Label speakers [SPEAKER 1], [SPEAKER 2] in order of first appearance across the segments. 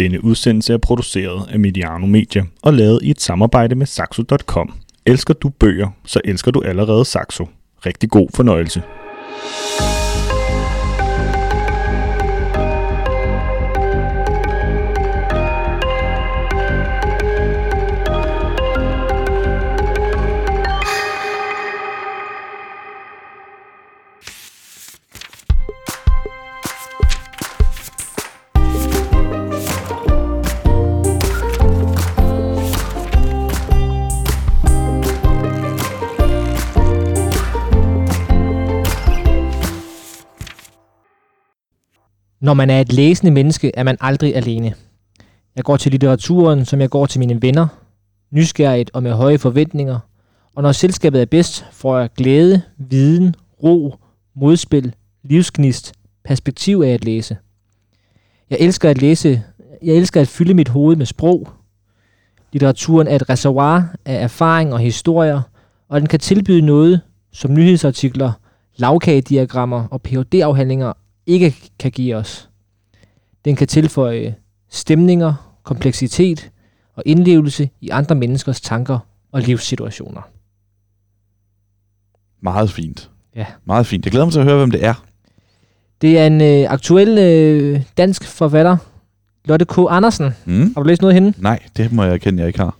[SPEAKER 1] Denne udsendelse er produceret af Mediano Media og lavet i et samarbejde med Saxo.com. Elsker du bøger, så elsker du allerede Saxo. Rigtig god fornøjelse.
[SPEAKER 2] Når man er et læsende menneske, er man aldrig alene. Jeg går til litteraturen, som jeg går til mine venner, nysgerrigt og med høje forventninger, og når selskabet er bedst, får jeg glæde, viden, ro, modspil, livsgnist, perspektiv af at læse. Jeg elsker at læse, jeg elsker at fylde mit hoved med sprog. Litteraturen er et reservoir af erfaring og historier, og den kan tilbyde noget, som nyhedsartikler, lavkagediagrammer og Ph.D.-afhandlinger ikke kan give os. Den kan tilføje stemninger, kompleksitet og indlevelse i andre menneskers tanker og livssituationer.
[SPEAKER 3] Meget fint.
[SPEAKER 2] Ja.
[SPEAKER 3] Meget fint. Jeg glæder mig til at høre, hvem det er.
[SPEAKER 2] Det er en øh, aktuel øh, dansk forfatter, Lotte K. Andersen.
[SPEAKER 3] Mm?
[SPEAKER 2] Har du læst noget af hende?
[SPEAKER 3] Nej, det må jeg erkende, jeg ikke har.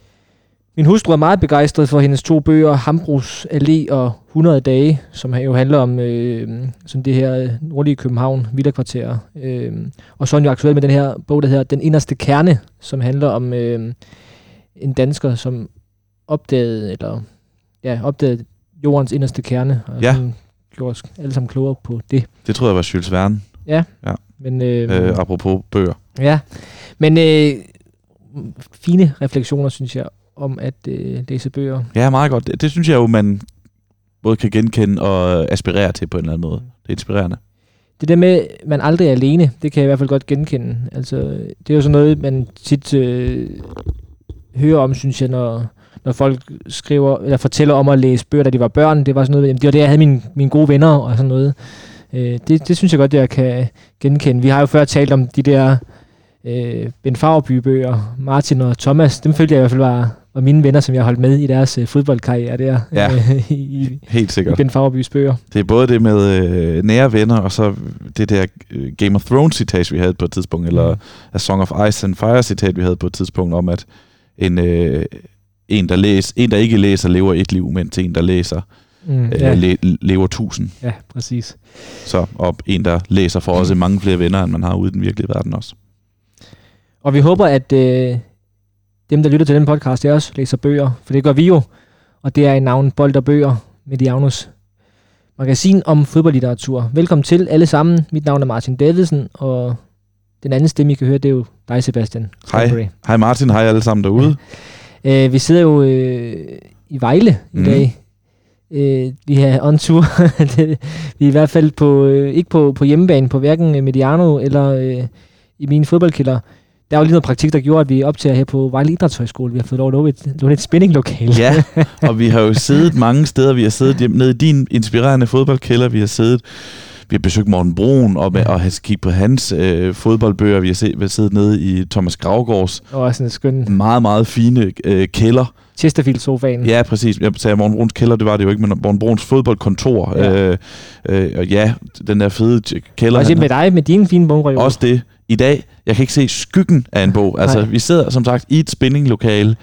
[SPEAKER 2] Min hustru er meget begejstret for hendes to bøger, Hambros Allé og 100 dage, som jo handler om øh, sådan det her nordlige København, villakvarter. Øh, og så er hun jo aktuel med den her bog, der hedder Den inderste kerne, som handler om øh, en dansker, som opdagede, eller ja, opdagede jordens inderste kerne, og
[SPEAKER 3] Ja.
[SPEAKER 2] sådan gjorde os alle sammen klogere på det.
[SPEAKER 3] Det tror jeg var Jules Verne,
[SPEAKER 2] Men, øh,
[SPEAKER 3] øh, apropos bøger.
[SPEAKER 2] Ja, men øh, fine refleksioner, synes jeg, om at øh, læse bøger.
[SPEAKER 3] Ja, meget godt. Det, det synes jeg jo, man både kan genkende og aspirere til på en eller anden måde. Det er inspirerende.
[SPEAKER 2] Det der med, at man aldrig er alene, det kan jeg i hvert fald godt genkende. Altså, det er jo sådan noget, man tit øh, hører om, synes jeg, når, når folk skriver, eller fortæller om at læse bøger, da de var børn. Det var sådan noget, jamen, det var det, jeg havde mine, mine gode venner og sådan noget. Øh, det, det synes jeg godt, jeg kan genkende. Vi har jo før talt om de der øh, Ben Fagerby-bøger, Martin og Thomas. Dem følte jeg i hvert fald var, var mine venner, som jeg holdt med i deres øh, fodboldkarriere der.
[SPEAKER 3] Ja.
[SPEAKER 2] Øh, i, i,
[SPEAKER 3] Helt
[SPEAKER 2] i
[SPEAKER 3] sikkert.
[SPEAKER 2] Ben Fagerbys bøger.
[SPEAKER 3] Det er både det med øh, nære venner, og så det der øh, Game of Thrones citat, vi havde på et tidspunkt, eller
[SPEAKER 2] Mm.
[SPEAKER 3] A Song of Ice and Fire citat, vi havde på et tidspunkt, om at en, øh, en, der læser, en, der ikke læser, lever et liv, mens en, der læser,
[SPEAKER 2] Mm,
[SPEAKER 3] øh,
[SPEAKER 2] ja,
[SPEAKER 3] le, lever tusind.
[SPEAKER 2] ja, præcis.
[SPEAKER 3] Så, og en, der læser, får også mange flere venner, end man har ude i den virkelige verden også.
[SPEAKER 2] Og vi håber, at øh, dem, der lytter til den podcast, det også læser bøger, for det gør vi jo. Og det er i navn Bold og Bøger, Medianus magasin om fodboldlitteratur. Velkommen til alle sammen. Mit navn er Martin Davidsen, og den anden stemme, I kan høre, det er jo dig, Sebastian.
[SPEAKER 3] Hej. Hej Martin, hej alle sammen derude.
[SPEAKER 2] Øh, vi sidder jo øh, i Vejle i
[SPEAKER 3] Mhm.
[SPEAKER 2] dag. Øh, vi er on tour. Det- vi er i hvert fald på, øh, ikke på, på hjemmebane, på hverken Mediano eller øh, i min fodboldkælder. Der er jo lige noget praktik, der gjorde, at vi optager her på Vejle Idrætshøjskole. Vi har fået lov at låne et, låne et spinninglokale.
[SPEAKER 3] Ja, og vi har jo siddet mange steder. Vi har siddet nede i din inspirerende fodboldkælder. Vi har siddet, vi har besøgt Morten Broen og,
[SPEAKER 2] Ja.
[SPEAKER 3] og har kigget på hans øh, fodboldbøger. Vi har, set, vi har siddet nede i Thomas Gravgaards
[SPEAKER 2] Og sådan en skøn
[SPEAKER 3] meget, meget fine øh, kælder.
[SPEAKER 2] Chesterfield-sofaen.
[SPEAKER 3] Ja, præcis. Jeg sagde Morten Bruns kælder, det var det jo ikke, men Morten Bruns fodboldkontor.
[SPEAKER 2] Ja.
[SPEAKER 3] Øh, øh, og ja, den der fede kælder.
[SPEAKER 2] Også med dig, med dine fine
[SPEAKER 3] har. Også det. I dag, jeg kan ikke se skyggen af en bog. Altså,
[SPEAKER 2] Nej.
[SPEAKER 3] vi sidder som sagt i et spinninglokale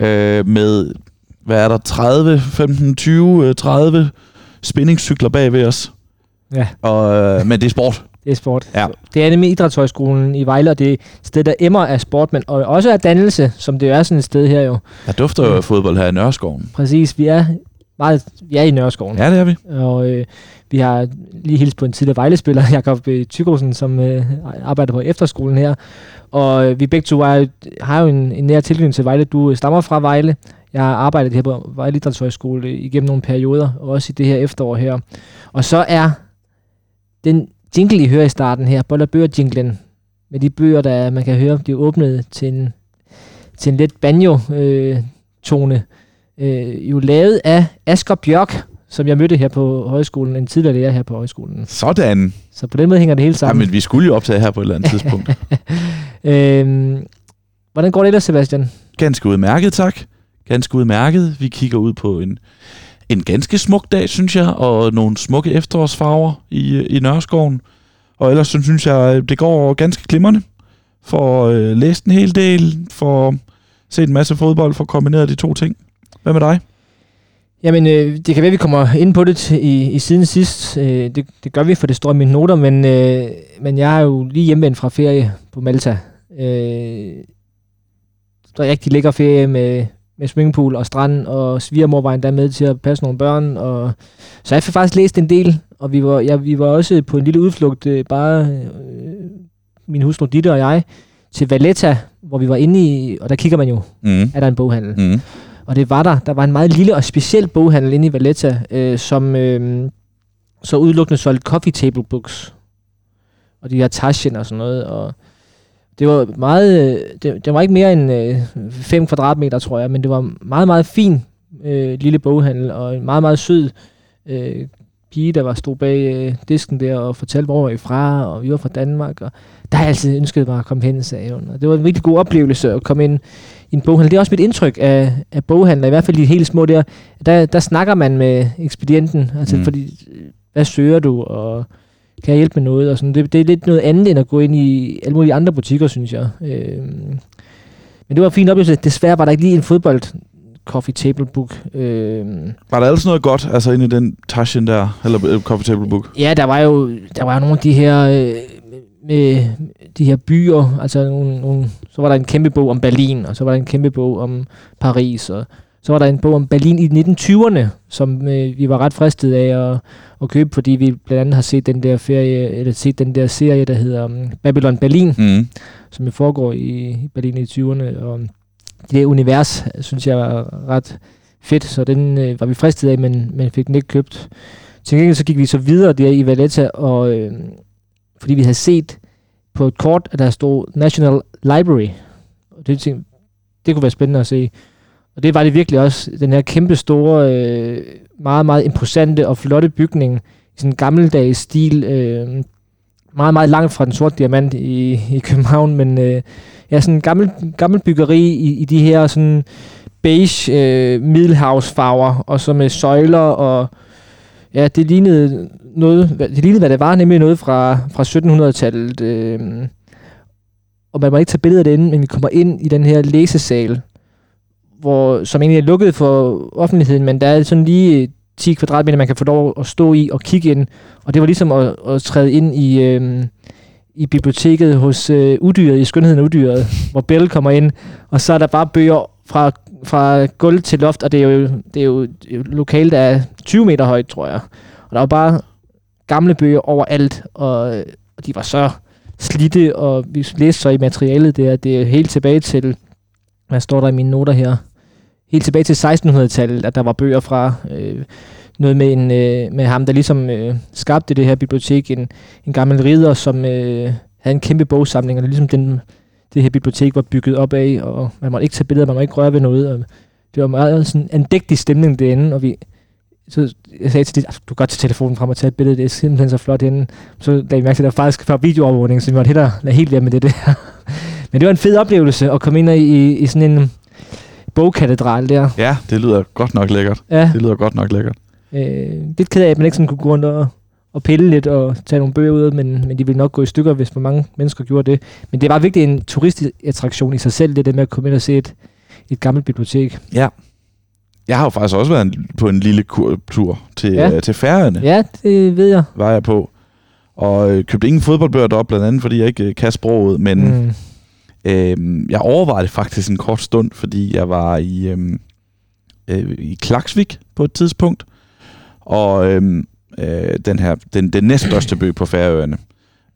[SPEAKER 3] øh, med, hvad er der, 30, 15, 20, øh, 30 spændingscykler bag ved os.
[SPEAKER 2] Ja.
[SPEAKER 3] Og, øh, men det er sport.
[SPEAKER 2] Det er sport.
[SPEAKER 3] Ja.
[SPEAKER 2] Det er nemlig Idrætshøjskolen i Vejle, og det er et sted, der emmer af sport, men og også af dannelse, som det jo er sådan et sted her jo.
[SPEAKER 3] Der dufter jo af fodbold her i Nørreskoven.
[SPEAKER 2] Præcis, vi er meget, vi er i Nørreskoven.
[SPEAKER 3] Ja, det er vi.
[SPEAKER 2] Og øh, vi har lige hilst på en tidligere Vejle-spiller, Jakob øh, Tygrosen, som øh, arbejder på efterskolen her. Og øh, vi begge to er, har jo en, en nær tilknytning til Vejle. Du øh, stammer fra Vejle. Jeg har arbejdet her på Vejle Idrætshøjskole øh, igennem nogle perioder, og også i det her efterår her. Og så er den jingle, I hører i starten her, Bold og Bøger-jinglen, med de bøger, der man kan høre, de er åbnet til en, til en let banjo-tone, øh, jo lavet af Asger Bjørk, som jeg mødte her på højskolen, en tidligere lærer her på højskolen.
[SPEAKER 3] Sådan.
[SPEAKER 2] Så på den måde hænger det hele sammen.
[SPEAKER 3] men vi skulle jo optage her på et eller andet tidspunkt.
[SPEAKER 2] Øh, hvordan går det ellers, Sebastian?
[SPEAKER 3] Ganske udmærket, tak. Ganske udmærket. Vi kigger ud på en, en ganske smuk dag, synes jeg, og nogle smukke efterårsfarver i, i Nørreskoven. Og ellers så synes jeg, det går ganske glimrende. For øh, læst en hel del, for set en masse fodbold, for kombineret de to ting. Hvad med dig?
[SPEAKER 2] Jamen, øh, det kan være, at vi kommer ind på det t- i, i siden sidst. Øh, det, det gør vi, for det står i mine noter, men, øh, men jeg er jo lige hjemvendt fra ferie på Malta. Øh, der er rigtig lækker ferie med, med swimmingpool og strand, og svigermor var endda med til at passe nogle børn. Og, så jeg fik faktisk læst en del, og vi var, ja, vi var også på en lille udflugt, øh, bare øh, min hustru Ditte og jeg, til Valletta, hvor vi var inde i, og der kigger man jo,
[SPEAKER 3] Mm.
[SPEAKER 2] er der en boghandel.
[SPEAKER 3] Mm.
[SPEAKER 2] Og det var der. Der var en meget lille og speciel boghandel inde i Valletta, øh, som øh, så udelukkende solgte coffee table books. Og de her Taschen og sådan noget. Og det var meget... Øh, det, det var ikke mere end 5 øh, kvadratmeter, tror jeg, men det var meget, meget fin øh, lille boghandel, og en meget, meget sød øh, pige, der var stod bag øh, disken der og fortalte, hvor vi I fra, og vi var fra Danmark. Og der har jeg altid ønsket mig at komme hen, sagde hun. Og det var en virkelig god oplevelse at komme ind en boghandel. Det er også mit indtryk af, af boghandler, i hvert fald de helt små der. Der, der snakker man med ekspedienten, altså
[SPEAKER 3] Mm.
[SPEAKER 2] fordi, hvad søger du, og kan jeg hjælpe med noget? Og sådan. Det, det er lidt noget andet, end at gå ind i alle mulige andre butikker, synes jeg. Øh, men det var en fin oplevelse. Desværre var der ikke lige en fodbold coffee table book. Øh,
[SPEAKER 3] Var der ellers noget godt, altså inde i den Taschen der, eller øh, Coffee Table Book?
[SPEAKER 2] Ja, der var jo der var nogle af de her øh, med de her byer, altså nogle, nogle, så var der en kæmpe bog om Berlin, og så var der en kæmpe bog om Paris, og så var der en bog om Berlin i 1920'erne, som øh, vi var ret fristet af at, at købe, fordi vi blandt andet har set den der ferie, eller set den der serie, der hedder um, Babylon Berlin,
[SPEAKER 3] Mm.
[SPEAKER 2] som jo foregår i, i Berlin i 20'erne, og det univers, synes jeg var ret fedt, så den øh, var vi fristet af, men, men fik den ikke købt. Til gengæld så gik vi så videre der i Valletta, og øh, fordi vi havde set på et kort, at der stod National Library, og det, ting, det kunne være spændende at se. Og det var det virkelig også, den her kæmpe store, øh, meget, meget imposante og flotte bygning, i sådan en gammeldags stil, øh, meget, meget langt fra den sorte diamant i, i København, men øh, ja, sådan en gammel, gammel byggeri i, i de her sådan beige øh, middelhavsfarver, og så med søjler, og ja, det lignede noget, det lignede, hvad det var, nemlig noget fra, fra 1700-tallet. Øh, og man må ikke tage billeder derinde, men vi kommer ind i den her læsesal, hvor, som egentlig er lukket for offentligheden, men der er sådan lige 10 kvadratmeter, man kan få lov at stå i og kigge ind. Og det var ligesom at, at træde ind i, øh, i biblioteket hos øh, Udyret, i Skønheden af Udyret, hvor Bell kommer ind, og så er der bare bøger fra, fra gulv til loft, og det er jo, det er jo et lokal, der er 20 meter højt, tror jeg. Og der var bare gamle bøger overalt, og, og de var så slidte, og vi læste så i materialet der, det er helt tilbage til, hvad står der i mine noter her? Helt tilbage til 1600-tallet, at der var bøger fra øh, noget med, en, øh, med ham, der ligesom øh, skabte det her bibliotek, en, en gammel ridder, som øh, havde en kæmpe bogsamling, og det er ligesom den, det her bibliotek var bygget op af, og man måtte ikke tage billeder, man måtte ikke røre ved noget, og det var meget sådan en dægtig stemning derinde, og vi, så jeg sagde til dit, du kan godt tage telefonen frem og tage et billede, det er simpelthen så flot herinde. Så lagde vi mærke til, at der faktisk var videoovervågning, så vi måtte hellere lade helt være med det der. Men det var en fed oplevelse at komme ind i, i sådan en bogkatedral der.
[SPEAKER 3] Ja, det lyder godt nok lækkert.
[SPEAKER 2] Ja,
[SPEAKER 3] Det lyder godt nok lækkert.
[SPEAKER 2] øh, lidt ked af, at man ikke sådan kunne gå rundt og, og pille lidt og tage nogle bøger ud, men, men de ville nok gå i stykker, hvis for mange mennesker gjorde det. Men det var virkelig en turistattraktion i sig selv, det der med at komme ind og se et, et gammelt bibliotek.
[SPEAKER 3] Jeg har jo faktisk også været en, på en lille kur- tur til,
[SPEAKER 2] Ja.
[SPEAKER 3] øh, til Færøerne, ja.
[SPEAKER 2] Det ved jeg.
[SPEAKER 3] var jeg på. Og øh, købte ingen fodboldbøger deroppe, blandt andet fordi jeg ikke øh, kan sproget, men mm.
[SPEAKER 2] Mm.
[SPEAKER 3] øh, jeg overvejede det faktisk en kort stund, fordi jeg var i, øh, øh, i Klaksvik på et tidspunkt, og øh, øh, den her, den, den næststørste by på Færøerne,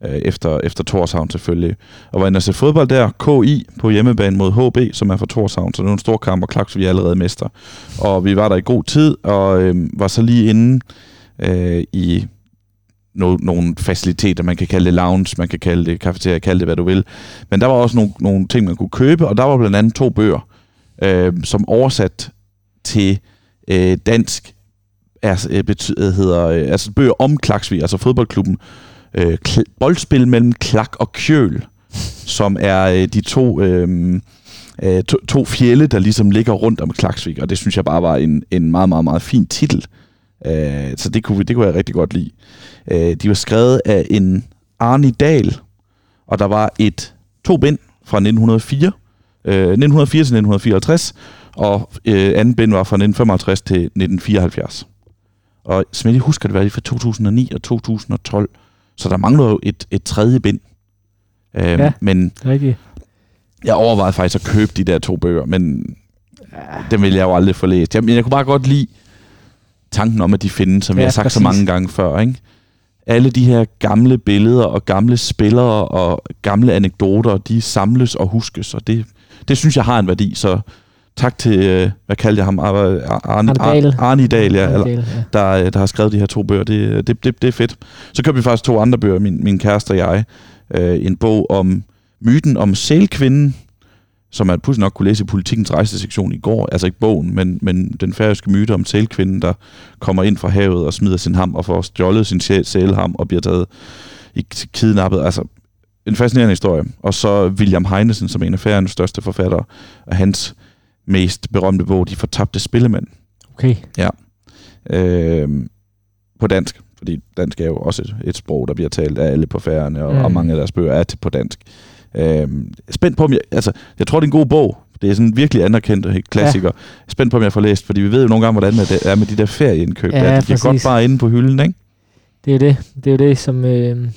[SPEAKER 3] øh, efter, efter Torshavn selvfølgelig, og var inde og se fodbold der, KI på hjemmebane mod HB, som er fra Torshavn, så det er en stor kamp, og Klaksvik er allerede mester. Og vi var der i god tid, og øh, var så lige inde øh, i no, nogle faciliteter, man kan kalde det lounge, man kan kalde det kafeteria, kalde det hvad du vil. Men der var også nogle, nogle ting, man kunne købe, og der var blandt andet to bøger, øh, som oversat til øh, dansk er, betyder, hedder, øh, altså bøger om Klaksvig, altså fodboldklubben, øh, kl- boldspil mellem Klak og Kjøl. som er øh, de to, øh, øh, to, to fjelle, der ligesom ligger rundt om Klaksvik, og det synes jeg bare var en, en meget, meget, meget fin titel. Øh, så det kunne, det kunne jeg rigtig godt lide. Øh, de var skrevet af en Arne Dahl, og der var et to bind fra 1904, øh, 1904 til 1954, og øh, anden bind var fra 1955 til 1974. Og som jeg lige husker, det var lige fra 2009 og 2012, så der mangler jo et, et tredje bind. Øh,
[SPEAKER 2] Ja.
[SPEAKER 3] Men
[SPEAKER 2] Rigtigt.
[SPEAKER 3] jeg overvejede faktisk at købe de der to bøger, men dem ville jeg jo aldrig få læst. Jeg, men jeg kunne bare godt lide tanken om, at de findes, som
[SPEAKER 2] Ja,
[SPEAKER 3] ja, jeg har sagt så
[SPEAKER 2] præcis.
[SPEAKER 3] mange gange før. Ikke? Alle de her gamle billeder og gamle spillere og gamle anekdoter, de samles og huskes, og det, det synes jeg har en værdi. Så tak til, øh, hvad kaldte jeg ham? Ar- Ar- Arne,
[SPEAKER 2] Arne Dahl.
[SPEAKER 3] Arne Dahl, ja,
[SPEAKER 2] Dahl, ja.
[SPEAKER 3] der, øh, der har skrevet de her to bøger. Det, det, det, det er fedt. Så købte vi faktisk to andre bøger, min, min kæreste og jeg. Øh, en bog om myten om sælkvinden, som man pludselig nok kunne læse i politikens rejsesektion i går. Altså ikke bogen, men, men den færøske myte om sælkvinden, der kommer ind fra havet og smider sin ham og får stjålet sin sæ- sælham og bliver taget i kidnappet. Altså en fascinerende historie. Og så William Heinesen, som er en af færøernes største forfattere, og hans mest berømte bog, De fortabte spillemænd
[SPEAKER 2] Okay.
[SPEAKER 3] øh, på dansk, fordi dansk er jo også et, et sprog, der bliver talt af alle på færgerne, og,
[SPEAKER 2] Mm.
[SPEAKER 3] og mange af deres bøger er til på dansk. Øh, spændt på, om jeg, altså, jeg tror, det er en god bog. Det er sådan en virkelig anerkendt klassiker. Ja. Spændt på, om jeg får læst, fordi vi ved jo nogle gange, hvordan det er med de der ferieindkøb.
[SPEAKER 2] Ja,
[SPEAKER 3] Ja, de kan godt bare inde på hylden, ikke?
[SPEAKER 2] Det er det. Det er jo det, som, øh,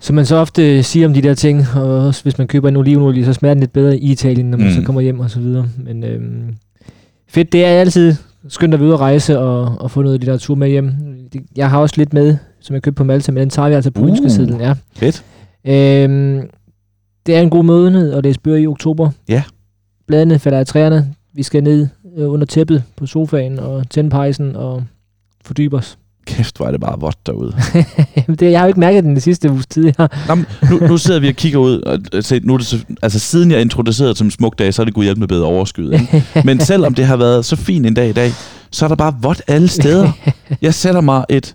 [SPEAKER 2] som man så ofte siger om de der ting. Og også hvis man køber en olivenolie, så smager den lidt bedre i Italien, når man mm. så
[SPEAKER 3] Mm.
[SPEAKER 2] kommer hjem og så videre. Men øh, fedt, det er altid skønt at være ude at rejse og, og få noget litteratur med hjem. Jeg har også lidt med, som jeg købte på Malta, men den tager vi altså på
[SPEAKER 3] Uh.
[SPEAKER 2] ønskesedlen. Ja.
[SPEAKER 3] Fedt.
[SPEAKER 2] Øhm, det er en god måned, og det er bøger i oktober.
[SPEAKER 3] Ja.
[SPEAKER 2] Bladene falder af træerne. Vi skal ned øh, under tæppet på sofaen og tænde pejsen og fordybe os.
[SPEAKER 3] Kæft, hvor er det bare vådt derude.
[SPEAKER 2] Jamen, det, jeg har jo ikke mærket den de sidste uges tid. Jeg
[SPEAKER 3] Nå, nu, nu sidder vi og kigger ud, og øh, se, nu er det så, altså siden jeg introducerede som smuk dag, så er det gud hjælpe med bedre overskyet. Ikke? Men selvom det har været så fin en dag i dag, så er der bare vådt alle steder. Jeg sætter mig et,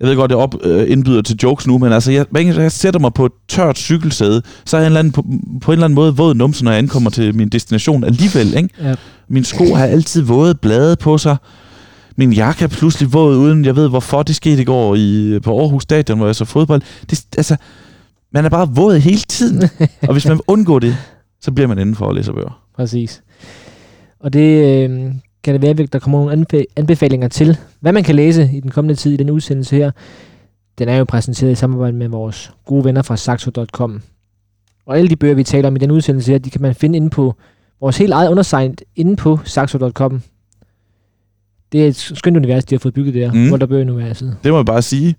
[SPEAKER 3] jeg ved godt, det op, øh, indbyder til jokes nu, men altså, jeg, jeg sætter mig på et tørt cykelsæde, så er jeg en eller anden, på, på en eller anden måde våd numse, når jeg ankommer til min destination alligevel. Ikke?
[SPEAKER 2] Ja.
[SPEAKER 3] Min sko har altid våde blade på sig. Min jakke er pludselig våd, uden jeg ved, hvorfor det skete i går i, på Aarhus Stadion, hvor jeg så fodbold. Det, altså, man er bare våd hele tiden. og hvis man vil undgå det, så bliver man indenfor og læser bøger.
[SPEAKER 2] Præcis. Og det øh, kan det være, at der kommer nogle anbe- anbefalinger til, hvad man kan læse i den kommende tid i den udsendelse her. Den er jo præsenteret i samarbejde med vores gode venner fra Saxo.com. Og alle de bøger, vi taler om i den udsendelse her, de kan man finde inde på vores helt eget undersegn inde på Saxo.com. Det er et skønt univers, de har fået bygget der,
[SPEAKER 3] Mm.
[SPEAKER 2] hvor der bøger-universet.
[SPEAKER 3] Det må jeg bare sige.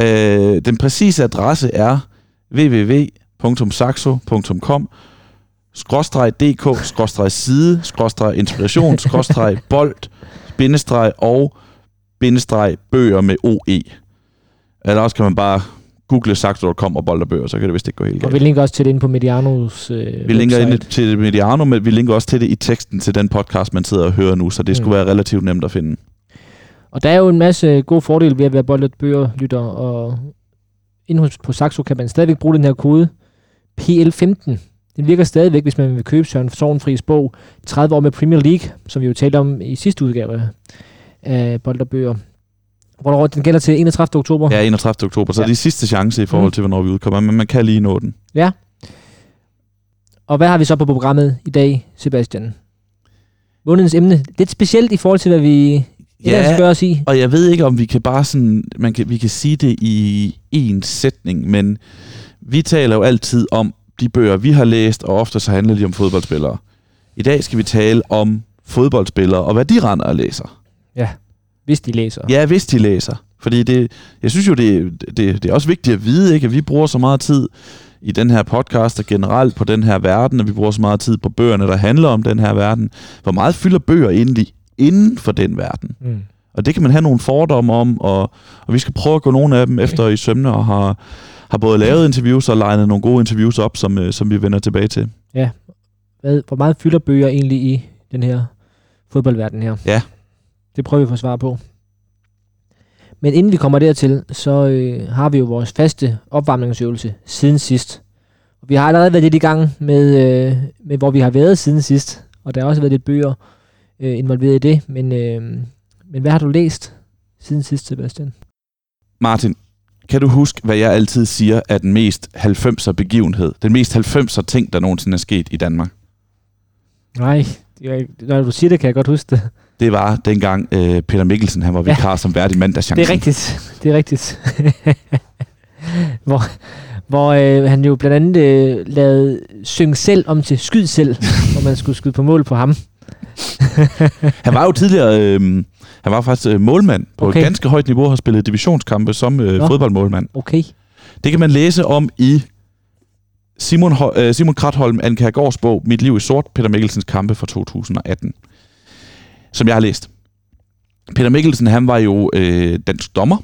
[SPEAKER 3] Øh, den præcise adresse er www.saxo.com skråstreg dk, skråstreg side, skråstreg inspiration, skråstreg bold, bindestreg og bindestreg bøger med OE. Eller også kan man bare google saxo.com og bold og bøger, så kan det vist ikke gå helt
[SPEAKER 2] Og vi
[SPEAKER 3] galt.
[SPEAKER 2] linker også til det inde på Medianos øh,
[SPEAKER 3] Vi linker
[SPEAKER 2] website.
[SPEAKER 3] ind til Mediano, men vi linker også til det i teksten til den podcast, man sidder og hører nu, så det skulle
[SPEAKER 2] Mm.
[SPEAKER 3] være relativt nemt at finde.
[SPEAKER 2] Og der er jo en masse gode fordele ved at være boldet bøger, lytter, og inde på Saxo kan man stadigvæk bruge den her kode PL15. Den virker stadigvæk, hvis man vil købe Søren Sovnfris bog 30 år med Premier League, som vi jo talte om i sidste udgave af Bold og Bøger. Hvornår den gælder til 31. oktober.
[SPEAKER 3] Ja, 31. oktober, så
[SPEAKER 2] Ja.
[SPEAKER 3] det er sidste chance i forhold
[SPEAKER 2] Mm.
[SPEAKER 3] til, hvornår vi udkommer, men man kan lige nå den.
[SPEAKER 2] Og hvad har vi så på programmet i dag, Sebastian? Månedens emne. Lidt specielt i forhold til, hvad vi
[SPEAKER 3] Ja.
[SPEAKER 2] gør os i.
[SPEAKER 3] Og jeg ved ikke, om vi kan bare sådan, man kan, vi kan sige det i en sætning, men vi taler jo altid om de bøger, vi har læst, og ofte så handler de om fodboldspillere. I dag skal vi tale om fodboldspillere, og hvad de render og læser.
[SPEAKER 2] Hvis de læser.
[SPEAKER 3] Ja, hvis de læser. Fordi det, jeg synes jo, det, det, det er også vigtigt at vide, ikke, at vi bruger så meget tid i den her podcast og generelt på den her verden, og vi bruger så meget tid på bøgerne, der handler om den her verden. Hvor meget fylder bøger egentlig inden for den verden?
[SPEAKER 2] Mm.
[SPEAKER 3] Og det kan man have nogle fordomme om, og, og vi skal prøve at gå nogle af dem efter i sømne, og har, har både lavet interviews og legnet nogle gode interviews op, som, øh, som vi vender tilbage til.
[SPEAKER 2] Hvad, hvor meget fylder bøger egentlig i den her fodboldverden her?
[SPEAKER 3] Ja.
[SPEAKER 2] Det prøver vi at få svar på. Men inden vi kommer dertil, så øh, har vi jo vores faste opvarmningsøvelse siden sidst. Vi har allerede været lidt i gang med, øh, med hvor vi har været siden sidst, og der har også været lidt bøger øh, involveret i det. Men, øh, men hvad har du læst siden sidst, Sebastian?
[SPEAKER 3] Martin, kan du huske, hvad jeg altid siger er den mest 90'er begivenhed? Den mest 90'er ting, der nogensinde er sket i Danmark?
[SPEAKER 2] Nej, er, når du siger det, kan jeg godt huske det.
[SPEAKER 3] Det var dengang øh, Peter Mikkelsen, han var vikar ja. som værdig mandagschancen.
[SPEAKER 2] Det er rigtigt. Det er rigtigt. hvor hvor øh, han jo blandt andet øh, lavede Syng selv om til Skyd selv, hvor man skulle skyde på mål på ham.
[SPEAKER 3] han var jo tidligere, øh, han var faktisk øh, målmand på okay. et ganske højt niveau, har spillet divisionskampe som øh, fodboldmålmand.
[SPEAKER 2] Okay.
[SPEAKER 3] Det kan man læse om i Simon, øh, Simon Kratholm, Anne Gårds bog Mit liv i sort, Peter Mikkelsens kampe fra 2018, som jeg har læst. Peter Mikkelsen, han var jo øh, dansk dommer,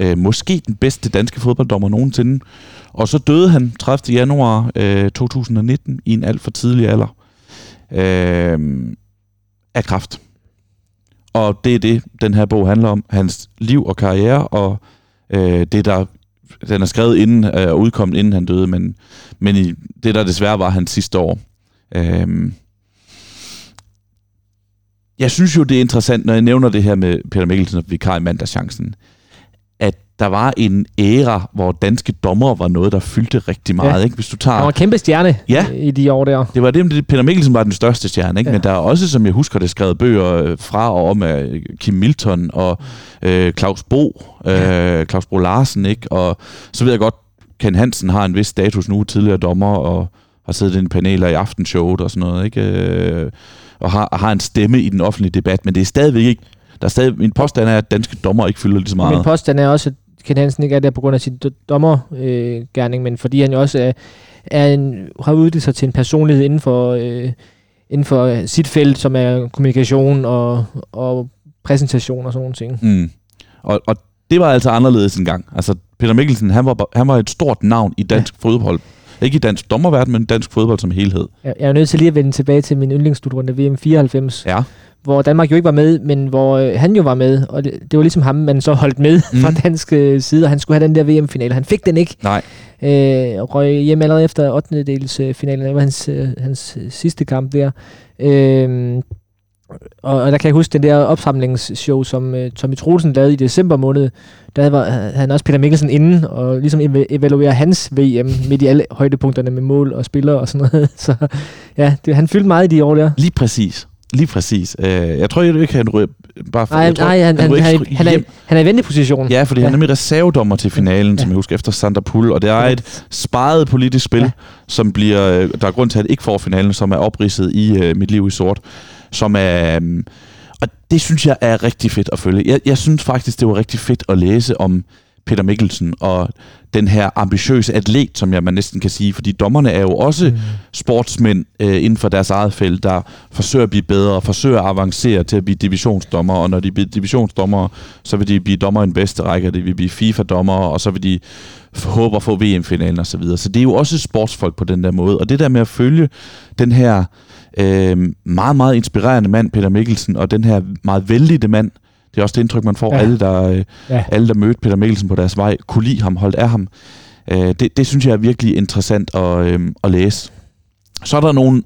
[SPEAKER 3] øh, måske den bedste danske fodbolddommer nogensinde. Og så døde han 30. januar øh, 2019 i en alt for tidlig alder øh, af kræft. Og det er det, den her bog handler om. Hans liv og karriere, og øh, det, der den er skrevet inden øh, udkommet inden han døde, men, men i, det, der desværre var hans sidste år. Øh, jeg synes jo, det er interessant, når jeg nævner det her med Peter Mikkelsen og vikar i mandagschancen der var en æra, hvor danske dommer var noget, der fyldte rigtig meget. Ja. Ikke? Hvis du tager...
[SPEAKER 2] Han var kæmpe stjerne
[SPEAKER 3] ja.
[SPEAKER 2] i de år der.
[SPEAKER 3] Det var det, Peter Mikkelsen var den største stjerne. Ikke? Ja. Men der er også, som jeg husker det, skrevet bøger øh, fra og om af Kim Milton og øh, Claus Bo, øh, ja. Claus Bo Larsen. Ikke? Og så ved jeg godt, Ken Hansen har en vis status nu, tidligere dommer, og har siddet i en paneler i aftenshowet og sådan noget. Ikke? Og har, har en stemme i den offentlige debat, men det er stadigvæk ikke der er stadig, min påstand er, at danske dommer ikke fylder lige så meget.
[SPEAKER 2] Min påstand er også, at Ken Hansen ikke er der på grund af sin dommergærning, øh, men fordi han jo også er, er en, har udviklet sig til en personlighed inden for, øh, inden for sit felt, som er kommunikation og, og præsentation og sådan nogle ting.
[SPEAKER 3] Mm. Og, og det var altså anderledes engang. Altså, Peter Mikkelsen, han var, han var et stort navn i dansk ja. fodbold. Ikke i dansk dommerverden, men dansk fodbold som helhed.
[SPEAKER 2] Jeg er nødt til lige at vende tilbage til min yndlingsstutrunde VM 94.
[SPEAKER 3] Ja
[SPEAKER 2] hvor Danmark jo ikke var med, men hvor øh, han jo var med, og det, det var ligesom ham, man så holdt med mm. fra dansk øh, side, og han skulle have den der VM-finale. Han fik den ikke.
[SPEAKER 3] Nej.
[SPEAKER 2] Øh, røg hjem allerede efter 8. dels øh, finalen. Det var hans, øh, hans sidste kamp der. Øh, og, og der kan jeg huske den der opsamlingsshow, som øh, Tommy Troelsen lavede i december måned. Der var, havde han også Peter Mikkelsen inde og ligesom ev- evaluere hans VM midt i alle højdepunkterne med mål og spillere og sådan noget. Så ja, det, han fyldte meget i de år der.
[SPEAKER 3] Lige præcis. Lige præcis. Uh, jeg tror jeg ikke, han ryger bare
[SPEAKER 2] for, nej, tror, nej, han, han, han, han, han, er, han er i venteposition.
[SPEAKER 3] Ja, fordi ja. han er med reservedommer til finalen, ja. som jeg husker, efter Sander Pull, og det er et sparet politisk spil, ja. som bliver, øh, der er grund til, at ikke får finalen, som er opridset i uh, Mit Liv i Sort, som er... Um, og det synes jeg er rigtig fedt at følge. Jeg, jeg synes faktisk, det var rigtig fedt at læse om Peter Mikkelsen og den her ambitiøse atlet, som jeg man næsten kan sige, fordi dommerne er jo også mm. sportsmænd øh, inden for deres eget felt, der forsøger at blive bedre, og forsøger at avancere til at blive divisionsdommer, og når de bliver divisionsdommer, så vil de blive dommer i den bedste række, og de vil blive FIFA-dommer, og så vil de håbe at få VM-finalen osv. Så, videre. så det er jo også sportsfolk på den der måde, og det der med at følge den her øh, meget, meget inspirerende mand, Peter Mikkelsen, og den her meget vældige mand, det er også det indtryk, man får. Ja. Alle, der, øh, ja. alle, der mødte Peter Mikkelsen på deres vej, kunne lide ham, holdt af ham. Øh, det, det synes jeg er virkelig interessant at, øh, at læse. Så er der nogle,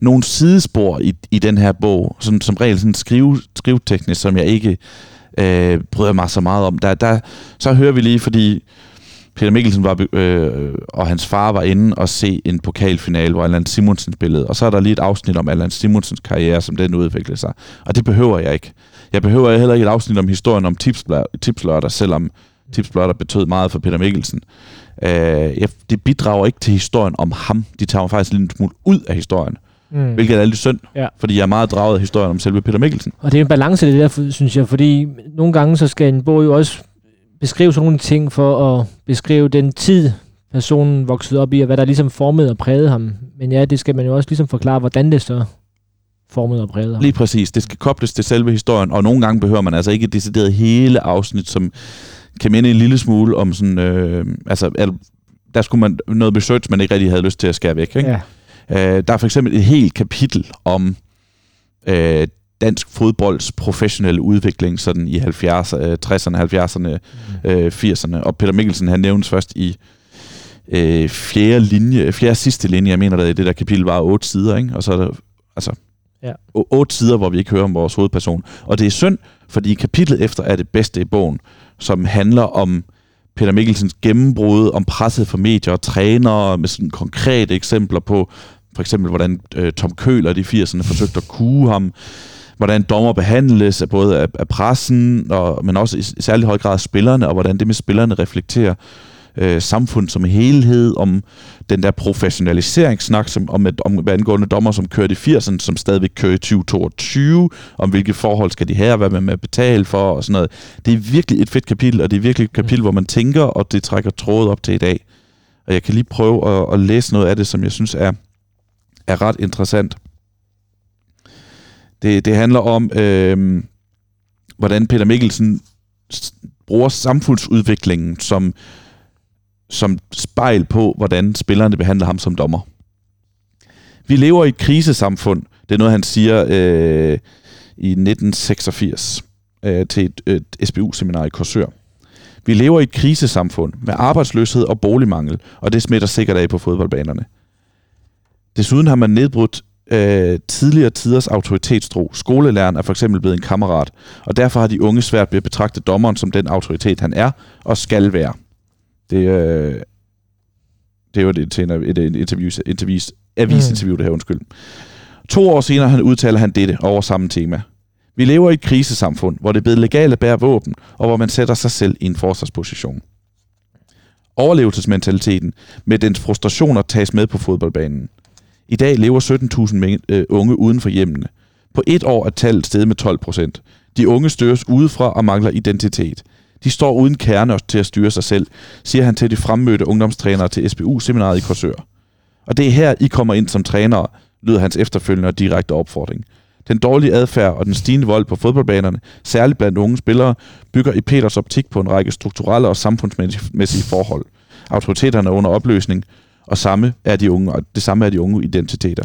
[SPEAKER 3] nogle sidespor i, i den her bog, som, som regel sådan skrive, skriveteknisk, som jeg ikke øh, bryder mig så meget om. Der, der, så hører vi lige, fordi Peter Mikkelsen var, øh, og hans far var inde og se en pokalfinale, hvor Allan Simonsen spillede. Og så er der lige et afsnit om Allan Simonsens karriere, som den udviklede sig. Og det behøver jeg ikke. Jeg behøver heller ikke et afsnit om historien om tipslørder, selvom tipslørder betød meget for Peter Mikkelsen. Øh, jeg, det bidrager ikke til historien om ham. De tager mig faktisk lidt smule ud af historien. Mm. Hvilket er lidt synd, ja. fordi jeg er meget draget af historien om selve Peter Mikkelsen.
[SPEAKER 2] Og det er en balance det der, synes jeg, fordi nogle gange så skal en bog jo også beskrive sådan nogle ting for at beskrive den tid, personen voksede op i, og hvad der ligesom formede og prægede ham. Men ja, det skal man jo også ligesom forklare, hvordan det så formet og præget ham.
[SPEAKER 3] Lige præcis. Det skal kobles til selve historien, og nogle gange behøver man altså ikke decideret hele afsnit, som kan minde en lille smule om sådan... Øh, altså, der skulle man noget research, man ikke rigtig havde lyst til at skære væk. Ikke? Ja. Øh, der er for eksempel et helt kapitel om øh, dansk fodbolds professionelle udvikling sådan i 70'erne, 60'erne, 70'erne, mm. øh, 80'erne. Og Peter Mikkelsen, han nævnes først i øh, fjerde linje, fjerde sidste linje, jeg mener, der i det der kapitel var otte sider, ikke? og så er der altså,
[SPEAKER 2] Ja.
[SPEAKER 3] otte sider, hvor vi ikke hører om vores hovedperson. Og det er synd, fordi kapitlet efter er det bedste i bogen, som handler om Peter Mikkelsens gennembrud, om presset for medier og trænere, med sådan konkrete eksempler på, for eksempel hvordan øh, Tom Køhler i de 80'erne forsøgte at kue ham, hvordan dommer behandles af både af, af pressen, og, men også i, i særlig høj grad af spillerne, og hvordan det med spillerne reflekterer øh, samfund som helhed, om den der professionaliseringssnak, som, om, et, om angående dommer, som kørte i 80'erne, som stadigvæk kører i 2022, om hvilke forhold skal de have, hvad man med betale for, og sådan noget. Det er virkelig et fedt kapitel, og det er virkelig et kapitel, hvor man tænker, og det trækker trådet op til i dag. Og jeg kan lige prøve at, at læse noget af det, som jeg synes er, er ret interessant. Det, det handler om, øh, hvordan Peter Mikkelsen bruger samfundsudviklingen som, som spejl på, hvordan spillerne behandler ham som dommer. Vi lever i et krisesamfund. Det er noget, han siger øh, i 1986 øh, til et, et SBU-seminar i Korsør. Vi lever i et krisesamfund med arbejdsløshed og boligmangel, og det smitter sikkert af på fodboldbanerne. Desuden har man nedbrudt øh, tidligere tiders autoritetstro. Skolelæreren er for eksempel blevet en kammerat, og derfor har de unge svært ved at betragte dommeren som den autoritet, han er og skal være. Det, øh, det er jo et, til et, et interview, interview, avisinterview, det her, undskyld. To år senere han udtaler han dette over samme tema. Vi lever i et krisesamfund, hvor det er blevet legalt at bære våben, og hvor man sætter sig selv i en forsvarsposition. Overlevelsesmentaliteten med dens frustrationer tages med på fodboldbanen. I dag lever 17.000 øh, unge uden for hjemmene. På et år er tallet steget med 12 procent. De unge støres udefra og mangler identitet. De står uden kerne til at styre sig selv, siger han til de fremmødte ungdomstrænere til SBU-seminaret i Korsør. Og det er her, I kommer ind som trænere, lyder hans efterfølgende og direkte opfordring. Den dårlige adfærd og den stigende vold på fodboldbanerne, særligt blandt unge spillere, bygger i Peters optik på en række strukturelle og samfundsmæssige forhold. Autoriteterne er under opløsning, og samme er de unge, og det samme er de unge identiteter.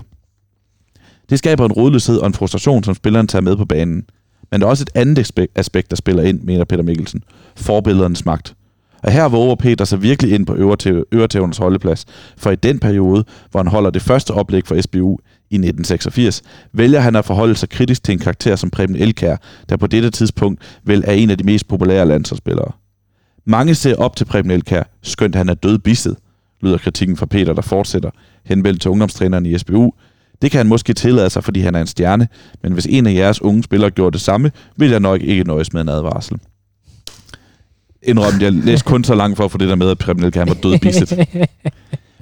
[SPEAKER 3] Det skaber en rodløshed og en frustration, som spilleren tager med på banen. Men der er også et andet aspekt, der spiller ind, mener Peter Mikkelsen. Forbilledernes magt. Og her våger Peter sig virkelig ind på øretævnens holdeplads, for i den periode, hvor han holder det første oplæg for SBU i 1986, vælger han at forholde sig kritisk til en karakter som Preben Elkær, der på dette tidspunkt vel er en af de mest populære landsholdsspillere. Mange ser op til Preben Elkær, skønt han er død bisset, lyder kritikken fra Peter, der fortsætter, henvendt til ungdomstræneren i SBU. Det kan han måske tillade sig, fordi han er en stjerne, men hvis en af jeres unge spillere gjorde det samme, ville jeg nok ikke nøjes med en advarsel. Indrømte, jeg læste kun så langt for at få det der med, at Preben Elkheim var død bisset.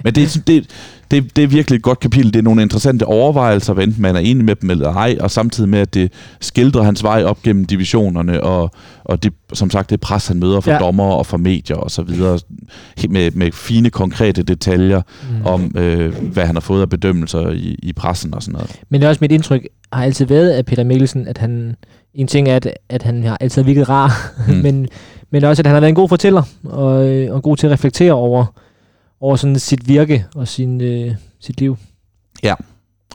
[SPEAKER 3] Men det, er- det, det, det er virkelig et godt kapitel. Det er nogle interessante overvejelser, hvad enten man er enig med dem eller ej, og samtidig med, at det skildrer hans vej op gennem divisionerne, og, og det, som sagt, det pres, han møder fra
[SPEAKER 2] Ja.
[SPEAKER 3] dommer og fra medier og så videre, med, med fine, konkrete detaljer
[SPEAKER 2] Mm.
[SPEAKER 3] om, øh, hvad han har fået af bedømmelser i, i pressen og sådan noget.
[SPEAKER 2] Men det er også mit indtryk, har altid været af Peter Mikkelsen, at han, en ting er, at, at han har altid virket rar, mm.
[SPEAKER 3] Mm.
[SPEAKER 2] men, men også, at han har været en god fortæller, og, øh, og god til at reflektere over, over sådan sit virke og sin, øh, sit liv.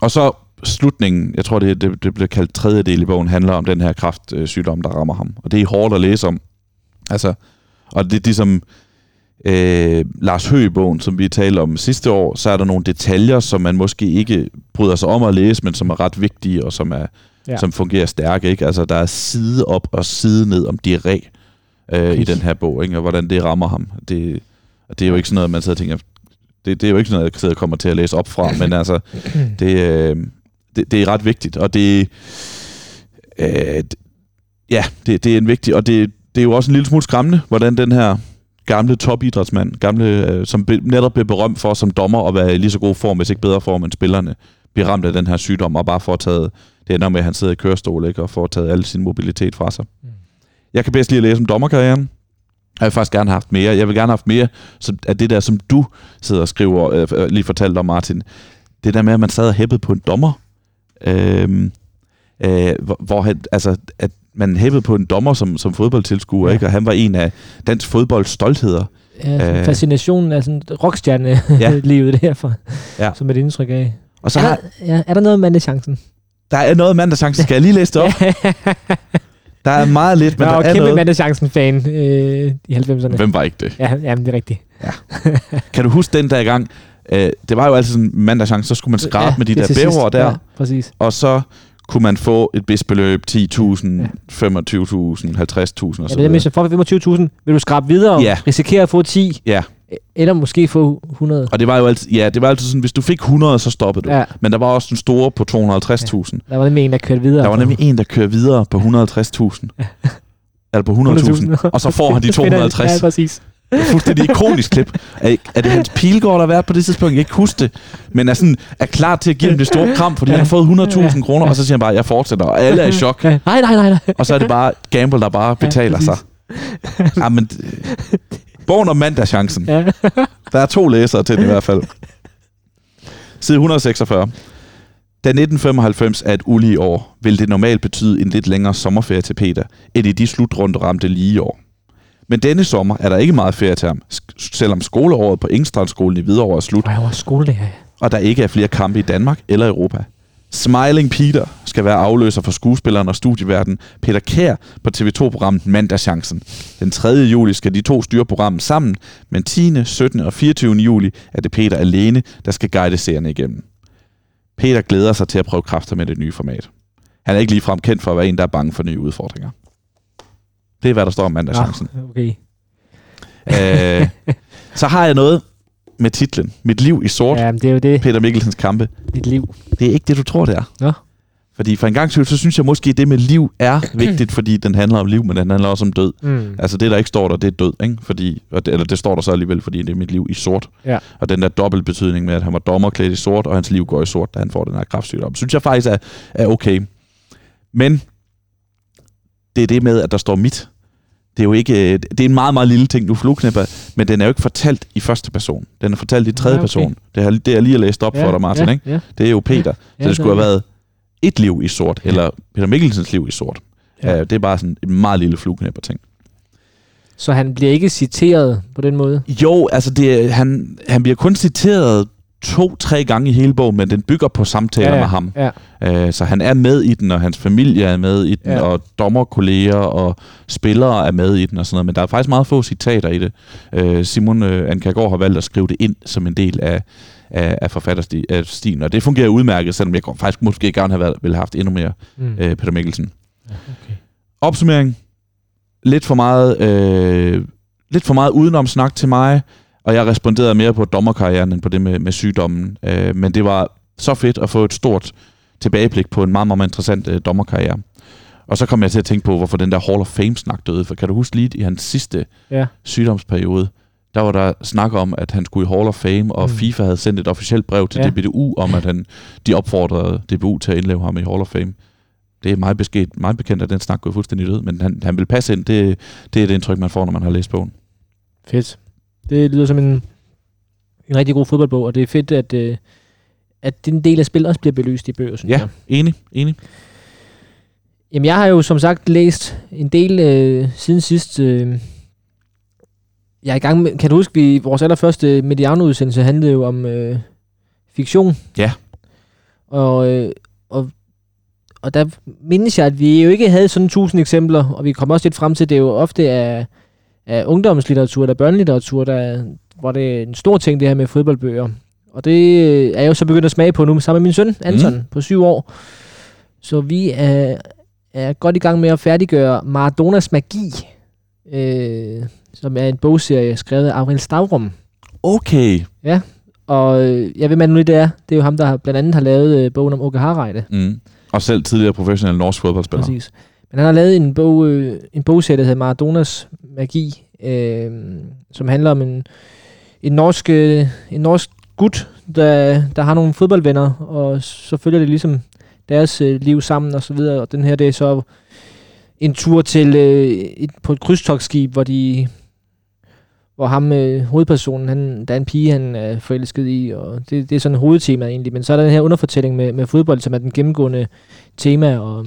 [SPEAKER 3] Og så slutningen, jeg tror, det, det, det bliver kaldt tredje del i bogen, handler om den her kræftsygdom, der rammer ham. Og det er hårdt at læse om. Altså, og det er ligesom øh, Lars Høgh i bogen, som vi talte om sidste år, så er der nogle detaljer, som man måske ikke bryder sig om at læse, men som er ret vigtige, og som, er,
[SPEAKER 2] Ja.
[SPEAKER 3] ja. som fungerer stærkt. Ikke? Altså, der er side op og side ned om diarré øh, i den her bog, ikke? og hvordan det rammer ham. Det, og det er jo ikke sådan noget, man sidder og tænker, det, det er jo ikke sådan noget, jeg sidder og kommer til at læse op fra, men altså, det, øh, det, det er ret vigtigt, og det, øh, ja, det, det er en vigtig, og det, det er jo også en lille smule skræmmende, hvordan den her gamle topidrætsmand, gamle, øh, som be, netop blev berømt for som dommer at være i lige så god form, hvis ikke bedre form end spillerne, bliver ramt af den her sygdom, og bare får taget, det ender med, at han sidder i kørestol, ikke, og får taget al sin mobilitet fra sig.
[SPEAKER 2] Mm.
[SPEAKER 3] Jeg kan bedst lige læse om dommerkarrieren. Jeg vil faktisk gerne have haft mere. Jeg vil gerne have haft mere som, af det der, som du sidder og skriver, øh, øh, lige fortalte om, Martin. Det der med, at man sad og hæppede på en dommer. Øhm, øh, hvor, hvor altså, at man hæppede på en dommer som, som fodboldtilskuer,
[SPEAKER 2] Ja.
[SPEAKER 3] ikke? og han var en af dansk fodbolds stoltheder.
[SPEAKER 2] Ja,
[SPEAKER 3] Øh.
[SPEAKER 2] fascinationen af sådan rockstjerne-livet
[SPEAKER 3] Ja.
[SPEAKER 2] derfor,
[SPEAKER 3] Ja.
[SPEAKER 2] som et indtryk af.
[SPEAKER 3] Og så
[SPEAKER 2] er,
[SPEAKER 3] har,
[SPEAKER 2] ja, er der noget med chancen?
[SPEAKER 3] der er noget mandag chance. Skal jeg lige læse det op? Der er meget lidt, men
[SPEAKER 2] Men
[SPEAKER 3] der
[SPEAKER 2] jeg
[SPEAKER 3] er
[SPEAKER 2] var kæmpe
[SPEAKER 3] noget.
[SPEAKER 2] mandagschancen-fan øh, i 90'erne.
[SPEAKER 3] Hvem var ikke det?
[SPEAKER 2] Ja, jamen, det er rigtigt.
[SPEAKER 3] Kan du huske den der gang? Øh, det var jo altid sådan en mandagschance, så skulle man skrabe
[SPEAKER 2] Ja,
[SPEAKER 3] med de
[SPEAKER 2] er
[SPEAKER 3] der bæver der,
[SPEAKER 2] Ja, præcis.
[SPEAKER 3] og så kunne man få et spidsbeløb, 10.000,
[SPEAKER 2] Ja.
[SPEAKER 3] 25.000, 50.000 og
[SPEAKER 2] Ja,
[SPEAKER 3] så
[SPEAKER 2] det er hvis du får 25.000, vil du skrabe videre og
[SPEAKER 3] Ja.
[SPEAKER 2] risikere at få 10,
[SPEAKER 3] Ja,
[SPEAKER 2] eller måske få 100.
[SPEAKER 3] og det var jo altid, ja, det var altid sådan, hvis du fik 100, så stoppede du.
[SPEAKER 2] Ja,
[SPEAKER 3] Men der var også den store på 250.000.
[SPEAKER 2] der var nemlig en, der kørte videre.
[SPEAKER 3] Der var nemlig en, der kører videre på 150.000. Eller på 100.000. Og så får han de
[SPEAKER 2] Det finder jeg.
[SPEAKER 3] 250.
[SPEAKER 2] Ja, præcis.
[SPEAKER 3] Det er fuldstændig ikonisk klip. Er, er det Hans Pilgaard, der har været på det tidspunkt? Jeg kan ikke huske det. Men er, sådan, er klar til at give ham det store kram, fordi han har fået 100.000 kroner, og så siger han bare, jeg fortsætter, og alle er i chok.
[SPEAKER 2] Ja. Nej, nej, nej, nej.
[SPEAKER 3] Og så er det bare gamble, der bare betaler sig. Jamen, bogen om mandagschancen.
[SPEAKER 2] Ja.
[SPEAKER 3] Der er to læsere til den i hvert fald. Side 146. Da 1995 er et ulige år, vil det normalt betyde en lidt længere sommerferie til Peter, end i de slutrunde ramte lige år. Men denne sommer er der ikke meget ferie til ham, selvom skoleåret på Engstrandskolen i Hvidovre er slut,
[SPEAKER 2] Og jeg var skolelærer.
[SPEAKER 3] og der ikke er flere kampe i Danmark eller Europa. Smiling Peter skal være afløser for skuespilleren og studieverden Peter Kær på TV2-programmet Mandagschancen. Den 3. juli skal de to styre programmet sammen, men 10., 17. og 24. juli er det Peter alene, der skal guide seerne igennem. Peter glæder sig til at prøve kræfter med det nye format. Han er ikke ligefrem kendt for at være en, der er bange for nye udfordringer. Det er, hvad der står om Mandagschancen.
[SPEAKER 2] Nå, okay.
[SPEAKER 3] Øh, så har jeg noget med titlen. Mit liv i sort.
[SPEAKER 2] Ja, det er jo det,
[SPEAKER 3] Peter Mikkelsens kampe.
[SPEAKER 2] dit liv.
[SPEAKER 3] Det er ikke det, du tror, det er.
[SPEAKER 2] Nå.
[SPEAKER 3] Fordi for en gang skyld, så synes jeg måske, at det med liv er vigtigt, fordi den handler om liv, men den handler også om død.
[SPEAKER 2] Mm.
[SPEAKER 3] Altså det, der ikke står der, det er død, ikke? Fordi, og det, eller det står der så alligevel, fordi det er mit liv i sort.
[SPEAKER 2] Ja.
[SPEAKER 3] Og den der dobbelt betydning med, at han var dommer klædt i sort, og hans liv går i sort, da han får den her kræftsygdom, synes jeg faktisk er, er okay. Men det er det med, at der står mit. Det er jo ikke, øh, det er en meget, meget lille ting, du flugknipper, men den er jo ikke fortalt i første person. Den er fortalt i tredje
[SPEAKER 2] Ja, okay.
[SPEAKER 3] person. Det har det er lige at læst op for dig, Martin,
[SPEAKER 2] ja,
[SPEAKER 3] ikke?
[SPEAKER 2] Ja.
[SPEAKER 3] Det er jo Peter.
[SPEAKER 2] Ja,
[SPEAKER 3] Så det skulle
[SPEAKER 2] er
[SPEAKER 3] have været et liv i sort,
[SPEAKER 2] Ja.
[SPEAKER 3] eller Peter Mikkelsens liv i sort.
[SPEAKER 2] Ja.
[SPEAKER 3] Ja. det er bare sådan en meget lille flueknæpper ting.
[SPEAKER 2] Så han bliver ikke citeret på den måde?
[SPEAKER 3] Jo, altså det, han, han bliver kun citeret to-tre gange i hele bogen, men den bygger på samtaler
[SPEAKER 2] Ja, ja.
[SPEAKER 3] med ham.
[SPEAKER 2] Ja.
[SPEAKER 3] Øh, så han er med i den, og hans familie er med i den,
[SPEAKER 2] Ja.
[SPEAKER 3] ja. og dommerkolleger og spillere er med i den og sådan noget. Men der er faktisk meget få citater i det. Øh, Simon øh, Ankergaard har valgt at skrive det ind som en del af, af, af forfatterstilen, og det fungerer udmærket, selvom jeg faktisk måske gerne have været, ville have haft endnu mere
[SPEAKER 2] Mm.
[SPEAKER 3] øh, Peter Mikkelsen.
[SPEAKER 2] okay.
[SPEAKER 3] Opsummering. Lidt for meget, øh, lidt for meget udenom snak til mig, og jeg responderede mere på dommerkarrieren end på det med, med sygdommen. Øh, men det var så fedt at få et stort tilbageblik på en meget, meget interessant øh, dommerkarriere. Og så kom jeg til at tænke på, hvorfor den der Hall of Fame-snak døde. For kan du huske lige i hans sidste
[SPEAKER 2] Ja.
[SPEAKER 3] sygdomsperiode, der var der snak om, at han skulle i Hall of Fame, og
[SPEAKER 2] Mm.
[SPEAKER 3] FIFA havde sendt et officielt brev til
[SPEAKER 2] Ja.
[SPEAKER 3] DBU om, at han, de opfordrede DBU til at indleve ham i Hall of Fame. Det er meget, besked, meget bekendt, at den snak går fuldstændig død, men han, han vil passe ind. Det, det er det indtryk, man får, når man har læst bogen.
[SPEAKER 2] Fedt. Det lyder som en, en rigtig god fodboldbog, og det er fedt, at, øh, at den del af spil også bliver belyst i bøger, synes
[SPEAKER 3] Ja,
[SPEAKER 2] jeg.
[SPEAKER 3] enig, enig.
[SPEAKER 2] Jamen, jeg har jo som sagt læst en del øh, siden sidst. Øh, jeg er i gang med, kan du huske, vi, vores allerførste Mediano-udsendelse handlede jo om øh, fiktion.
[SPEAKER 3] Ja.
[SPEAKER 2] Og, øh, og, og der mindes jeg, at vi jo ikke havde sådan tusind eksempler, og vi kom også lidt frem til, at det jo ofte er, er ungdomslitteratur eller børnelitteratur, der, hvor det er en stor ting, det her med fodboldbøger. Og det øh, er jeg jo så begyndt at smage på nu, sammen med min søn, Anton, mm. på syv år. Så vi er, er godt i gang med at færdiggøre Maradonas Magi, øh, som er en bogserie skrevet af Avril Stavrum.
[SPEAKER 3] Okay.
[SPEAKER 2] Og øh, jeg ved, hvad nu det er. Det er jo ham, der blandt andet har lavet øh, bogen om Åke Harreide.
[SPEAKER 3] Mm. Og selv tidligere professionel norsk fodboldspiller.
[SPEAKER 2] Præcis. Men han har lavet en, bog, øh, en bogserie, der hedder Maradonas Magi, øh, som handler om en, en, norsk, øh, en norsk gut, der, der har nogle fodboldvenner, og så følger det ligesom deres øh, liv sammen og så videre. Og den her, det er så en tur til øh, et, på et krydstogsskib, hvor de hvor ham, øh, hovedpersonen, han, der er en pige, han er forelsket i, og det, det er sådan hovedtemaet egentlig. Men så er der den her underfortælling med, med fodbold, som er den gennemgående tema, og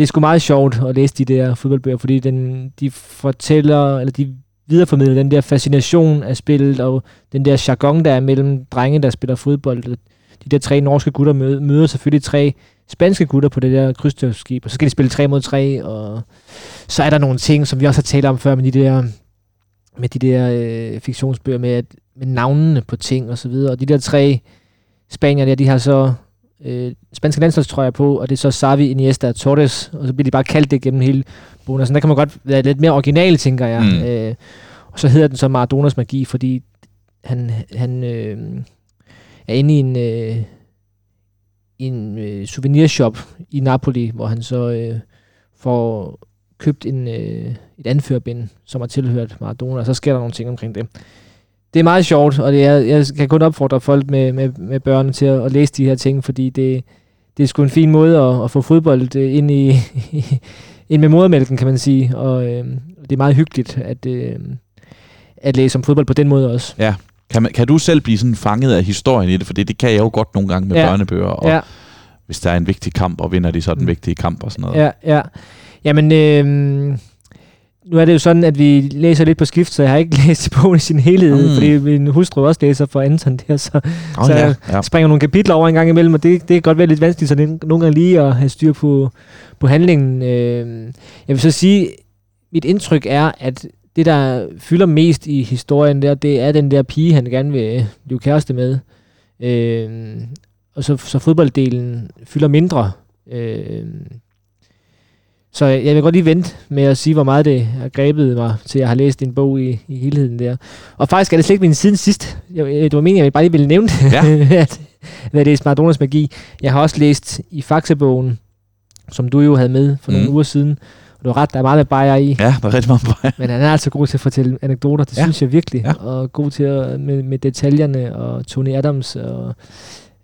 [SPEAKER 2] det er sgu meget sjovt at læse de der fodboldbøger, fordi den, de fortæller, eller de videreformidler den der fascination af spillet, og den der jargon, der er mellem drenge, der spiller fodbold. De der tre norske gutter møder, møder selvfølgelig tre spanske gutter på det der krydstogsskib, og så skal de spille 3 mod 3, og så er der nogle ting, som vi også har talt om før, med de der, med de der øh, fiktionsbøger, med, at, med navnene på ting og så videre, og de der tre spanier der, de har så øh, spanske landsholdstrøjer på, og det er så Xavi, Iniesta og Torres, og så bliver de bare kaldt det gennem hele bogen. Så der kan man godt være lidt mere original, tænker jeg.
[SPEAKER 3] Mm.
[SPEAKER 2] Øh, og så hedder den så Maradonas magi, fordi han, han øh, er inde i en, øh, i en øh, souvenirshop i Napoli, hvor han så øh, får købt en, øh, et anførbind, som har tilhørt Maradona, og så sker der nogle ting omkring det. Det er meget sjovt, og det er, jeg kan kun opfordre folk med, med, med børn til at, at læse de her ting, fordi det, det er sgu en fin måde at, at få fodbold øh, ind i, ind med modermælken, kan man sige. Og øh, det er meget hyggeligt at, øh, at læse om fodbold på den måde også.
[SPEAKER 3] Ja. Kan, man, kan du selv blive sådan fanget af historien i det? For det, det kan jeg jo godt nogle gange med
[SPEAKER 2] Ja.
[SPEAKER 3] børnebøger. Og
[SPEAKER 2] Ja,
[SPEAKER 3] hvis der er en vigtig kamp, og vinder de så den
[SPEAKER 2] Mm.
[SPEAKER 3] vigtige kamp og sådan noget.
[SPEAKER 2] ja, ja. Jamen, øh, nu er det jo sådan, at vi læser lidt på skift, så jeg har ikke læst bogen i sin helhed,
[SPEAKER 3] Mm.
[SPEAKER 2] fordi min hustru også læser for Anton der, så
[SPEAKER 3] Oh,
[SPEAKER 2] så-
[SPEAKER 3] ja, ja.
[SPEAKER 2] springer nogle kapitler over en gang imellem, og det, det kan godt være lidt vanskeligt, så det er nogle gange lige at have styr på, på handlingen. Øh, jeg vil så sige, mit indtryk er, at det, der fylder mest i historien der, det er den der pige, han gerne vil blive kæreste med. Øh, og så, så fodbolddelen fylder mindre. Øh, så jeg vil godt lige vente med at sige, hvor meget det har grebet mig, til jeg har læst en bog i, i helheden der. Og faktisk er det slet ikke min siden sidst. Jeg, det var meningen, jeg bare lige ville nævne det,
[SPEAKER 3] Ja.
[SPEAKER 2] at, at det er Maradonas magi. Jeg har også læst i Faxebogen, som du jo havde med for nogle
[SPEAKER 3] Mm.
[SPEAKER 2] uger siden. Og du har ret, der er meget med i.
[SPEAKER 3] ja, der er rigtig meget vej.
[SPEAKER 2] Men han er altså god til at fortælle anekdoter, det
[SPEAKER 3] Ja.
[SPEAKER 2] synes jeg virkelig.
[SPEAKER 3] Ja.
[SPEAKER 2] Og god til at, med, med detaljerne og Tony Adams. Og,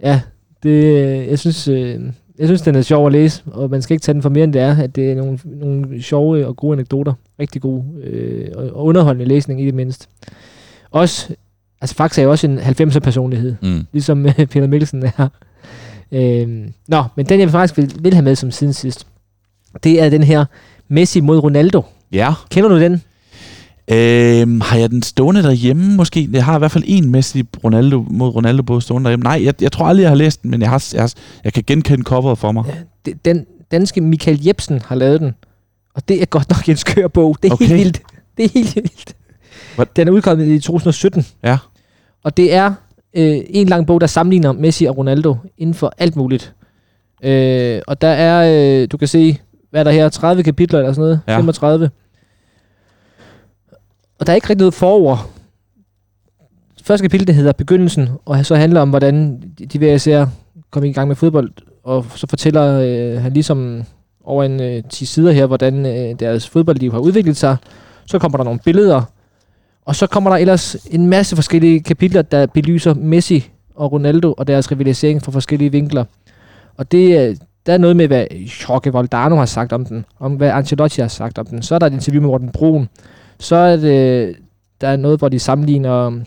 [SPEAKER 2] ja, det, jeg synes, øh, jeg synes, den er sjov at læse, og man skal ikke tage den for mere end det er, at det er nogle, nogle sjove og gode anekdoter. Rigtig gode øh, og, underholdende læsning i det mindste. Også, altså Fax er jo også en 90'er personlighed,
[SPEAKER 3] Mm.
[SPEAKER 2] ligesom øh, Peter Mikkelsen er. Øhm, nå, men den jeg faktisk vil, vil have med som siden sidst, det er den her Messi mod Ronaldo.
[SPEAKER 3] Ja.
[SPEAKER 2] Kender du den?
[SPEAKER 3] Øhm, har jeg den stående derhjemme måske? Jeg har i hvert fald en Messi Ronaldo mod Ronaldo både stående derhjemme. Nej, jeg, jeg tror aldrig, jeg har læst den, men jeg, har, jeg, jeg kan genkende coveret for mig.
[SPEAKER 2] Det- Den danske Michael Jebsen har lavet den, og det er godt nok en skør bog. Det er
[SPEAKER 3] Okay.
[SPEAKER 2] helt vildt. Det er helt vildt.
[SPEAKER 3] Hvad?
[SPEAKER 2] Den er udkommet i 2017.
[SPEAKER 3] Ja.
[SPEAKER 2] Og det er øh, en lang bog, der sammenligner Messi og Ronaldo inden for alt muligt. Øh, og der er, øh, du kan se, hvad er der her, 30 kapitler eller sådan noget,
[SPEAKER 3] Ja.
[SPEAKER 2] ja. 35. Og der er ikke rigtig noget forord. Første kapitel, det hedder Begyndelsen, og så handler om, hvordan de- ved hver især kom i gang med fodbold, og så fortæller øh, han ligesom over en øh, 10 sider her, hvordan øh, deres fodboldliv har udviklet sig. Så kommer der nogle billeder, og så kommer der ellers en masse forskellige kapitler, der belyser Messi og Ronaldo og deres rivalisering fra forskellige vinkler. Og det, er- der er noget med, hvad Jorge Valdano har sagt om den, om hvad Ancelotti har sagt om den. Så er der et interview med Morten Brun. Så er det, der er noget, hvor de sammenligner, um,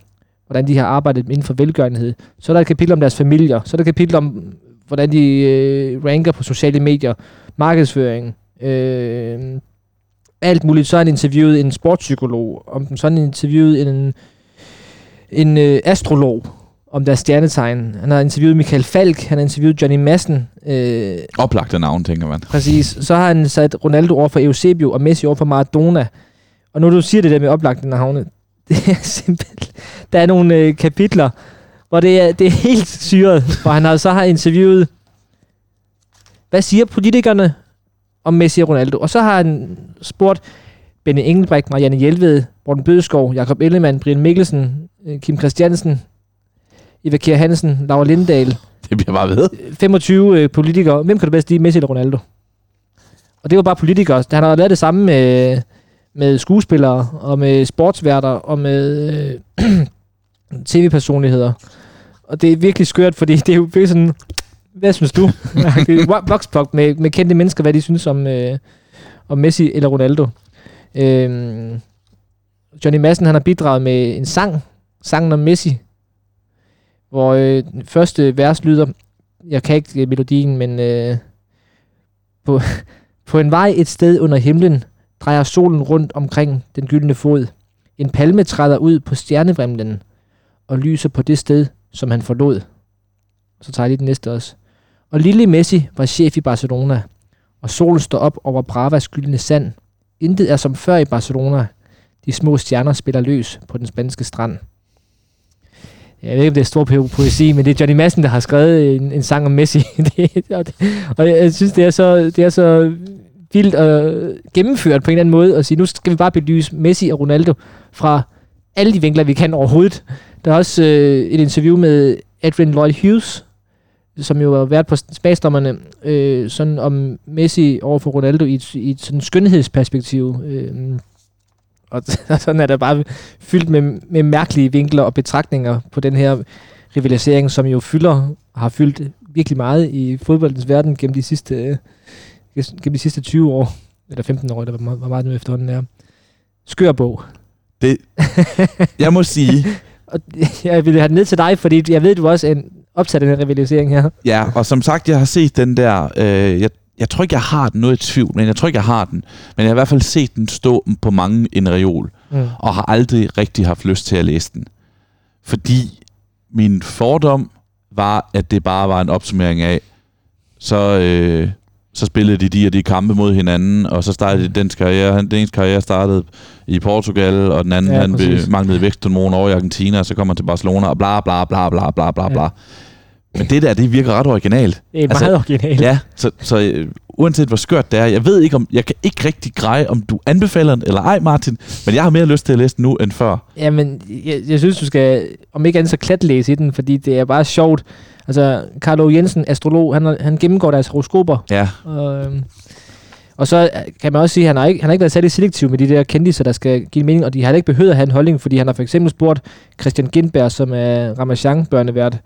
[SPEAKER 2] hvordan de har arbejdet inden for velgørenhed. Så er der et kapitel om deres familier. Så er der et kapitel om, hvordan de øh, ranker på sociale medier, markedsføring, øh, alt muligt. Så har han interviewet en sportspsykolog om dem. Så har han interviewet en, en øh, astrolog om deres stjernetegn. Han har interviewet Michael Falk, han har interviewet Johnny Madsen. Øh,
[SPEAKER 3] Oplagte navn, tænker man.
[SPEAKER 2] præcis. Så har han sat Ronaldo over for Eusebio og Messi over for Maradona. Og når du siger det der med oplagte navne, det er simpelthen... Der er nogle øh, kapitler, hvor det er, det er helt syret, hvor han har, så har interviewet, hvad siger politikerne om Messi og Ronaldo? Og så har han spurgt Benny Engelbrecht, Marianne Hjelved, Morten Bødskov, Jakob Ellemann, Brian Mikkelsen, øh, Kim Christiansen, Eva Kjær Hansen, Laura Lindahl,
[SPEAKER 3] Det bliver bare ved.
[SPEAKER 2] 25 øh, politikere. Hvem kan du bedst lide, Messi eller Ronaldo? Og det var bare politikere. Han har lavet det samme med, med skuespillere, og med sportsværter, og med øh, tv-personligheder. Og det er virkelig skørt, fordi det er jo virkelig sådan, hvad synes du? Voxpop med, med kendte mennesker, hvad de synes om, øh, om Messi eller Ronaldo. Øhm, Johnny Madsen, han har bidraget med en sang, sangen om Messi, hvor øh, den første vers lyder, jeg kan ikke øh, melodien, men øh, på, på en vej et sted under himlen drejer solen rundt omkring den gyldne fod. En palme træder ud på stjernevrimlen og lyser på det sted, som han forlod. Så tager jeg lige den næste også. Og lille Messi var chef i Barcelona, og solen står op over Bravas gyldne sand. Intet er som før i Barcelona. De små stjerner spiller løs på den spanske strand. Jeg ved ikke, om det er stor poesi, men det er Johnny Madsen, der har skrevet en, en sang om Messi. det, og, det, og jeg synes, det er så, det er så vildt og gennemført på en eller anden måde og sige, nu skal vi bare belyse Messi og Ronaldo fra alle de vinkler, vi kan overhovedet. Der er også øh, et interview med Adrian Lloyd Hughes, som jo har været på smagsdommerne, øh, sådan om Messi over for Ronaldo i et, i et sådan skønhedsperspektiv. Øh, og sådan er der bare fyldt med, med mærkelige vinkler og betragtninger på den her rivalisering, som jo fylder, har fyldt virkelig meget i fodboldens verden gennem de sidste, øh, gennem de sidste 20 år, eller 15 år, eller hvor meget, hvor meget nu efterhånden er. Skør bog.
[SPEAKER 3] Det, jeg må sige,
[SPEAKER 2] Og jeg vil have den ned til dig, fordi jeg ved, du også en optaget den her rivalisering her.
[SPEAKER 3] ja, og som sagt, jeg har set den der, øh, jeg, jeg tror ikke, jeg har den noget i tvivl, men jeg tror ikke, jeg har den. Men jeg har i hvert fald set den stå på mange en reol,
[SPEAKER 2] Mm.
[SPEAKER 3] og har aldrig rigtig haft lyst til at læse den. Fordi min fordom var, at det bare var en opsummering af, så, øh, så spillede de de og de kampe mod hinanden, og så startede de dens karriere. Han, den karriere startede i Portugal, og den anden
[SPEAKER 2] Ja,
[SPEAKER 3] han
[SPEAKER 2] præcis.
[SPEAKER 3] manglede væksthormoner over i Argentina, og så kommer han til Barcelona, og bla bla bla bla bla bla bla.
[SPEAKER 2] Ja.
[SPEAKER 3] Men det der, det virker ret originalt.
[SPEAKER 2] Det er
[SPEAKER 3] Altså,
[SPEAKER 2] meget originalt.
[SPEAKER 3] Ja, så, så øh, uanset hvor skørt det er, jeg ved ikke om, jeg kan ikke rigtig greje, om du anbefaler den eller ej, Martin, men jeg har mere lyst til at læse den nu end før.
[SPEAKER 2] Jamen, jeg, jeg synes, du skal, om ikke andet, så klatlæse i den, fordi det er bare sjovt. Altså, Carlo Jensen, astrolog, han, han gennemgår deres horoskoper,
[SPEAKER 3] Ja,
[SPEAKER 2] og, øhm, og så øh, kan man også sige, at han har ikke, han har ikke været særlig selektiv med de der kendiser, der skal give mening, og de har ikke behøvet at have en holdning, fordi han har for eksempel spurgt Christian Gindberg, som er Ramachan-børnevært,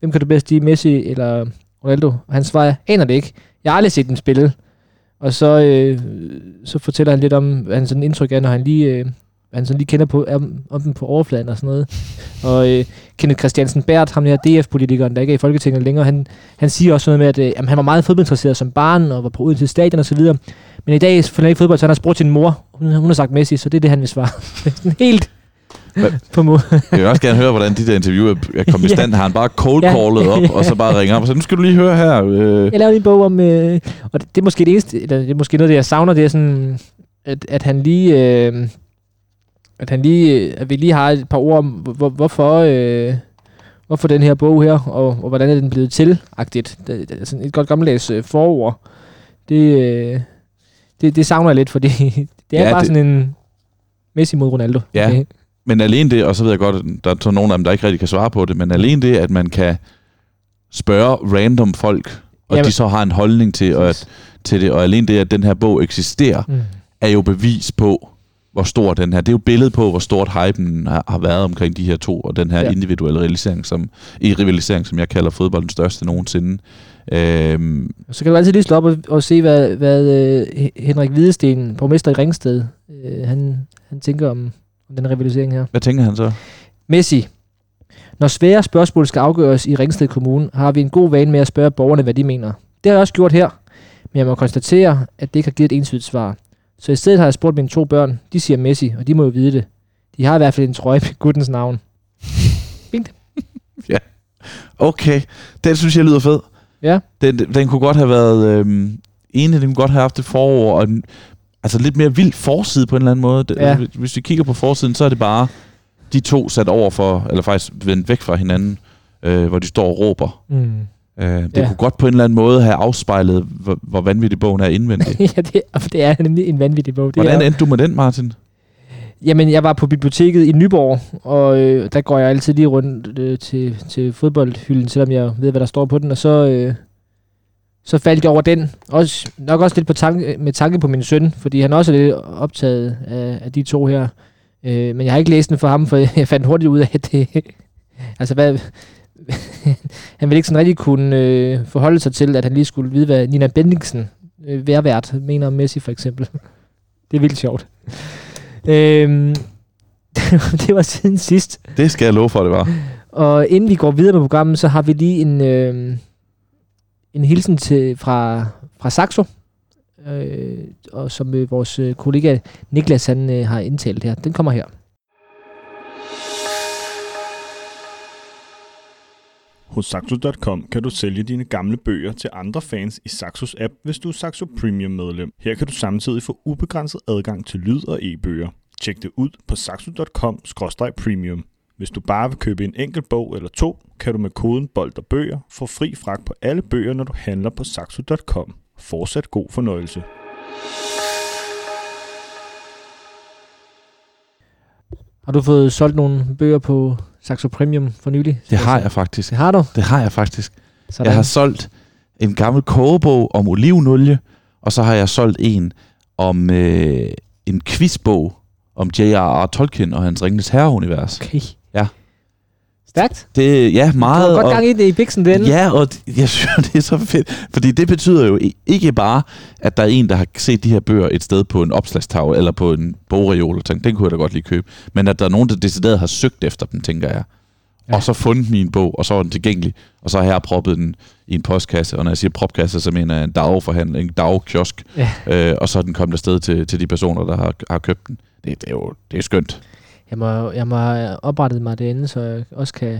[SPEAKER 2] hvem kan du bedst lide, Messi eller Ronaldo? Og han svarer, aner det ikke. Jeg har aldrig set dem spille. Og så, øh, så fortæller han lidt om, hvad han sådan indtryk er, når han lige, øh, han sådan lige kender på, om, om dem på overfladen og sådan noget. Og øh, Kenneth Christiansen Bært, ham der DF-politikeren, der ikke er i Folketinget længere, han, han siger også noget med, at øh, jamen, han var meget fodboldinteresseret som barn, og var på Odense Stadion og så videre. Men i dag følger han ikke fodbold, så han har spurgt sin mor. Hun, hun har sagt Messi, så det er det, han vil svare. Helt på måde.
[SPEAKER 3] jeg vil også gerne høre, hvordan de der interview er- kommet i
[SPEAKER 2] Ja.
[SPEAKER 3] stand. Har han bare cold
[SPEAKER 2] Ja.
[SPEAKER 3] callet op, og så bare ringer op og så nu skal du lige høre her. Øh,
[SPEAKER 2] Jeg lavede en bog om, øh, og det, det er måske det eneste, eller det er måske noget, det jeg savner, det er sådan, at, at han lige, øh, at han lige, at vi lige har et par ord om, hvor, hvor- hvorfor, øh, hvorfor den her bog her, og, og hvordan er den blevet til, agtigt. Det, det er sådan et godt gammeldags øh, forord. Det, øh, det, det savner jeg lidt, fordi det er
[SPEAKER 3] Ja,
[SPEAKER 2] bare
[SPEAKER 3] det-
[SPEAKER 2] sådan en Messi mod Ronaldo.
[SPEAKER 3] Ja.
[SPEAKER 2] Okay.
[SPEAKER 3] Men alene det, og så ved jeg godt, der er så nogle af dem, der ikke rigtig kan svare på det, men alene det, at man kan spørge random folk, og
[SPEAKER 2] Jamen-
[SPEAKER 3] de så har en holdning til, og at, til det, og alene det, at den her bog eksisterer,
[SPEAKER 2] Mm.
[SPEAKER 3] er jo bevis på, hvor stor den her, det er jo billedet på, hvor stort hypen har, har været omkring de her to, og den her
[SPEAKER 2] Ja.
[SPEAKER 3] individuelle rivalisering, som, i rivalisering, som jeg kalder fodboldens største nogensinde. Øhm,
[SPEAKER 2] Så kan du altid lige slå op og, og se, hvad, hvad øh, He- Henrik Hvidesten, borgmester i Ringsted, øh, han, han tænker om, om den rivalisering her.
[SPEAKER 3] hvad tænker han så?
[SPEAKER 2] Messi. Når svære spørgsmål skal afgøres i Ringsted Kommune, har vi en god vane med at spørge borgerne, hvad de mener. Det har jeg også gjort her, men jeg må konstatere, at det ikke har givet et entydigt svar. Så i stedet har jeg spurgt mine to børn. De siger Messi, og de må jo vide det. De har i hvert fald en trøje med guttens navn.
[SPEAKER 3] Okay, den synes jeg lyder fed.
[SPEAKER 2] Ja.
[SPEAKER 3] Den, den kunne godt have været... Øhm, enig, den kunne godt have haft et forår, og en, altså lidt mere vild forside på en eller anden måde. Det,
[SPEAKER 2] Ja.
[SPEAKER 3] hvis, vi kigger på forsiden, så er det bare de to sat over for, eller faktisk vendt væk fra hinanden, øh, hvor de står og råber.
[SPEAKER 2] Mm.
[SPEAKER 3] Øh, det
[SPEAKER 2] Ja.
[SPEAKER 3] kunne godt på en eller anden måde have afspejlet, hvor, hvor vanvittig bogen er indvendig.
[SPEAKER 2] ja, det, det er nemlig en vanvittig bog. Det
[SPEAKER 3] Hvordan
[SPEAKER 2] er,
[SPEAKER 3] endte du med den, Martin?
[SPEAKER 2] Jamen, jeg var på biblioteket i Nyborg, og øh, der går jeg altid lige rundt øh, til, til fodboldhylden, selvom jeg ved, hvad der står på den, og så, øh, så faldt jeg over den. Også, nok også lidt på tanke, med tanke på min søn, fordi han også er lidt optaget af, af de to her. Øh, men jeg har ikke læst den for ham, for jeg fandt hurtigt ud af, at det... altså, hvad... han ville ikke sådan rigtig kunne øh, forholde sig til, at han lige skulle vide, hvad Nina Bendingsen, øh, værvært, mener om Messi for eksempel. det er vildt sjovt. Øhm, det var siden sidst.
[SPEAKER 3] Det skal jeg love for, det var.
[SPEAKER 2] Og inden vi går videre med programmet, så har vi lige en, øh, en hilsen til, fra, fra Saxo, øh, og som øh, vores øh, kollega Niklas han, øh, har indtalt her. Den kommer her.
[SPEAKER 1] Hos Saxo.com kan du sælge dine gamle bøger til andre fans i Saxos app, hvis du er Saxo Premium medlem. Her kan du samtidig få ubegrænset adgang til lyd- og e-bøger. Tjek det ud på saxo.com-premium. Hvis du bare vil købe en enkelt bog eller to, kan du med koden Bold og Bøger få fri fragt på alle bøger, når du handler på saxo.com. Fortsat god fornøjelse.
[SPEAKER 2] Har du fået solgt nogle bøger på Saxo Premium for nylig?
[SPEAKER 3] Det har jeg faktisk.
[SPEAKER 2] Det har du?
[SPEAKER 3] Det har jeg faktisk.
[SPEAKER 2] Sådan.
[SPEAKER 3] Jeg har solgt en gammel kogebog om olivenolie, og så har jeg solgt en om øh, en quizbog om J.R.R. Tolkien og hans Ringenes Herre-univers.
[SPEAKER 2] Okay. Stærkt.
[SPEAKER 3] Det, ja,
[SPEAKER 2] Du
[SPEAKER 3] meget.
[SPEAKER 2] har godt
[SPEAKER 3] og-
[SPEAKER 2] gang i det i biksen den.
[SPEAKER 3] Ja, og jeg synes, det er så fedt. Fordi det betyder jo ikke bare, at der er en, der har set de her bøger et sted på en opslagstavle eller på en bogreol og tænkt, den kunne jeg da godt lige købe. Men at der er nogen, der decideret har søgt efter dem, tænker jeg.
[SPEAKER 2] Ja.
[SPEAKER 3] Og så fundet min bog, og så var den tilgængelig. Og så har jeg proppet den i en postkasse. Og når jeg siger propkasse, så mener jeg en dagforhandling, en dagkiosk.
[SPEAKER 2] Ja.
[SPEAKER 3] Øh, og så er den kommet afsted til, til de personer, der har, har købt den. Det, det, er jo det er skønt.
[SPEAKER 2] Jeg må, jeg må have oprettet mig derinde, så jeg også kan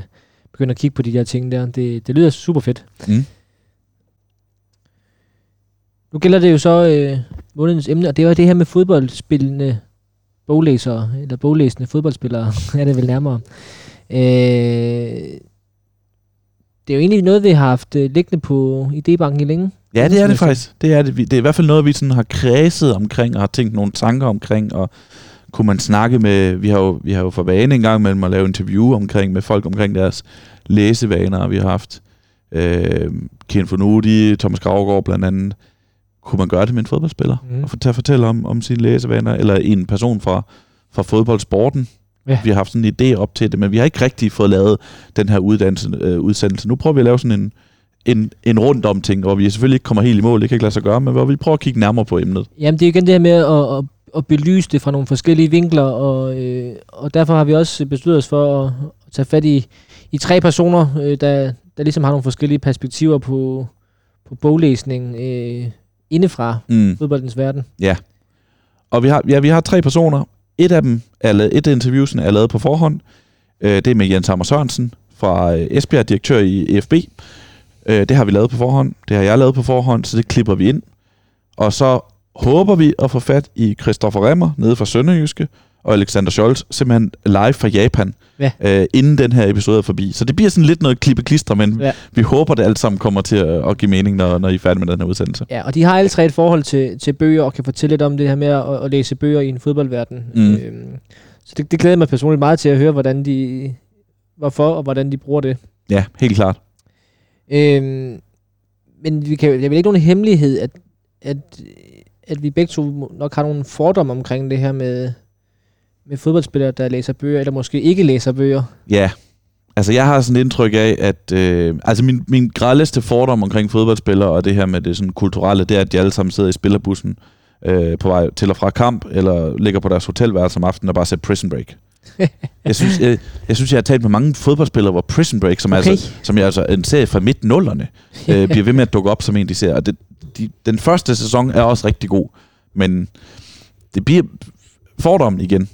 [SPEAKER 2] begynde at kigge på de der ting der. Det, det lyder super fedt.
[SPEAKER 3] Mm.
[SPEAKER 2] Nu gælder det jo så øh, månedens emne, og det var det her med fodboldspillende boglæsere, eller boglæsende fodboldspillere, er det vel nærmere. Øh, det er jo egentlig noget, vi har haft øh, liggende på idébanken i længe.
[SPEAKER 3] Ja, det er det faktisk. Det er, det. Det er i hvert fald noget, vi sådan har kredset omkring og har tænkt nogle tanker omkring, og kunne man snakke med, vi har jo, vi har jo for vane en gang mellem at lave interview omkring, med folk omkring deres læsevaner, vi har haft øh, Ken Fornudi, Thomas Gravgaard blandt andet. Kunne man gøre det med en fodboldspiller?
[SPEAKER 2] Mm.
[SPEAKER 3] Mm. Og fortælle, fortælle om, om sine læsevaner, eller en person fra, fra fodboldsporten.
[SPEAKER 2] Ja.
[SPEAKER 3] Vi har haft sådan en idé op til det, men vi har ikke rigtig fået lavet den her uddannelse, øh, udsendelse. Nu prøver vi at lave sådan en, en, en rundt om ting, hvor vi selvfølgelig ikke kommer helt i mål, det kan ikke lade sig gøre, men hvor vi prøver at kigge nærmere på emnet.
[SPEAKER 2] Jamen, det er jo igen det her med at, at, at belyse det fra nogle forskellige vinkler, og, øh, og derfor har vi også besluttet os for at, at tage fat i, i tre personer, øh, der, der ligesom har nogle forskellige perspektiver på, på boglæsning øh, indefra
[SPEAKER 3] Mm.
[SPEAKER 2] fodboldens verden.
[SPEAKER 3] Og vi har, ja, vi har tre personer. Et af dem, er lavet, et af interviewsene er lavet på forhånd. Øh, det er med Jens Hammer Sørensen fra øh, Esbjerg, direktør i EFB. Øh, det har vi lavet på forhånd. Det har jeg lavet på forhånd, så det klipper vi ind. Og så håber vi at få fat i Christoffer Remmer nede fra Sønderjyske og Alexander Scholz simpelthen live fra Japan,
[SPEAKER 2] Ja.
[SPEAKER 3] øh, inden den her episode er forbi. Så det bliver sådan lidt noget klippe klister, men
[SPEAKER 2] Ja.
[SPEAKER 3] vi håber, det alt sammen kommer til at, at give mening, når, når I er færdige med den her udsendelse.
[SPEAKER 2] Ja, og de har alle tre et forhold til, til bøger, og kan fortælle lidt om det her med at, at læse bøger i en fodboldverden.
[SPEAKER 3] Mm.
[SPEAKER 2] Øhm, så det, det glæder mig personligt meget til at høre, hvordan de, hvorfor og hvordan de bruger det.
[SPEAKER 3] Ja, helt klart.
[SPEAKER 2] Øhm, men vi kan, det er vel ikke nogen hemmelighed, at, at, at vi begge to nok har nogle fordomme omkring det her med, med fodboldspillere, der læser bøger, eller måske ikke læser bøger.
[SPEAKER 3] Ja, altså jeg har sådan et indtryk af, at øh, altså min, min grældeste fordom omkring fodboldspillere og det her med det sådan kulturelle, det er, at de alle sammen sidder i spillerbussen øh, på vej til og fra kamp, eller ligger på deres hotelværelse om aftenen og bare ser Prison Break. jeg, synes, jeg, jeg synes, jeg har talt med mange fodboldspillere, hvor Prison Break, som,
[SPEAKER 2] Okay.
[SPEAKER 3] okay. altså, som er altså en serie fra midt-nullerne, øh, bliver ved med at dukke op som en, de ser. Og det, de, den første sæson er også rigtig god, men det bliver fordommen igen.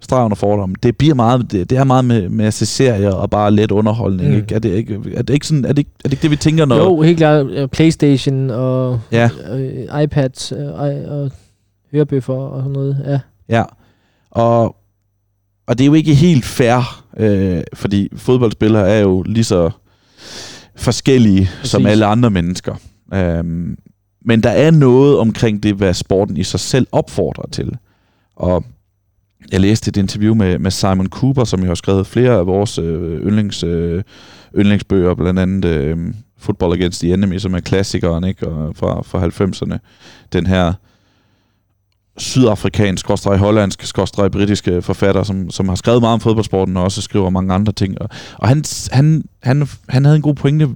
[SPEAKER 3] Stregen og fordommen. Det bliver meget, det, det er meget med, med at se serier og bare let underholdning.
[SPEAKER 2] Mm.
[SPEAKER 3] Ikke? Er, det ikke, er det ikke sådan, er det, ikke, er det ikke det, vi tænker, når...
[SPEAKER 2] Jo, helt klart. Playstation og
[SPEAKER 3] Ja,
[SPEAKER 2] iPads øh, og, og hørebøffer og sådan noget. Ja.
[SPEAKER 3] ja. Og, og det er jo ikke helt fair, øh, fordi fodboldspillere er jo lige så forskellige Præcis. Som alle andre mennesker. Øhm, men der er noget omkring det, hvad sporten i sig selv opfordrer til. Og jeg læste et interview med, med Simon Cooper, som jo har skrevet flere af vores øh, yndlings, øh, yndlingsbøger, blandt andet øh, Football Against the Enemy, som er klassikeren ikke? Og fra, fra 90'erne. Den her sydafrikansk, hollandsk, britiske forfatter, som, som har skrevet meget om fodboldsporten og også skriver mange andre ting. Og, og han, han, han, han havde en god pointe,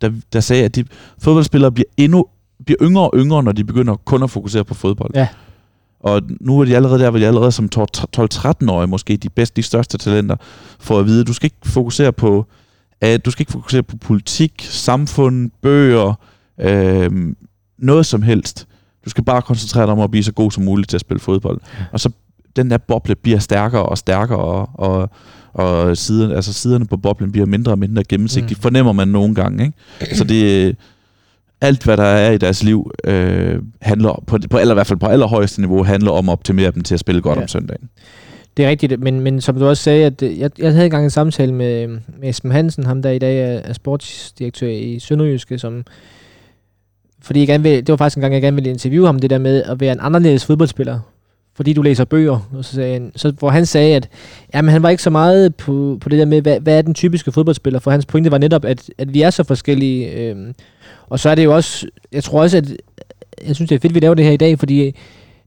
[SPEAKER 3] der, der sagde, at de fodboldspillere bliver endnu bliver yngre og yngre, når de begynder kun at fokusere på fodbold.
[SPEAKER 2] Ja.
[SPEAKER 3] Og nu er de allerede der, hvor de allerede som 12-13-årige måske de bedste, de største talenter, for at vide, at du skal ikke fokusere på, at du skal ikke fokusere på politik, samfund, bøger, øh, noget som helst. Du skal bare koncentrere dig om at blive så god som muligt til at spille fodbold. Og så den der boble bliver stærkere og stærkere, og, og, og siderne, altså siderne på boblen bliver mindre og mindre gennemsigtige,
[SPEAKER 2] Mm.
[SPEAKER 3] mm. fornemmer man nogle gange. Ikke? Så det alt, hvad der er i deres liv, øh, handler på, på eller i hvert fald på allerhøjeste niveau, handler om at optimere dem til at spille godt
[SPEAKER 2] Ja.
[SPEAKER 3] ja. om søndagen.
[SPEAKER 2] Det er rigtigt, men, men som du også sagde, at øh, jeg, jeg havde engang en samtale med, med Esben Hansen, ham der i dag er, er sportsdirektør i Sønderjyske, som fordi jeg gerne vil, det var faktisk en gang, jeg gerne ville interviewe ham, det der med at være en anderledes fodboldspiller, fordi du læser bøger, og så sagde han, så, hvor han sagde, at jamen, han var ikke så meget på, på det der med, hvad, hvad er den typiske fodboldspiller, for hans pointe var netop, at, at vi er så forskellige, øhm, og så er det jo også, jeg tror også, at jeg synes, det er fedt, vi laver det her i dag, fordi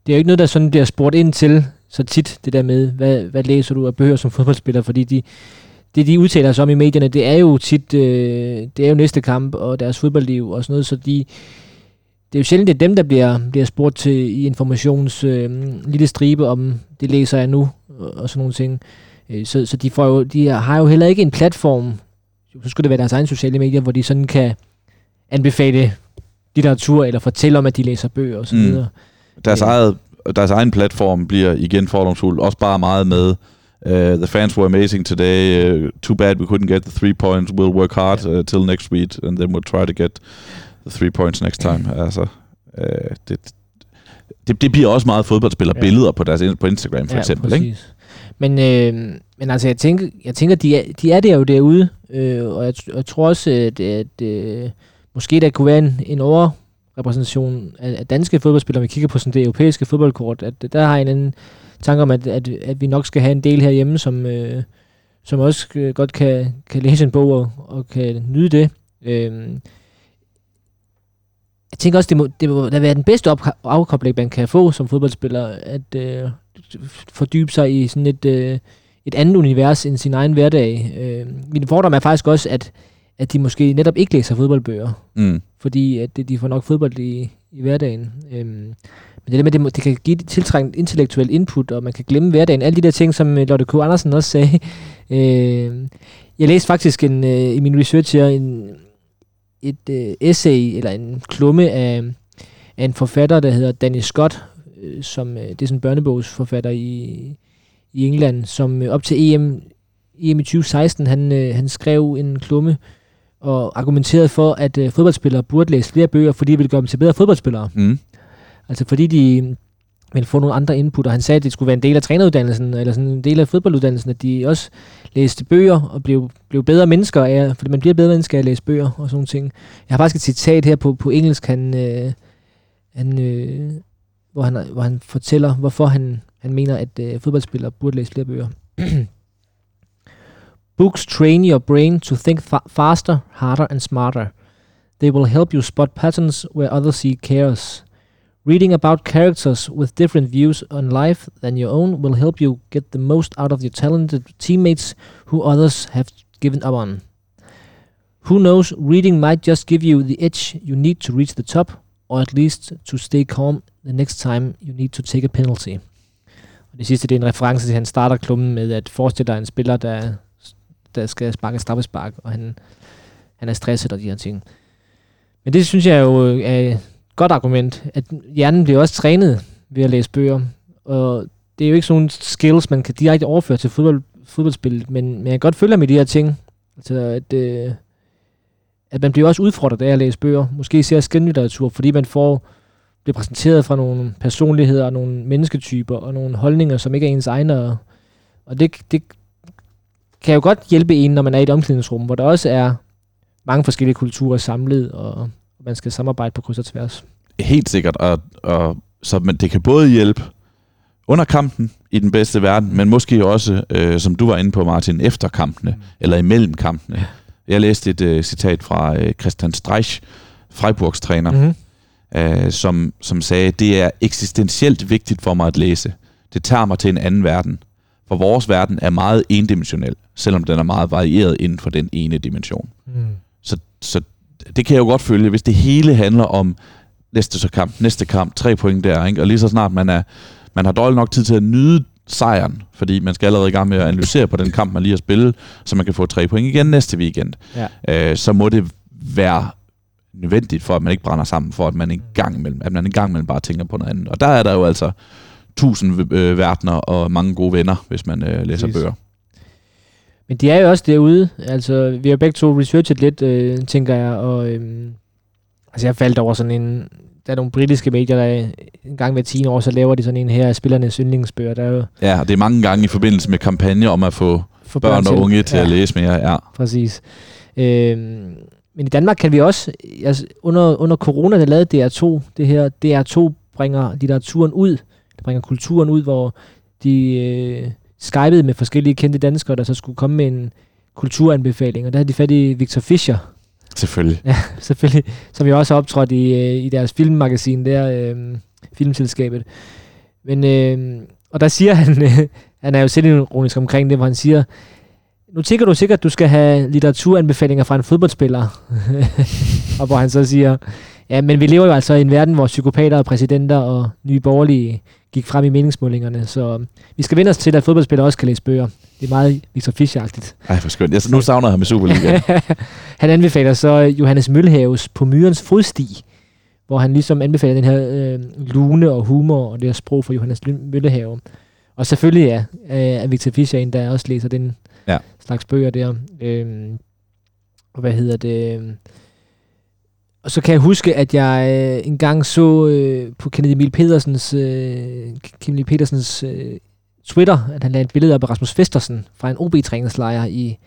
[SPEAKER 2] det er jo ikke noget, der sådan bliver spurgt ind til så tit, det der med, hvad, hvad læser du af bøger som fodboldspiller, fordi de, det, de udtaler sig om i medierne, det er jo tit, øh, det er jo næste kamp og deres fodboldliv og sådan noget, så de, det er jo sjældent, det er dem, der bliver, bliver spurgt til i informations øh, lille stribe om, det læser jeg nu, og, sådan nogle ting. Øh, så så de, får jo, de har jo heller ikke en platform, så skulle det være deres egen sociale medier, hvor de sådan kan anbefale litteratur, eller fortælle om, at de læser bøger og så
[SPEAKER 3] Mm.
[SPEAKER 2] videre.
[SPEAKER 3] Deres,
[SPEAKER 2] Ja.
[SPEAKER 3] eget, deres egen platform bliver igen fordomsfuld, også bare meget med, uh, the fans were amazing today, uh, too bad we couldn't get the three points, we'll work hard uh, till next week, and then we'll try to get three points next time. Altså, uh, det, det, det bliver også meget fodboldspillerbilleder ja. på deres på Instagram for eksempel. Ikke?
[SPEAKER 2] præcis. Men, øh, men altså, jeg tænker, jeg tænker de, er, de er der jo derude, øh, og jeg, jeg tror også, at, at øh, måske der kunne være en, en overrepræsentation af, af danske fodboldspillere, når vi kigger på sådan det europæiske fodboldkort, at der har en anden tanke om, at, at, at vi nok skal have en del herhjemme, som, øh, som også øh, godt kan, kan læse en bog og, og kan nyde det. Øh, jeg tænker også, det må, det må da være den bedste op- afkobling, man kan få som fodboldspiller, at øh, fordybe sig i sådan et, øh, et andet univers end sin egen hverdag. Øh, min fordom er faktisk også, at, at de måske netop ikke læser fodboldbøger,
[SPEAKER 3] Mm.
[SPEAKER 2] fordi at det, de får nok fodbold i, i hverdagen. Øhm, men det der med, det, må, det kan give tiltrængt intellektuel input, og man kan glemme hverdagen. Alle de der ting, som øh, Lotte K. Andersen også sagde. Øh, jeg læste faktisk en, øh, i min research her en, et øh, essay, eller en klumme af, af en forfatter, der hedder Danny Scott, øh, som øh, det er sådan en børnebogsforfatter i, i England, som øh, op til EM, EM i 2016, han, øh, han skrev en klumme og argumenterede for, at øh, fodboldspillere burde læse flere bøger, fordi det ville gøre dem til bedre fodboldspillere.
[SPEAKER 3] Mm.
[SPEAKER 2] Altså fordi de ville få nogle andre input, og han sagde, at det skulle være en del af træneruddannelsen, eller sådan en del af fodbolduddannelsen, at de også læste bøger og blev, blev bedre mennesker af, fordi man bliver bedre mennesker af at læse bøger og sådan nogle ting. Jeg har faktisk et citat her på, på engelsk, han, øh, han, øh, hvor, han, hvor han fortæller, hvorfor han, han mener, at øh, fodboldspillere burde læse flere bøger. Books train your brain to think fa- faster, harder and smarter. They will help you spot patterns where others see chaos. Reading about characters with different views on life than your own will help you get the most out of your talented teammates who others have given up on. Who knows, reading might just give you the edge you need to reach the top, or at least to stay calm the next time you need to take a penalty. Og det sidste, det er en reference til, at han starter klubben med at forestille dig en spiller, der, der skal sparke straffespark, og han, han er stresset og de her ting. Men det synes jeg jo øh, er godt argument, at hjernen bliver også trænet ved at læse bøger, og det er jo ikke sådan nogle skills, man kan direkte overføre til fodbold, fodboldspillet, men, men jeg kan godt følge med de her ting, altså at, øh, at man bliver også udfordret af at læse bøger, måske især skændlitteratur, fordi man får bliver præsenteret fra nogle personligheder, og nogle mennesketyper, og nogle holdninger, som ikke er ens egne, og det, det kan jo godt hjælpe en, når man er i et omklædningsrum, hvor der også er mange forskellige kulturer samlet, og man skal samarbejde på kryds og tværs.
[SPEAKER 3] Helt sikkert, og, og så men det kan både hjælpe under kampen i den bedste verden, men måske også, øh, som du var inde på, Martin, efter kampene, eller imellem kampene.
[SPEAKER 2] Ja.
[SPEAKER 3] Jeg læste et øh, citat fra øh, Christian Streich, Freiburgs træner,
[SPEAKER 2] Mm-hmm.
[SPEAKER 3] øh, som, som sagde, det er eksistentielt vigtigt for mig at læse. Det tager mig til en anden verden. For vores verden er meget endimensionel, selvom den er meget varieret inden for den ene dimension.
[SPEAKER 2] Mm.
[SPEAKER 3] Så, så det kan jeg jo godt følge, hvis det hele handler om næste så kamp, næste kamp, tre point der, ikke? og lige så snart man, er, man har dårligt nok tid til at nyde sejren, fordi man skal allerede i gang med at analysere på den kamp, man lige har spillet, så man kan få tre point igen næste weekend.
[SPEAKER 2] Ja.
[SPEAKER 3] Øh, så må det være nødvendigt for, at man ikke brænder sammen, for at man en gang imellem, at man en gang imellem bare tænker på noget andet. Og der er der jo altså tusind øh, verdener og mange gode venner, hvis man øh, læser
[SPEAKER 2] Præcis.
[SPEAKER 3] bøger.
[SPEAKER 2] Men de er jo også derude. Altså, vi har begge to researchet lidt, øh, tænker jeg, og øh, altså, jeg faldt over sådan en... Der er nogle britiske medier, der en gang hver 10 år, så laver de sådan en her af spillernes yndlingsbøger. Der er jo
[SPEAKER 3] Ja, og det er mange gange i forbindelse med kampagner om at få
[SPEAKER 2] for
[SPEAKER 3] børn og unge til
[SPEAKER 2] ja.
[SPEAKER 3] at læse mere. Ja.
[SPEAKER 2] Præcis. Øhm, men i Danmark kan vi også, altså under, under corona, der lavede DR2, det her, DR2 bringer litteraturen ud, der bringer kulturen ud, hvor de øh, skypede med forskellige kendte danskere, der så skulle komme med en kulturanbefaling, og der havde de fat i Victor Fischer,
[SPEAKER 3] Selvfølgelig.
[SPEAKER 2] ja, selvfølgelig, som jo også har optrådt i, øh, i deres filmmagasin der, øh, filmselskabet. Men, øh, og der siger han, øh, han er jo selvironisk omkring det, hvor han siger, nu tænker du sikkert, at du skal have litteraturanbefalinger fra en fodboldspiller. og hvor han så siger, ja, men vi lever jo altså i en verden, hvor psykopater og præsidenter og nye borgerlige gik frem i meningsmålingerne, så vi skal vende os til, at fodboldspillere også kan læse bøger. Det er meget Victor Fischer-agtigt.
[SPEAKER 3] Ej, hvor skønt. Jeg, nu savner jeg ham i Superliga.
[SPEAKER 2] han anbefaler så Johannes Mølhaves På myrens fodsti, hvor han ligesom anbefaler den her øh, lune og humor og det her sprog for Johannes Møllehave. Og selvfølgelig ja, er Victor Fischer en, der også læser den
[SPEAKER 3] Ja.
[SPEAKER 2] slags bøger der. Og hvad hedder det? Og så kan jeg huske, at jeg øh, engang så øh, på Kennedy Emil Petersens, øh, Kennedy Petersens øh, Twitter, at han lagde et billede op af Rasmus Festersen fra en OB-træningslejr i,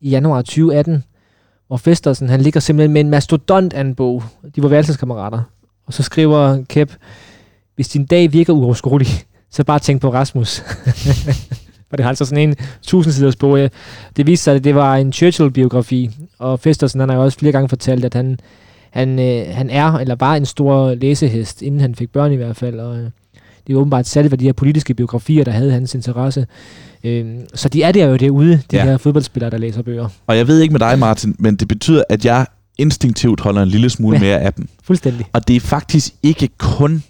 [SPEAKER 2] i januar 2018, hvor Festersen, han ligger simpelthen med en mastodont af en bog. De var værelseskammerater. Og så skriver Kep, hvis din dag virker uoverskuelig, så bare tænk på Rasmus. For det har altså sådan en tusindsiders bog. Det viste sig, at det var en Churchill-biografi, og Festersen han har jo også flere gange fortalt, at han, han, øh, han er, eller var en stor læsehest, inden han fik børn i hvert fald, og øh, det er åbenbart særligt for de her politiske biografier, der havde hans interesse. Øh, så de er der jo derude, de
[SPEAKER 3] Ja.
[SPEAKER 2] her fodboldspillere, der læser bøger.
[SPEAKER 3] og jeg ved ikke med dig, Martin, men det betyder, at jeg instinktivt holder en lille smule
[SPEAKER 2] Ja.
[SPEAKER 3] mere af dem.
[SPEAKER 2] Fuldstændig.
[SPEAKER 3] Og det er faktisk ikke kun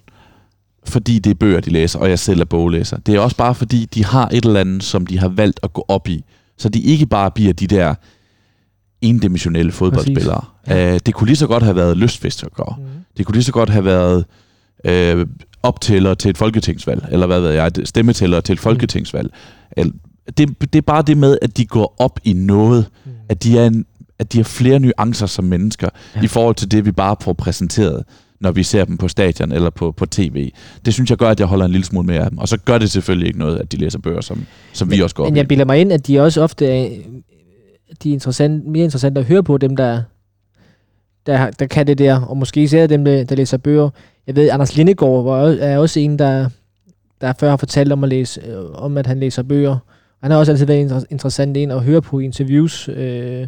[SPEAKER 3] fordi det er bøger, de læser, og jeg selv er boglæser. Det er også bare fordi, de har et eller andet, som de har valgt at gå op i. Så de ikke bare bliver de der endimensionelle fodboldspillere.
[SPEAKER 2] Ja.
[SPEAKER 3] Uh, det kunne lige så godt have været lystfiskere.
[SPEAKER 2] Mm.
[SPEAKER 3] Det kunne lige så godt have været øh, optæller til et folketingsvalg, eller hvad ved jeg, stemmetæller til et folketingsvalg. Eller, det, det er bare det med, at de går op i noget,
[SPEAKER 2] Mm.
[SPEAKER 3] at de er, en, at de har flere nuancer som mennesker, ja. I forhold til det, vi bare får præsenteret, når vi ser dem på stadion eller på, på tv. Det synes jeg gør, at jeg holder en lille smule mere af dem. Og så gør det selvfølgelig ikke noget, at de læser bøger, som, som vi også går op
[SPEAKER 2] Men jeg bilder mig ind, at de også ofte er, de er interessant, mere interessante at høre på, dem der, der, der kan det der, og måske især dem, der, der læser bøger. Jeg ved, Anders Lindegård var, også- er også en, der, der før har fortalt om, at læse, øh, om, at han læser bøger. Han har også altid været inter- interessant en at høre på interviews. Øh,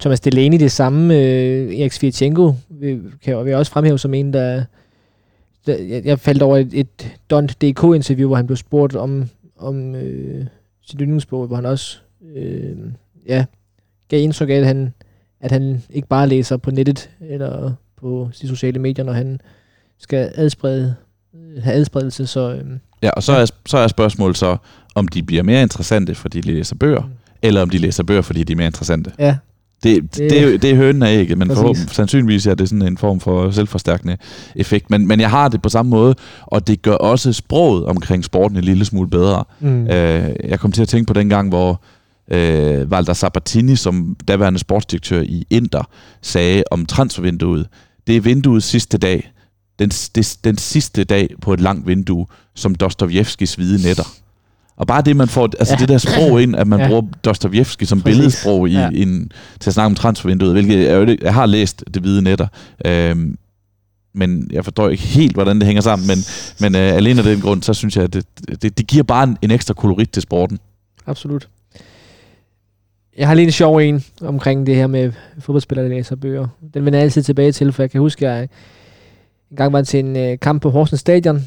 [SPEAKER 2] Thomas Delaney det samme. Øh, Erik Svirchenko kan jeg også fremhæve som en, der... der jeg, jeg faldt over et, et Dont.dk-interview, hvor han blev spurgt om, om øh, sit yndlingsbog, hvor han også øh, ja, gav indtryk af, at han, at han ikke bare læser på nettet eller på de sociale medier, når han skal adsprede, have adspredelse. Så øh,
[SPEAKER 3] Ja, og så er, så er spørgsmålet så, om de bliver mere interessante, fordi de læser bøger,
[SPEAKER 2] Mm.
[SPEAKER 3] eller om de læser bøger, fordi de er mere interessante.
[SPEAKER 2] ja,
[SPEAKER 3] Det,
[SPEAKER 2] Det-
[SPEAKER 3] det, er, det er hønen af ikke, men
[SPEAKER 2] Præcis.
[SPEAKER 3] for, sandsynligvis er det sådan en form for selvforstærkende effekt. Men, men jeg har det på samme måde, og det gør også sproget omkring sporten en lille smule bedre.
[SPEAKER 2] Mm.
[SPEAKER 3] Øh, jeg kom til at tænke på den gang, hvor øh, Walter Sabatini, som daværende sportsdirektør i Inter, sagde om transfervinduet. Det er vinduets sidste dag. Den, det, den sidste dag på et langt vindue, som Dostojevskis hvide netter. Og bare det, man får, altså
[SPEAKER 2] Ja.
[SPEAKER 3] det der sprog ind, at man
[SPEAKER 2] Ja.
[SPEAKER 3] bruger Dostojevski som
[SPEAKER 2] Præcis.
[SPEAKER 3] billedsprog i,
[SPEAKER 2] Ja.
[SPEAKER 3] in, til at snakke om transfervinduet, hvilket jeg, jeg har læst det hvide netter. Øhm, men jeg forstår ikke helt, hvordan det hænger sammen. Men, men øh, alene af den grund, så synes jeg, at det, det, det giver bare en, en ekstra kolorit til sporten.
[SPEAKER 2] Absolut. Jeg har lige en sjov en omkring det her med fodboldspillere, der læser bøger. Den vender jeg altid tilbage til, for jeg kan huske, at jeg en gang var til en øh, kamp på Horsens Stadion,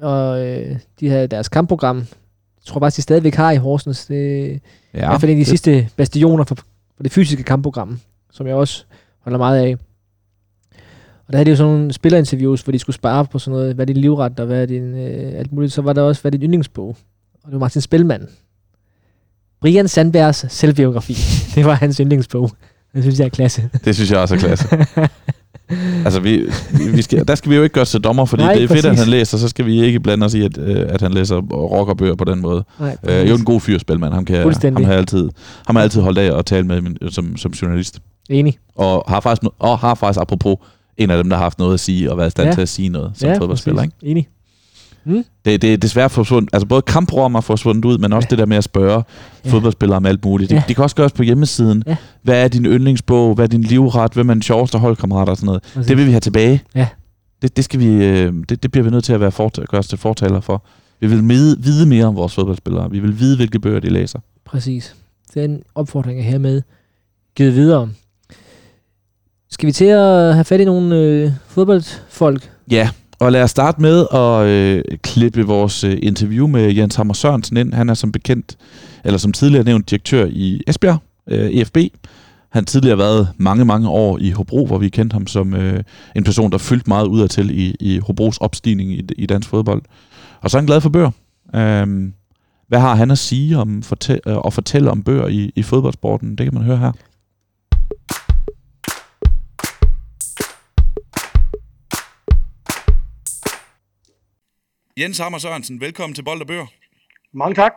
[SPEAKER 2] og øh, de havde deres kampprogram. Jeg tror faktisk, de stadigvæk har i Horsens. Det er
[SPEAKER 3] Ja,
[SPEAKER 2] i hvert fald en af de sidste bastioner for, for det fysiske kampprogram, som jeg også holder meget af. Og der havde de jo sådan nogle spillerinterviews, hvor de skulle spare på sådan noget, hvad er din livret, og hvad er din, øh, alt muligt. Så var der også, hvad er din yndlingsbog? Og det var Martin Spelman. Brian Sandbergs selvbiografi. det var hans yndlingsbog. Det synes jeg er klasse.
[SPEAKER 3] Det synes jeg også er klasse. Altså, vi, vi skal, der skal vi jo ikke gøre til dommer, fordi
[SPEAKER 2] Nej,
[SPEAKER 3] det er fedt, at
[SPEAKER 2] præcis.
[SPEAKER 3] han læser, så skal vi ikke blande os i, at, øh, at han læser rockerbøger på den måde.
[SPEAKER 2] Nej,
[SPEAKER 3] Øh, jo en god fyr, Spelman. Ham, kan, ham har altid, ham har altid holdt af at tale med som, som journalist.
[SPEAKER 2] Enig.
[SPEAKER 3] Og har, faktisk, og har faktisk, apropos, en af dem, der har haft noget at sige, og været i stand
[SPEAKER 2] Ja.
[SPEAKER 3] til at sige noget som ja, fodboldspiller. Ikke?
[SPEAKER 2] præcis. Enig.
[SPEAKER 3] Det, det er desværre forsvundet, altså både kampprogrammer er forsvundet ud, men også
[SPEAKER 2] Ja.
[SPEAKER 3] det der med at spørge
[SPEAKER 2] Ja.
[SPEAKER 3] fodboldspillere om alt muligt. Det,
[SPEAKER 2] Ja.
[SPEAKER 3] det kan også gøres på hjemmesiden.
[SPEAKER 2] Ja.
[SPEAKER 3] Hvad er din yndlingsbog? Hvad er din livret? Hvem er den sjoveste holdkammerat og sådan noget?
[SPEAKER 2] Præcis.
[SPEAKER 3] Det vil vi have tilbage.
[SPEAKER 2] Ja.
[SPEAKER 3] Det, det, skal vi, øh, det, det bliver vi nødt til at være fort, gøre os til fortaler for. Vi vil vide, vide mere om vores fodboldspillere. Vi vil vide, hvilke bøger de læser.
[SPEAKER 2] Præcis. Den opfordring er hermed givet videre. Skal vi til at have fat i nogle øh, fodboldfolk?
[SPEAKER 3] Ja, og lad os starte med at øh, klippe vores øh, interview med Jens Hammer Sørensen ind. Han er som bekendt, eller som tidligere nævnt, direktør i Esbjerg, øh, EFB. Han har tidligere været mange, mange år i Hobro, hvor vi kendte ham som øh, en person, der fyldte meget ud til i, i Hobros opstigning i, i dansk fodbold. Og så er han glad for bøger. Øhm, hvad har han at sige om fortæ- øh, og fortælle om bøger i, i fodboldsporten? Det kan man høre her.
[SPEAKER 4] Jens Hammer Sørensen, velkommen til Bold og Bøger.
[SPEAKER 5] Mange tak.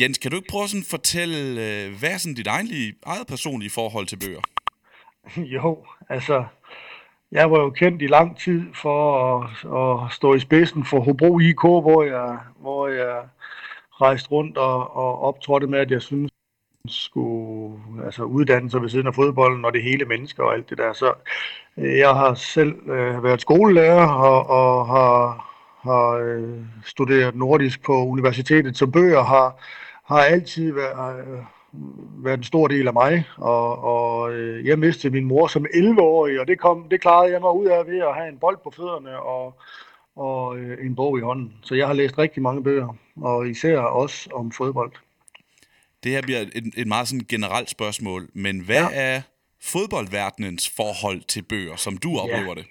[SPEAKER 4] Jens, kan du ikke prøve sådan at fortælle, øh, hvad er sådan dit egenlige, eget personlige forhold til bøger?
[SPEAKER 5] Jo, altså, jeg var jo kendt i lang tid for at, at stå i spidsen for Hobro IK, hvor jeg, hvor jeg rejste rundt og, og optrådte med, at jeg synes, skulle altså, uddanne sig ved siden af fodbolden og det hele mennesker og alt det der. Så øh, jeg har selv øh, været skolelærer og, og har, har øh, studeret nordisk på universitetet, så bøger har, har altid været, øh, været en stor del af mig, og, og øh, jeg mistede min mor som 11-årig, og det, kom, det klarede jeg mig ud af ved at have en bold på fødderne og, og øh, en bog i hånden. Så jeg har læst rigtig mange bøger, og især også om fodbold.
[SPEAKER 4] Det her bliver et, et meget sådan generelt spørgsmål, men hvad
[SPEAKER 5] Ja.
[SPEAKER 4] ja. er fodboldverdenens forhold til bøger, som du oplever det?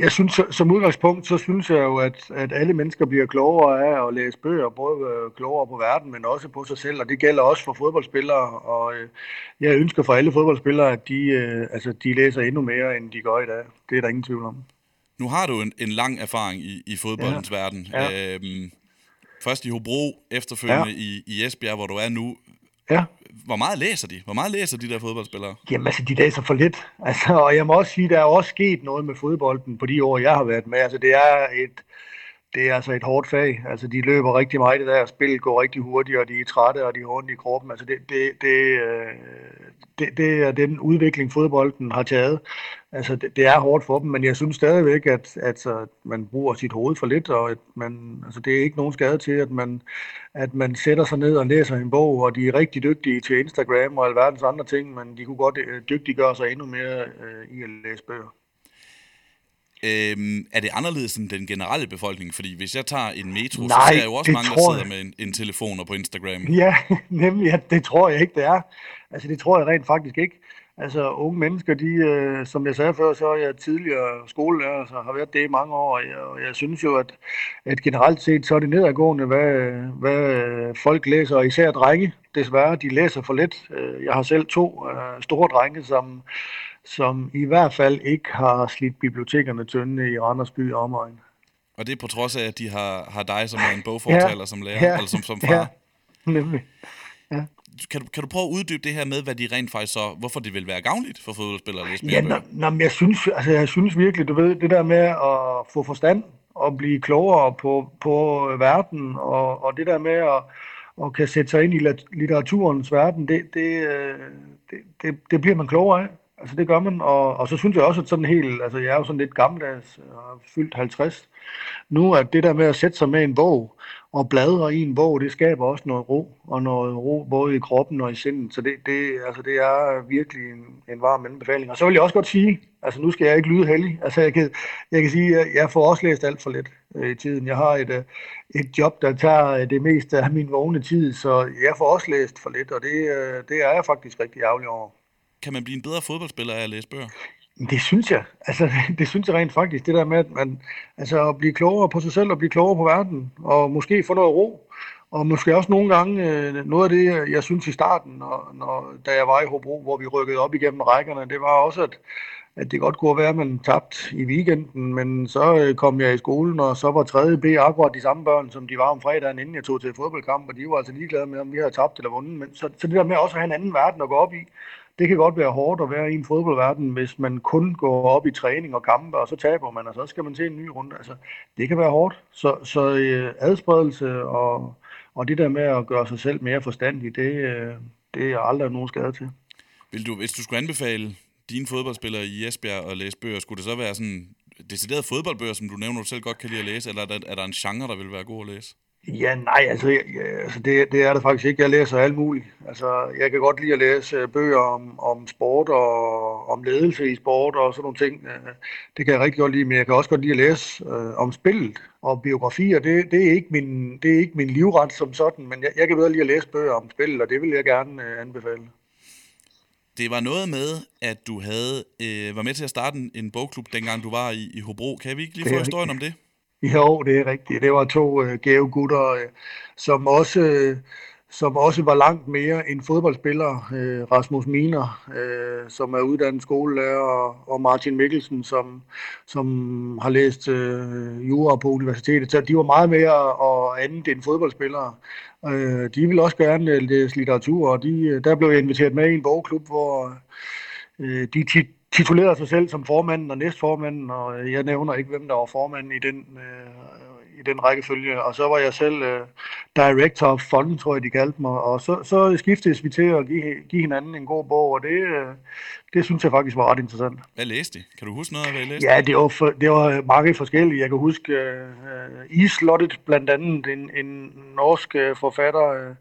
[SPEAKER 5] Jeg, synes, som udgangspunkt, så synes jeg jo, at, at alle mennesker bliver klogere af at læse bøger, både øh, klogere på verden, men også på sig selv, og det gælder også for fodboldspillere, og øh, jeg ønsker for alle fodboldspillere, at de, øh, altså, de læser endnu mere, end de gør i dag. Det er der ingen tvivl om.
[SPEAKER 4] Nu har du en, en lang erfaring i, i fodboldens ja. verden.
[SPEAKER 5] Ja.
[SPEAKER 4] Øhm, først i Hobro, efterfølgende ja. i, i Esbjerg, hvor du er nu.
[SPEAKER 5] Ja.
[SPEAKER 4] Hvor meget læser de? Hvor meget læser de der fodboldspillere?
[SPEAKER 5] Jamen altså, de læser for lidt. Altså, og jeg må også sige, der er også sket noget med fodbolden på de år, jeg har været med. Altså, det er et, det er altså et hårdt fag. Altså, de løber rigtig meget i det der. Spillet går rigtig hurtigt, og de er trætte, og de har ondt i kroppen. Altså, det, det, det, øh, det, det er den udvikling, fodbolden har taget. Altså, det, det er hårdt for dem, men jeg synes stadigvæk, at, at, at man bruger sit hoved for lidt, og at man, altså, det er ikke nogen skade til, at man, at man sætter sig ned og læser en bog, og de er rigtig dygtige til Instagram og alverdens andre ting, men de kunne godt øh, dygtiggøre sig endnu mere øh, i at læse bøger.
[SPEAKER 4] Øhm, er det anderledes end den generelle befolkning? Fordi hvis jeg tager en metro, så
[SPEAKER 5] Nej,
[SPEAKER 4] ser jeg jo også mange, der sidder
[SPEAKER 5] jeg.
[SPEAKER 4] med en, en telefon og på Instagram.
[SPEAKER 5] Ja, nemlig, at det tror jeg ikke, det er. Altså, det tror jeg rent faktisk ikke. Altså, unge mennesker, de, øh, som jeg sagde før, så er jeg tidligere skolelærer, så har været det i mange år, og jeg, og jeg synes jo, at, at generelt set, så er det nedadgående, hvad, hvad folk læser, og især drenge, desværre, de læser for lidt. Øh, Jeg har selv to øh, store drenge, som, som i hvert fald ikke har slidt bibliotekerne tynde i Randers by og omegn.
[SPEAKER 4] Og det er på trods af, at de har, har dig som en bogfortaler ja, som lærer,
[SPEAKER 5] ja,
[SPEAKER 4] eller som, som far.
[SPEAKER 5] Ja, nemlig.
[SPEAKER 4] Kan, du, kan du prøve at uddybe det her med, hvad de rent faktisk så, hvorfor det vil være gavnligt for fodboldspillere mere
[SPEAKER 5] Ja, nå, nå, men jeg synes, altså, jeg synes virkelig, du ved, det der med at få forstand og blive klogere på, på verden, og, og det der med at, at kan sætte sig ind i litteraturens verden, det, det, øh, det, det, det bliver man klogere af. Altså det gør man, og, og så synes jeg også, at sådan helt, altså jeg er jo sådan lidt gammeldags, jeg har fyldt 50 nu, at det der med at sætte sig med en bog og bladre i en bog, det skaber også noget ro, og noget ro både i kroppen og i sindet, så det, det, altså det er virkelig en, en varm anbefaling. Og så vil jeg også godt sige, altså nu skal jeg ikke lyde heldig, altså jeg kan, jeg kan sige, at jeg får også læst alt for lidt øh, i tiden. Jeg har et, øh, et job, der tager øh, det meste af min vågne tid, så jeg får også læst for lidt, og det, øh, det er jeg faktisk rigtig ærgerlig over.
[SPEAKER 4] Kan man blive en bedre fodboldspiller af at læse bøger?
[SPEAKER 5] Det synes jeg. Altså, det synes jeg rent faktisk. Det der med, at man, altså, at blive klogere på sig selv og blive klogere på verden, og måske få noget ro. Og måske også nogle gange øh, noget af det, jeg synes i starten, når, når, da jeg var i Hobro, hvor vi rykkede op igennem rækkerne, det var også, at, at det godt kunne være, at man tabte i weekenden, men så øh, kom jeg i skolen, og så var 3. B akkurat de samme børn, som de var om fredagen, inden jeg tog til fodboldkamp, og de var altså ligeglade med, om vi havde tabt eller vundet. Men så, så det der med også at have en anden verden at gå op i, det kan godt være hårdt at være i en fodboldverden, hvis man kun går op i træning og kampe, og så taber man, og så skal man til en ny runde. Altså, det kan være hårdt. Så, så øh, adspredelse og, og det der med at gøre sig selv mere forstandig, det, øh, det er aldrig nogen skade til.
[SPEAKER 4] Vil du, hvis du skulle anbefale dine fodboldspillere i Esbjerg at læse bøger, skulle det så være sådan deciderede fodboldbøger, som du nævner, du selv godt kan lide at læse, eller er der, er der en genre, der vil være god at læse?
[SPEAKER 5] Ja, nej, altså, jeg, altså det, det er det faktisk ikke. Jeg læser alt muligt. Altså, jeg kan godt lide at læse øh, bøger om, om sport og om ledelse i sport og sådan nogle ting. Øh, det kan jeg rigtig godt lide, men jeg kan også godt lide at læse øh, om spillet og biografier. Det, det, er ikke min, det er ikke min livret som sådan, men jeg, jeg kan bedre lide at læse bøger om spillet, og det vil jeg gerne øh, anbefale.
[SPEAKER 4] Det var noget med, at du havde øh, var med til at starte en, en bogklub, dengang du var i, i Hobro. Kan vi ikke lige få historien om det?
[SPEAKER 5] Jo, det er rigtigt. Det var to øh, gave gutter, øh, som også... Øh, som også var langt mere end fodboldspiller, øh, Rasmus Miner, øh, som er uddannet skolelærer, og, og Martin Mikkelsen, som, som har læst øh, jura på universitetet. Så de var meget mere og andet end fodboldspillere. Øh, de ville også gerne læse litteratur, og de, øh, der blev jeg inviteret med i en bogklub, hvor øh, de tit titulerede sig selv som formanden og næstformanden, og jeg nævner ikke, hvem der var formanden i den, øh, i den rækkefølge. Og så var jeg selv øh, director of fund, tror jeg, de kaldte mig. Og så, så skiftedes vi til at give, give hinanden en god bog, og det, øh, det synes jeg faktisk var ret interessant.
[SPEAKER 4] Hvad læste de? Kan du huske noget af, hvad I læste?
[SPEAKER 5] Ja, det var, for, det var mange forskellige. Jeg kan huske øh, Islottet, blandt andet en, en norsk øh, forfatter, øh,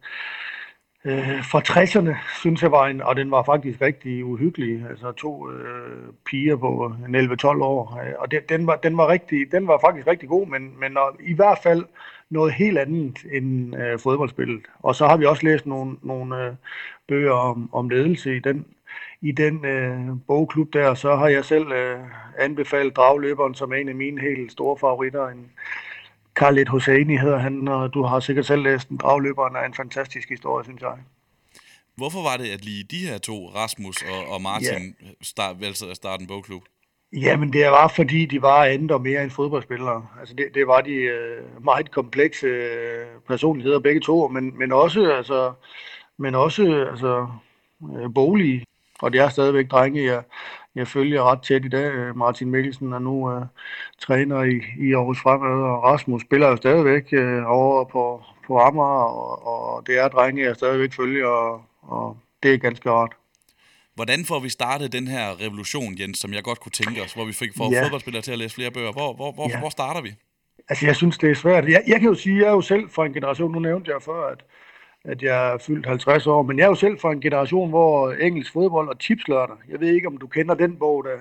[SPEAKER 5] øh, fra 60'erne, synes jeg var en, og den var faktisk rigtig uhyggelig. Altså to øh, piger på 11-12 år, øh, og det, den, var, den, var rigtig, den var faktisk rigtig god, men, men og, i hvert fald noget helt andet end øh, fodboldspillet. Og så har vi også læst nogle, nogle øh, bøger om, om ledelse i den, i den øh, bogklub der, så har jeg selv øh, anbefalet Dragløberen som en af mine helt store favoritter, en, Khaled Hosseini hedder han, og du har sikkert selv læst den. Dragløberen er en fantastisk historie, synes jeg.
[SPEAKER 4] Hvorfor var det, at lige de her to, Rasmus og, og Martin, ja. start, valgte at starte en bogklub?
[SPEAKER 5] Jamen, det var fordi, de var andet og mere end fodboldspillere. Altså, det, det var de øh, meget komplekse øh, personligheder, begge to, men, men også, altså, men også altså, øh, bolige. Og det er stadigvæk drenge, jeg, jeg følger ret tæt i dag. Øh, Martin Mikkelsen er nu uh, træner i, i Aarhus Fremad, og Rasmus spiller jo stadigvæk uh, over på, på Amager, og, og det er drenge, jeg stadigvæk følger, og, og det er ganske rart.
[SPEAKER 4] Hvordan får vi startet den her revolution, Jens, som jeg godt kunne tænke os, hvor vi fik for ja. fodboldspillere til at læse flere bøger? Hvor, hvor, hvor, ja. hvor starter vi?
[SPEAKER 5] Altså, jeg synes, det er svært. Jeg, jeg kan jo sige, jeg er jo selv fra en generation, nu nævnte jeg før, at at jeg er fyldt 50 år, men jeg er jo selv fra en generation, hvor engelsk fodbold og tipslørdag, jeg ved ikke, om du kender den bog, der,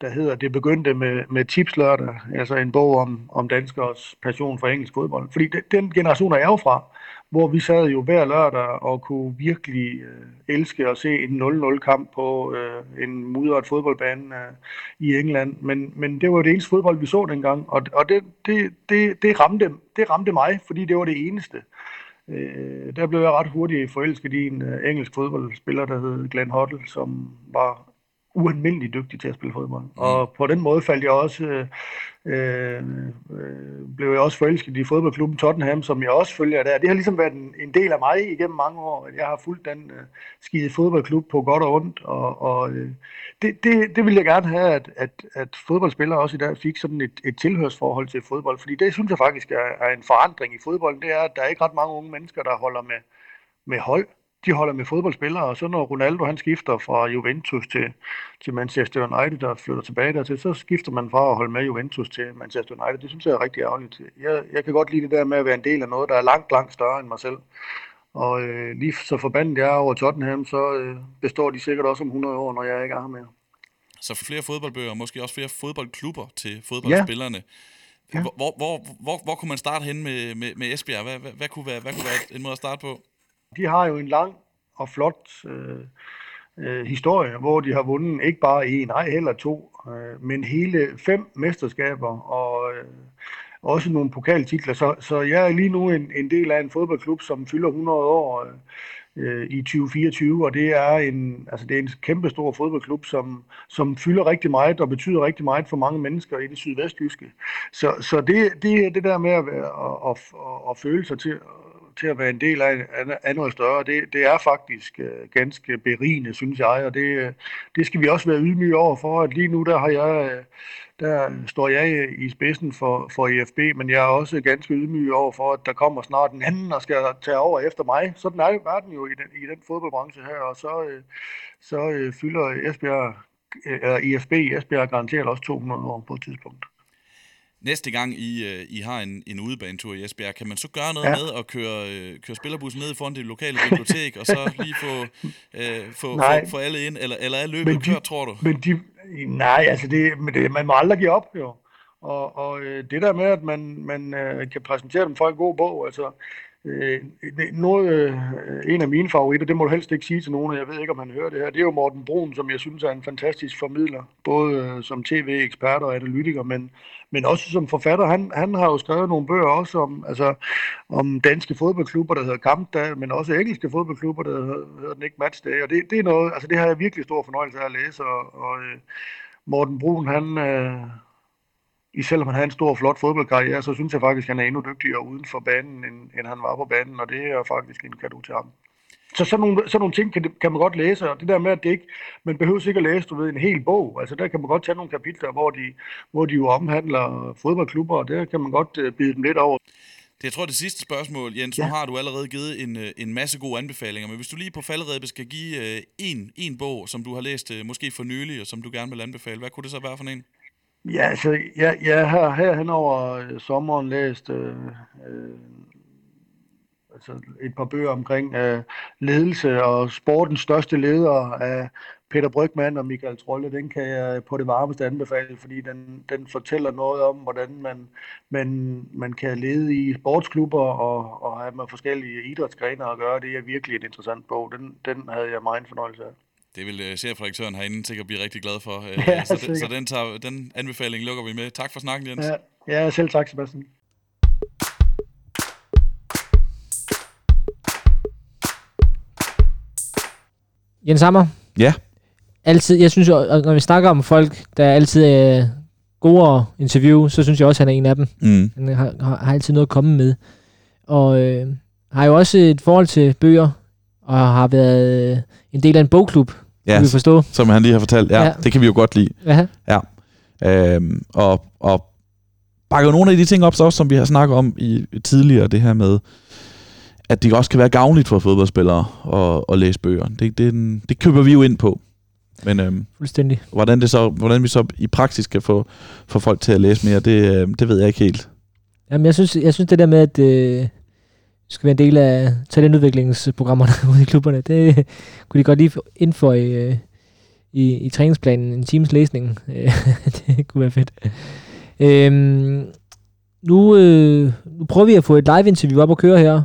[SPEAKER 5] der hedder Det begyndte med, med tipslørdag, altså en bog om, om danskers passion for engelsk fodbold. Fordi den, den generation er jeg jo fra, hvor vi sad jo hver lørdag og kunne virkelig øh, elske at se en 0-0-kamp på øh, en mudret fodboldbane øh, i England. Men, men det var det eneste fodbold, vi så dengang, og, og det, det, det, det, ramte, det ramte mig, fordi det var det eneste øh, Øh, der blev jeg ret hurtigt forelsket i en øh, engelsk fodboldspiller, der hed Glenn Hoddle, som var ualmindelig dygtig til at spille fodbold. Mm. Og på den måde faldt jeg også, øh, øh, blev jeg også forelsket i fodboldklubben Tottenham, som jeg også følger der. Det har ligesom været en, en del af mig igennem mange år. Jeg har fulgt den øh, skide fodboldklub på godt og ondt, og, og øh, det, det, det vil jeg gerne have, at, at, at fodboldspillere også i dag fik sådan et, et tilhørsforhold til fodbold, fordi det synes jeg faktisk er, er en forandring i fodbolden. Det er, at der er ikke ret mange unge mennesker, der holder med, med hold de holder med fodboldspillere, og så når Ronaldo han skifter fra Juventus til, til Manchester United og flytter tilbage dertil, så skifter man fra at holde med Juventus til Manchester United. Det synes jeg er rigtig ærgerligt. Jeg, jeg kan godt lide det der med at være en del af noget, der er langt, langt større end mig selv. Og øh, lige så forbandet jeg er over Tottenham, så øh, består de sikkert også om 100 år, når jeg ikke er her mere.
[SPEAKER 4] Så flere fodboldbøger, måske også flere fodboldklubber til fodboldspillerne. Ja. Ja. Hvor, hvor, hvor, hvor kunne man starte hen med, med, med Esbjerg? Hvad, hvad, hvad, kunne være, hvad kunne være en måde at starte på?
[SPEAKER 5] De har jo en lang og flot øh, øh, historie, hvor de har vundet ikke bare en, nej heller to, øh, men hele fem mesterskaber og øh, også nogle pokaltitler. Så, så jeg er lige nu en, en del af en fodboldklub, som fylder 100 år. øh, øh i 2024, og det er en, altså det er en kæmpe stor fodboldklub, som, som fylder rigtig meget og betyder rigtig meget for mange mennesker i det sydvestjyske. Så, så det, det, det der med at, at, at, at føle sig til, til at være en del af, af noget større, det, det er faktisk øh, ganske berigende, synes jeg, og det, øh, det skal vi også være ydmyge over for, at lige nu der har jeg øh, der står jeg i spidsen for, for EFB, men jeg er også ganske ydmyg over for, at der kommer snart en anden, der skal tage over efter mig. Sådan er verden jo i den, i den fodboldbranche her, og så, øh, så øh, fylder Esbjerg, eller EFB i Esbjerg garanteret også 200 år på et tidspunkt.
[SPEAKER 4] Næste gang I, uh, I har en, en udebanetur i Esbjerg, kan man så gøre noget ja. med at køre, uh, køre spillerbussen ned foran det lokale bibliotek, og så lige få, uh, få, få, få alle ind, eller, eller er løbet kørt, tror du?
[SPEAKER 5] Men de, nej, altså det, men det, man må aldrig give op, jo. Og, og det der med, at man, man kan præsentere dem for en god bog, altså Øh, noget, øh, en af mine favoritter, det må du helst ikke sige til nogen, og jeg ved ikke, om han hører det her, det er jo Morten Brun, som jeg synes er en fantastisk formidler, både øh, som tv-ekspert og analytiker, men, men også som forfatter. Han, han har jo skrevet nogle bøger også om, altså, om danske fodboldklubber, der hedder Kampdag, men også engelske fodboldklubber, der hedder den ikke Matchday, og det, det er noget, altså det har jeg virkelig stor fornøjelse af at læse, og, og øh, Morten Brun, han, øh, i selvom han har en stor, flot fodboldkarriere, så synes jeg faktisk, at han er endnu dygtigere uden for banen, end, end han var på banen, og det er faktisk en kado til ham. Så sådan nogle, sådan nogle ting kan, kan man godt læse, og det der med, at det ikke, man behøver ikke at læse, du ved, en hel bog. Altså der kan man godt tage nogle kapitler, hvor de, hvor de jo omhandler fodboldklubber, og der kan man godt uh, bide dem lidt over.
[SPEAKER 4] Det jeg tror det sidste spørgsmål, Jens. Ja. Nu har du allerede givet en, øh, en masse gode anbefalinger, men hvis du lige på faldrebet skal give uh, en, en bog, som du har læst uh, måske for nylig, og som du gerne vil anbefale, hvad kunne det så være for en?
[SPEAKER 5] Ja, altså, jeg, jeg har her hen over øh, sommeren læst øh, øh, altså et par bøger omkring øh, ledelse og sportens største ledere af Peter Brygman og Michael Trolle. Den kan jeg på det varmeste anbefale, fordi den, den fortæller noget om, hvordan man, man, man kan lede i sportsklubber og, og have med forskellige idrætsgrene at gøre. Det er virkelig en interessant bog. Den, den havde jeg meget fornøjelse af.
[SPEAKER 4] Det vil uh, chefredaktøren herinde sikkert blive rigtig glad for. Uh, ja, så, den, så den, tager, den anbefaling lukker vi med. Tak for snakken, Jens.
[SPEAKER 5] Ja, ja selv tak, Sebastian.
[SPEAKER 2] Jens Hammer.
[SPEAKER 3] Ja.
[SPEAKER 2] Altid, jeg synes jo, når vi snakker om folk, der er altid er gode interview, så synes jeg også, at han er en af dem. Mm. Han har, har, har altid noget at komme med. Og øh, har jo også et forhold til bøger, og har været en del af en bogklub, ja, kan vi forstå.
[SPEAKER 3] som han lige har fortalt. Ja, ja. det kan vi jo godt lide. Ja. ja. Øhm, og, og bakker nogle af de ting op, så også, som vi har snakket om i, tidligere, det her med, at det også kan være gavnligt for fodboldspillere at, at læse bøger. Det, det, det køber vi jo ind på. Men øhm,
[SPEAKER 2] Fuldstændig.
[SPEAKER 3] Hvordan, det så, hvordan vi så i praksis kan få, få folk til at læse mere, det, øh, det ved jeg ikke helt.
[SPEAKER 2] Jamen, jeg synes, jeg synes det der med, at øh, skal være en del af talentudviklingsprogrammerne ude i klubberne. Det kunne de godt lige indføje øh, i, i træningsplanen, en times læsning. det kunne være fedt. Øhm, nu, øh, nu prøver vi at få et live-interview op at køre her.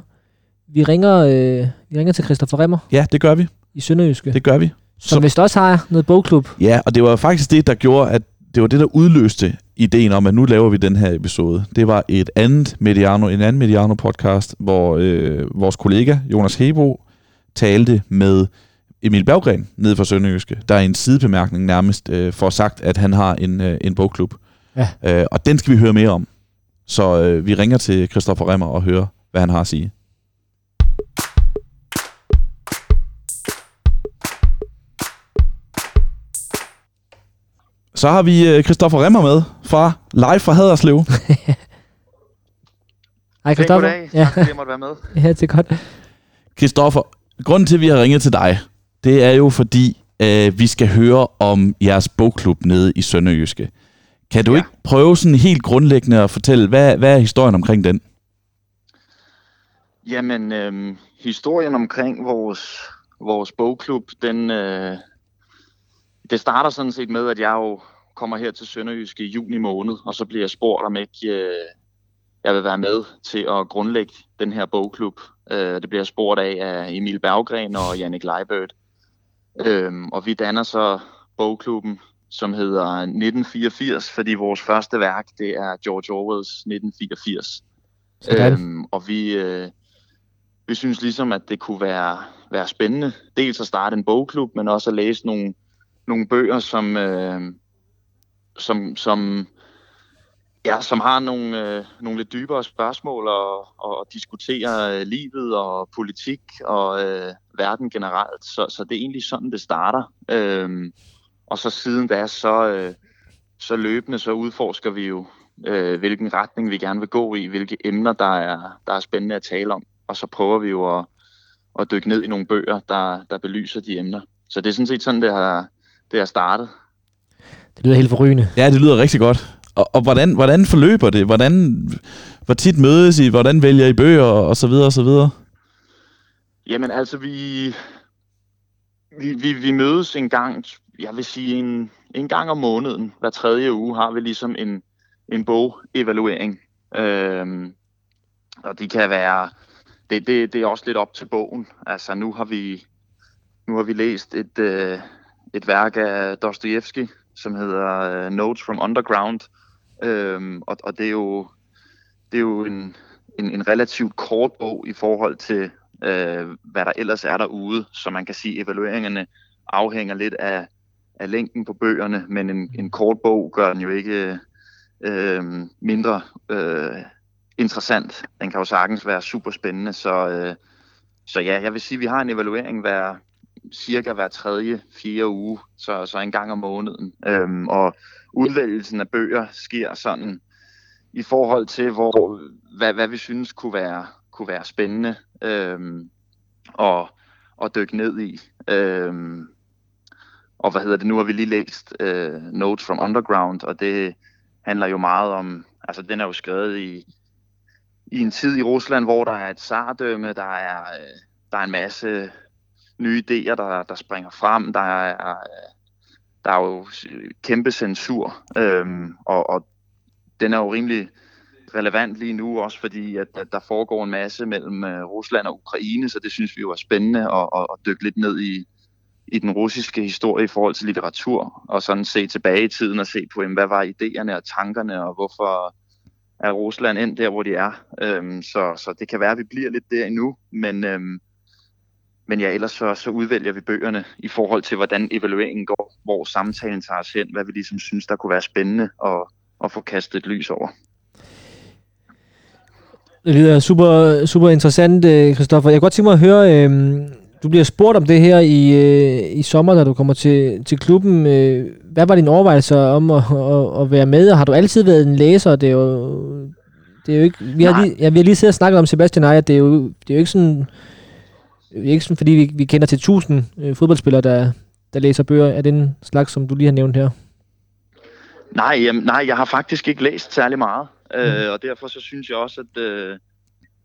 [SPEAKER 2] Vi ringer, øh, vi ringer til Christoffer Remmer.
[SPEAKER 3] Ja, det gør vi.
[SPEAKER 2] I Sønderjyske.
[SPEAKER 3] Det gør vi.
[SPEAKER 2] Som, som vist også har noget bogklub.
[SPEAKER 3] Ja, og det var faktisk det, der gjorde, at det var det, der udløste ideen om, at nu laver vi den her episode. Det var et andet Mediano, en anden Mediano-podcast, hvor øh, vores kollega Jonas Hebo talte med Emil Berggren nede fra Sønderjyske, der er en sidebemærkning nærmest øh, for sagt, at han har en, øh, en bogklub. Ja. Øh, og den skal vi høre mere om. Så øh, vi ringer til Christoffer Remmer og hører, hvad han har at sige. Så har vi øh, Christoffer Remmer med fra live fra Haderslev.
[SPEAKER 2] Hej Christoffer.
[SPEAKER 6] Goddag, ja. tak fordi jeg måtte være med.
[SPEAKER 2] ja, det er godt.
[SPEAKER 3] Christoffer, grunden til, at vi har ringet til dig, det er jo fordi, øh, vi skal høre om jeres bogklub nede i Sønderjyske. Kan du ja. ikke prøve sådan helt grundlæggende at fortælle, hvad, hvad er historien omkring den?
[SPEAKER 6] Jamen, øh, historien omkring vores, vores bogklub, den, øh, det starter sådan set med, at jeg jo kommer her til Sønderjysk i juni måned, og så bliver jeg spurgt, om ikke øh, jeg vil være med til at grundlægge den her bogklub. Øh, det bliver jeg spurgt af af Emil Berggren og Jannik Leibert. Øh, og vi danner så bogklubben, som hedder 1984, fordi vores første værk, det er George Orwells 1984. Øhm, og vi, øh, vi synes ligesom, at det kunne være være spændende. Dels at starte en bogklub, men også at læse nogle, nogle bøger, som, øh, som, som, ja, som har nogle, øh, nogle lidt dybere spørgsmål og, og, diskuterer øh, livet og politik og øh, verden generelt. Så, så det er egentlig sådan, det starter. Øh, og så siden da, så, øh, så løbende så udforsker vi jo, øh, hvilken retning vi gerne vil gå i, hvilke emner, der er, der er spændende at tale om. Og så prøver vi jo at, at dykke ned i nogle bøger, der, der belyser de emner. Så det er sådan set sådan, det har, det har startet.
[SPEAKER 2] Det lyder helt forrygende.
[SPEAKER 3] Ja, det lyder rigtig godt. Og, og hvordan, hvordan forløber det? Hvordan, hvor tit mødes I? Hvordan vælger I bøger? Og så videre, og så videre.
[SPEAKER 6] Jamen altså, vi, vi, vi, vi mødes en gang, jeg vil sige en, en gang om måneden. Hver tredje uge har vi ligesom en, en bog-evaluering. Øhm, og det kan være, det, det, det er også lidt op til bogen. Altså nu har vi, nu har vi læst et, øh, et værk af Dostoyevsky, som hedder øh, Notes from Underground. Øhm, og, og det er jo, det er jo en, en, en relativt kort bog i forhold til, øh, hvad der ellers er derude. Så man kan sige, at evalueringerne afhænger lidt af, af længden på bøgerne, men en, en kort bog gør den jo ikke øh, mindre øh, interessant. Den kan jo sagtens være super spændende, så, øh, så ja, jeg vil sige, at vi har en evaluering hver cirka hver tredje, fire uge, så, så en gang om måneden. Øhm, og udvælgelsen af bøger sker sådan i forhold til, hvor, hvad, hvad vi synes kunne være, kunne være spændende øhm, og, og dykke ned i. Øhm, og hvad hedder det, nu har vi lige læst øh, Notes from Underground, og det handler jo meget om, altså den er jo skrevet i, i en tid i Rusland, hvor der er et sardømme, der er, øh, der er en masse nye idéer, der, der springer frem, der er, der er jo kæmpe censur, øhm, og, og den er jo rimelig relevant lige nu, også fordi at, at der foregår en masse mellem øh, Rusland og Ukraine, så det synes vi jo er spændende at, at, at dykke lidt ned i, i den russiske historie i forhold til litteratur, og sådan se tilbage i tiden og se på, jamen, hvad var idéerne og tankerne, og hvorfor er Rusland endt der, hvor de er. Øhm, så, så det kan være, at vi bliver lidt der endnu, men, øhm, men ja, ellers så, så udvælger vi bøgerne i forhold til, hvordan evalueringen går, hvor samtalen tager os hen, hvad vi ligesom synes, der kunne være spændende at, at få kastet et lys over.
[SPEAKER 2] Det lyder super, super interessant, Christoffer. Jeg kunne godt tænke mig at høre, øh, du bliver spurgt om det her i, øh, i sommer, da du kommer til, til klubben. Øh, hvad var din overvejelse om at, at, at være med, og har du altid været en læser? Det er jo, det er jo ikke, vi, har lige, ja, vi har lige siddet og snakket om Sebastian og jeg, det er jo, det er jo ikke sådan ikke sådan, fordi vi, vi kender til tusind øh, fodboldspillere, der, der læser bøger af den slags, som du lige har nævnt her.
[SPEAKER 6] Nej, jamen, nej, jeg har faktisk ikke læst særlig meget, mm. øh, og derfor så synes jeg også, at, øh,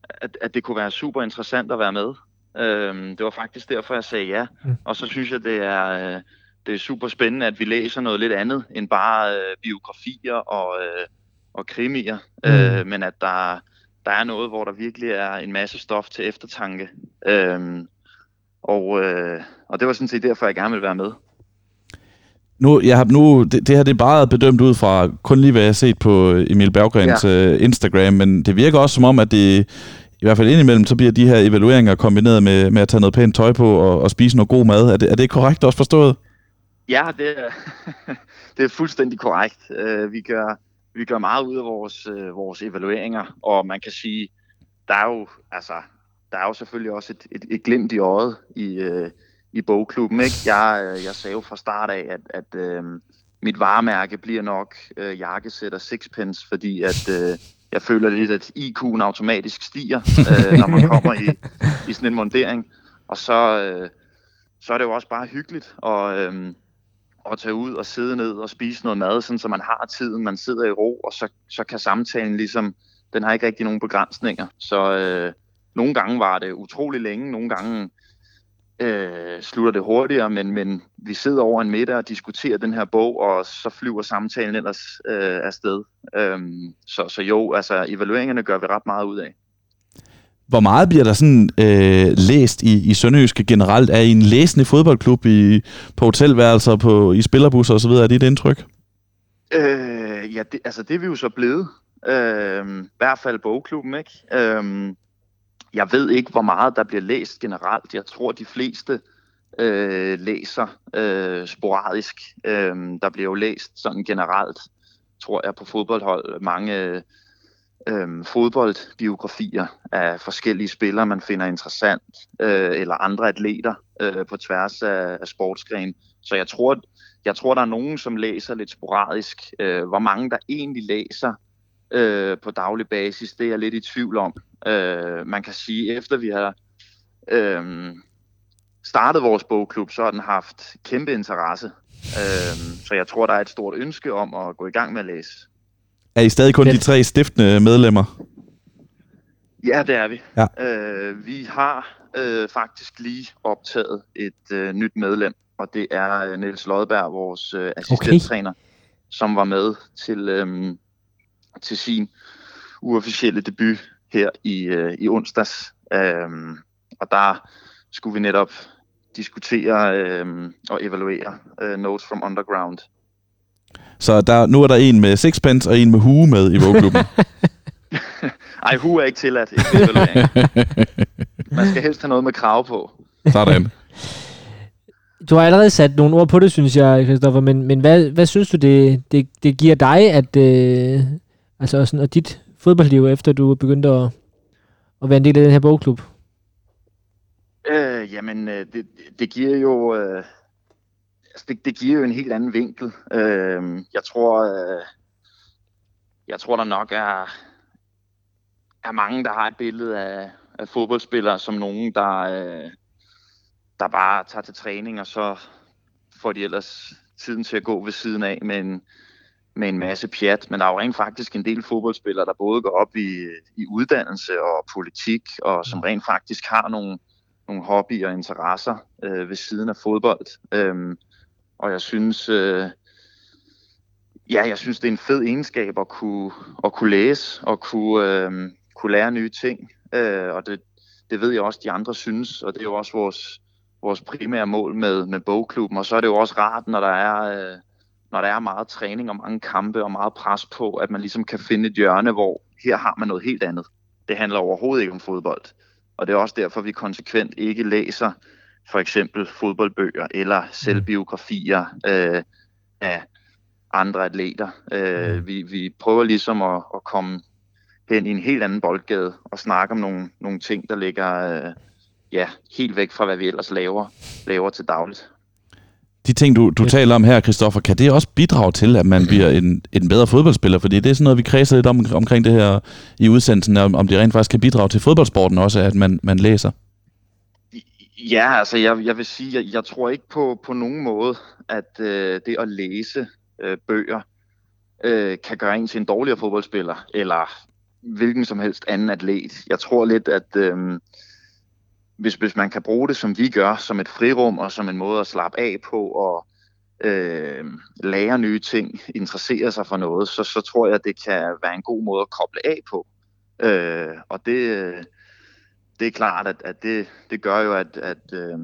[SPEAKER 6] at, at det kunne være super interessant at være med. Øh, det var faktisk derfor, jeg sagde ja, mm. og så synes jeg, det er, øh, det er super spændende, at vi læser noget lidt andet end bare øh, biografier og, øh, og krimier, mm. øh, men at der der er noget, hvor der virkelig er en masse stof til eftertanke. Øhm, og, øh, og det var sådan set derfor, jeg gerne ville være med.
[SPEAKER 3] Nu, jeg har, nu det, det her det er bare bedømt ud fra kun lige, hvad jeg har set på Emil Berggrens ja. uh, Instagram, men det virker også som om, at det i hvert fald indimellem, så bliver de her evalueringer kombineret med, med at tage noget pænt tøj på og, og spise noget god mad. Er det, er det korrekt også forstået?
[SPEAKER 6] Ja, det er, det er fuldstændig korrekt. Uh, vi gør vi gør meget ud af vores, øh, vores evalueringer, og man kan sige, der er jo, altså, der er jo selvfølgelig også et, et, et glimt i øjet i, øh, i bogklubben. Ikke? Jeg, øh, jeg sagde jo fra start af, at, at øh, mit varemærke bliver nok øh, jakkesæt og sixpence, fordi at øh, jeg føler lidt, at IQ'en automatisk stiger, øh, når man kommer i, i sådan en montering. Og så, øh, så er det jo også bare hyggeligt, og øh, at tage ud og sidde ned og spise noget mad, sådan, så man har tiden, man sidder i ro, og så, så kan samtalen ligesom, den har ikke rigtig nogen begrænsninger. Så øh, nogle gange var det utrolig længe, nogle gange øh, slutter det hurtigere, men, men vi sidder over en middag og diskuterer den her bog, og så flyver samtalen ellers øh, afsted. Øhm, så, så jo, altså evalueringerne gør vi ret meget ud af.
[SPEAKER 3] Hvor meget bliver der sådan øh, læst i, i Sønderjyske generelt? Er I en læsende fodboldklub i, på hotelværelser, på, i spillerbusser osv.? Er det et indtryk?
[SPEAKER 6] Øh, ja, det, altså det er vi jo så blevet. Øh, I hvert fald bogklubben, ikke? Øh, jeg ved ikke, hvor meget der bliver læst generelt. Jeg tror, de fleste øh, læser øh, sporadisk. Øh, der bliver jo læst sådan generelt, tror jeg, på fodboldhold. Mange øh, Øhm, fodboldbiografier af forskellige spillere, man finder interessant, øh, eller andre atleter øh, på tværs af, af sportsgren. Så jeg tror, jeg tror, der er nogen, som læser lidt sporadisk. Øh, hvor mange der egentlig læser øh, på daglig basis, det er jeg lidt i tvivl om. Øh, man kan sige, efter vi har øh, startet vores bogklub, så har den haft kæmpe interesse. Øh, så jeg tror, der er et stort ønske om at gå i gang med at læse.
[SPEAKER 3] Er I stadig kun de tre stiftende medlemmer?
[SPEAKER 6] Ja, det er vi. Ja. Øh, vi har øh, faktisk lige optaget et øh, nyt medlem, og det er øh, Niels Lodberg, vores øh, assistenttræner, okay. som var med til, øh, til sin uofficielle debut her i, øh, i onsdags. Øh, og der skulle vi netop diskutere øh, og evaluere øh, Notes from Underground.
[SPEAKER 3] Så der, nu er der en med sixpence og en med hue med i vågklubben.
[SPEAKER 6] Ej, hue er ikke tilladt i. Man skal helst have noget med krav på.
[SPEAKER 3] Sådan.
[SPEAKER 2] Du har allerede sat nogle ord på det, synes jeg, Christoffer, men, men hvad, hvad synes du, det, det, det giver dig, at, øh, altså sådan, og dit fodboldliv, efter du begyndte at, at være en del af den her bogklub?
[SPEAKER 6] Øh, jamen, øh, det, det giver jo... Øh, altså det, det giver jo en helt anden vinkel. Øh, jeg tror, øh, jeg tror der nok er, er mange, der har et billede af, af fodboldspillere som nogen, der, øh, der bare tager til træning, og så får de ellers tiden til at gå ved siden af med en, med en masse pjat. Men der er jo rent faktisk en del fodboldspillere, der både går op i, i uddannelse og politik, og som rent faktisk har nogle, nogle hobbyer og interesser øh, ved siden af fodbold. Øhm, og jeg synes, øh, ja, jeg synes, det er en fed egenskab at kunne, at kunne læse og kunne, øh, kunne lære nye ting. Øh, og det, det ved jeg også, de andre synes, og det er jo også vores, vores primære mål med, med bogklubben. Og så er det jo også rart, når der er... Øh, når der er meget træning og mange kampe og meget pres på, at man ligesom kan finde et hjørne, hvor her har man noget helt andet. Det handler overhovedet ikke om fodbold. Og det er også derfor, vi konsekvent ikke læser for eksempel fodboldbøger eller selvbiografier øh, af andre atleter. Øh, mm. vi, vi prøver ligesom at, at komme hen i en helt anden boldgade og snakke om nogle, nogle ting, der ligger øh, ja, helt væk fra, hvad vi ellers laver, laver til dagligt.
[SPEAKER 3] De ting, du, du taler om her, Christoffer, kan det også bidrage til, at man bliver en, en bedre fodboldspiller? Fordi det er sådan noget, vi kredser lidt om, omkring det her i udsendelsen, om, om det rent faktisk kan bidrage til fodboldsporten også, at man, man læser.
[SPEAKER 6] Ja, altså jeg, jeg vil sige, jeg, jeg tror ikke på, på nogen måde, at øh, det at læse øh, bøger øh, kan gøre en til en dårligere fodboldspiller, eller hvilken som helst anden atlet. Jeg tror lidt, at øh, hvis, hvis man kan bruge det, som vi gør, som et frirum og som en måde at slappe af på og øh, lære nye ting, interessere sig for noget, så, så tror jeg, det kan være en god måde at koble af på. Øh, og det, øh, det er klart, at, at det, det gør jo, at, at øh,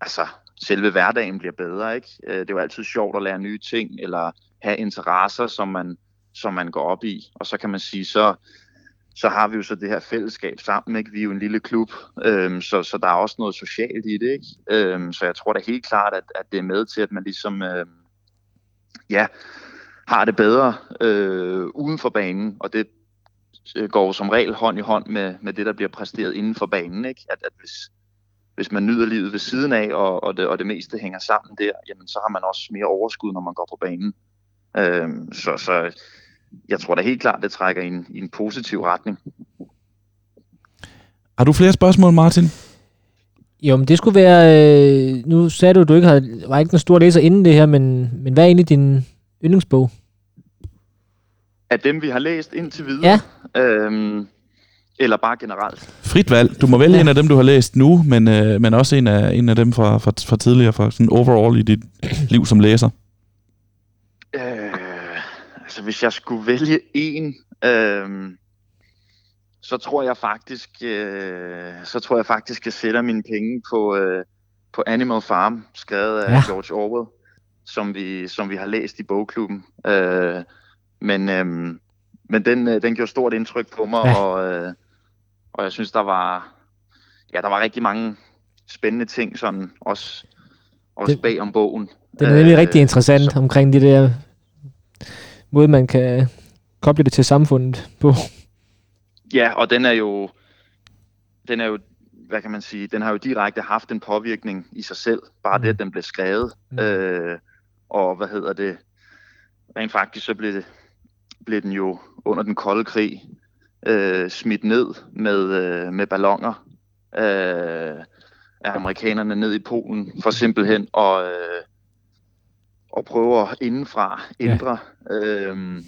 [SPEAKER 6] altså, selve hverdagen bliver bedre. Ikke? Øh, det er jo altid sjovt at lære nye ting, eller have interesser, som man, som man går op i. Og så kan man sige, så, så har vi jo så det her fællesskab sammen. Ikke? Vi er jo en lille klub, øhm, så, så der er også noget socialt i det. Ikke? Øhm, så jeg tror da helt klart, at, at det er med til, at man ligesom øhm, ja, har det bedre øh, uden for banen. Og det går som regel hånd i hånd med, med det, der bliver præsteret inden for banen. Ikke? At, at hvis, hvis man nyder livet ved siden af, og, og, det, og det meste hænger sammen der, jamen, så har man også mere overskud, når man går på banen. Øhm, så, så jeg tror da helt klart, det trækker i en, i en positiv retning.
[SPEAKER 3] Har du flere spørgsmål, Martin?
[SPEAKER 2] Jo, men det skulle være... Øh, nu sagde du, at du ikke havde, var ikke en stor læser inden det her, men, men hvad er egentlig din yndlingsbog?
[SPEAKER 6] Af dem, vi har læst indtil videre? Ja. Øhm, eller bare generelt?
[SPEAKER 3] Frit valg. Du må vælge ja. en af dem, du har læst nu, men, øh, men også en af, en af dem fra, fra, fra tidligere, fra sådan overall i dit liv som læser.
[SPEAKER 6] Øh, altså, hvis jeg skulle vælge en, øh, så tror jeg faktisk, øh, så tror jeg faktisk, jeg sætter mine penge på, øh, på Animal Farm, skrevet af ja. George Orwell, som vi, som vi har læst i bogklubben. Øh, men øh, men den, øh, den gjorde stort indtryk på mig, ja. og, øh, og jeg synes, der var, ja, der var rigtig mange spændende ting, sådan også, også det, bag om bogen.
[SPEAKER 2] Det er nemlig øh, rigtig interessant så. omkring det der måde, man kan koble det til samfundet på.
[SPEAKER 6] Ja, og den er jo, den er jo, hvad kan man sige, den har jo direkte haft en påvirkning i sig selv, bare mm. det, at den blev skrevet. Mm. Øh, og hvad hedder det, rent faktisk så blev, det, blev den jo under den kolde krig øh, smidt ned med, øh, med ballonger øh, af amerikanerne ned i Polen, for simpelthen at, øh, at prøve at indenfra ændre ja. øh,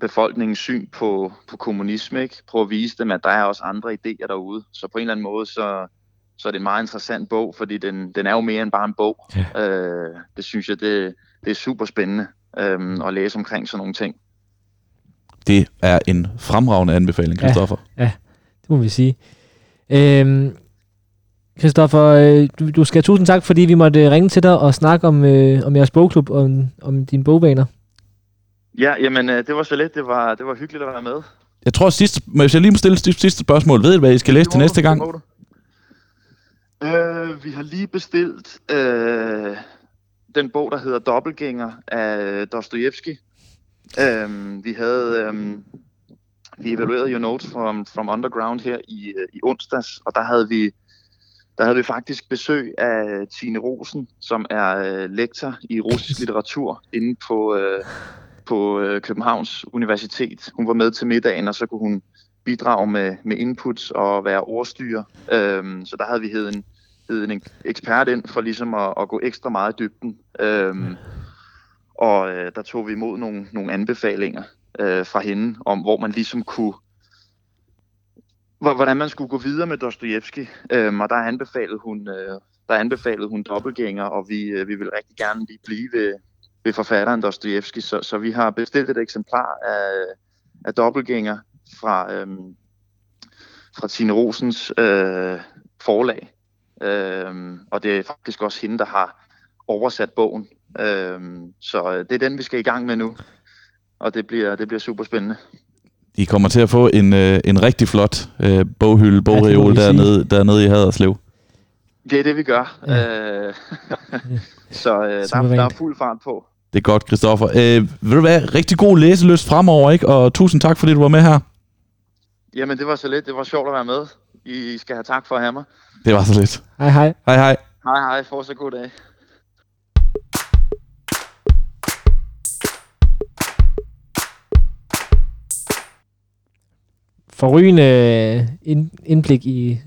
[SPEAKER 6] befolkningens syn på, på kommunisme, ikke? prøve at vise dem, at der er også andre idéer derude. Så på en eller anden måde, så, så er det en meget interessant bog, fordi den, den er jo mere end bare en bog. Ja. Øh, det synes jeg, det, det er super spændende øh, at læse omkring sådan nogle ting.
[SPEAKER 3] Det er en fremragende anbefaling, Christoffer.
[SPEAKER 2] Ja, ja det må vi sige. Øhm, Christoffer, øh, du, du skal have tusind tak, fordi vi måtte ringe til dig og snakke om, øh, om jeres bogklub og om, om dine bogvaner.
[SPEAKER 6] Ja, jamen øh, det var så let. Det var, det var hyggeligt at være med.
[SPEAKER 3] Jeg tror, sidste, hvis jeg lige må stille sidste spørgsmål. Ved I, hvad I skal læse til næste gang?
[SPEAKER 6] Øh, vi har lige bestilt øh, den bog, der hedder Dobbelgænger af Dostojevski. Øh, vi havde... Øhm, vi evaluerede jo notes from, from Underground her i, øh, i onsdags, og der havde vi der havde vi faktisk besøg af Tine Rosen, som er øh, lektor i russisk litteratur inde på, øh, på øh, Københavns Universitet. Hun var med til middagen, og så kunne hun bidrage med, med inputs og være ordstyre. Øhm, så der havde vi hed en, hed en ekspert ind for ligesom at, at gå ekstra meget i dybden. Øhm, og øh, der tog vi imod nogle, nogle anbefalinger øh, fra hende om, hvor man ligesom kunne hvordan man skulle gå videre med Dostojevski. Øhm, og der anbefalede hun, øh, der anbefalede hun dobbeltgænger, og vi, øh, vi vil rigtig gerne lige blive ved, ved forfatteren Dostojevski. Så, så vi har bestilt et eksemplar af, af dobbeltgænger fra, øhm, fra Tine Rosens øh, forlag. Øhm, og det er faktisk også hende, der har oversat bogen. Øhm, så øh, det er den, vi skal i gang med nu. Og det bliver, det bliver super spændende.
[SPEAKER 3] I kommer til at få en, øh, en rigtig flot øh, boghylde, bogreol ja, dernede, dernede i Haderslev.
[SPEAKER 6] Det er det, vi gør. Ja. Øh, så øh, der, der er fuld fart på.
[SPEAKER 3] Det er godt, Christoffer. Øh, vil du være rigtig god læseløst fremover, ikke? Og tusind tak, fordi du var med her.
[SPEAKER 6] Jamen, det var så lidt. Det var sjovt at være med. I skal have tak for at have mig.
[SPEAKER 3] Det var så lidt.
[SPEAKER 2] Hej, hej.
[SPEAKER 3] Hej, hej.
[SPEAKER 6] Hej, hej. Fortsat god dag.
[SPEAKER 2] Forrygende indblik i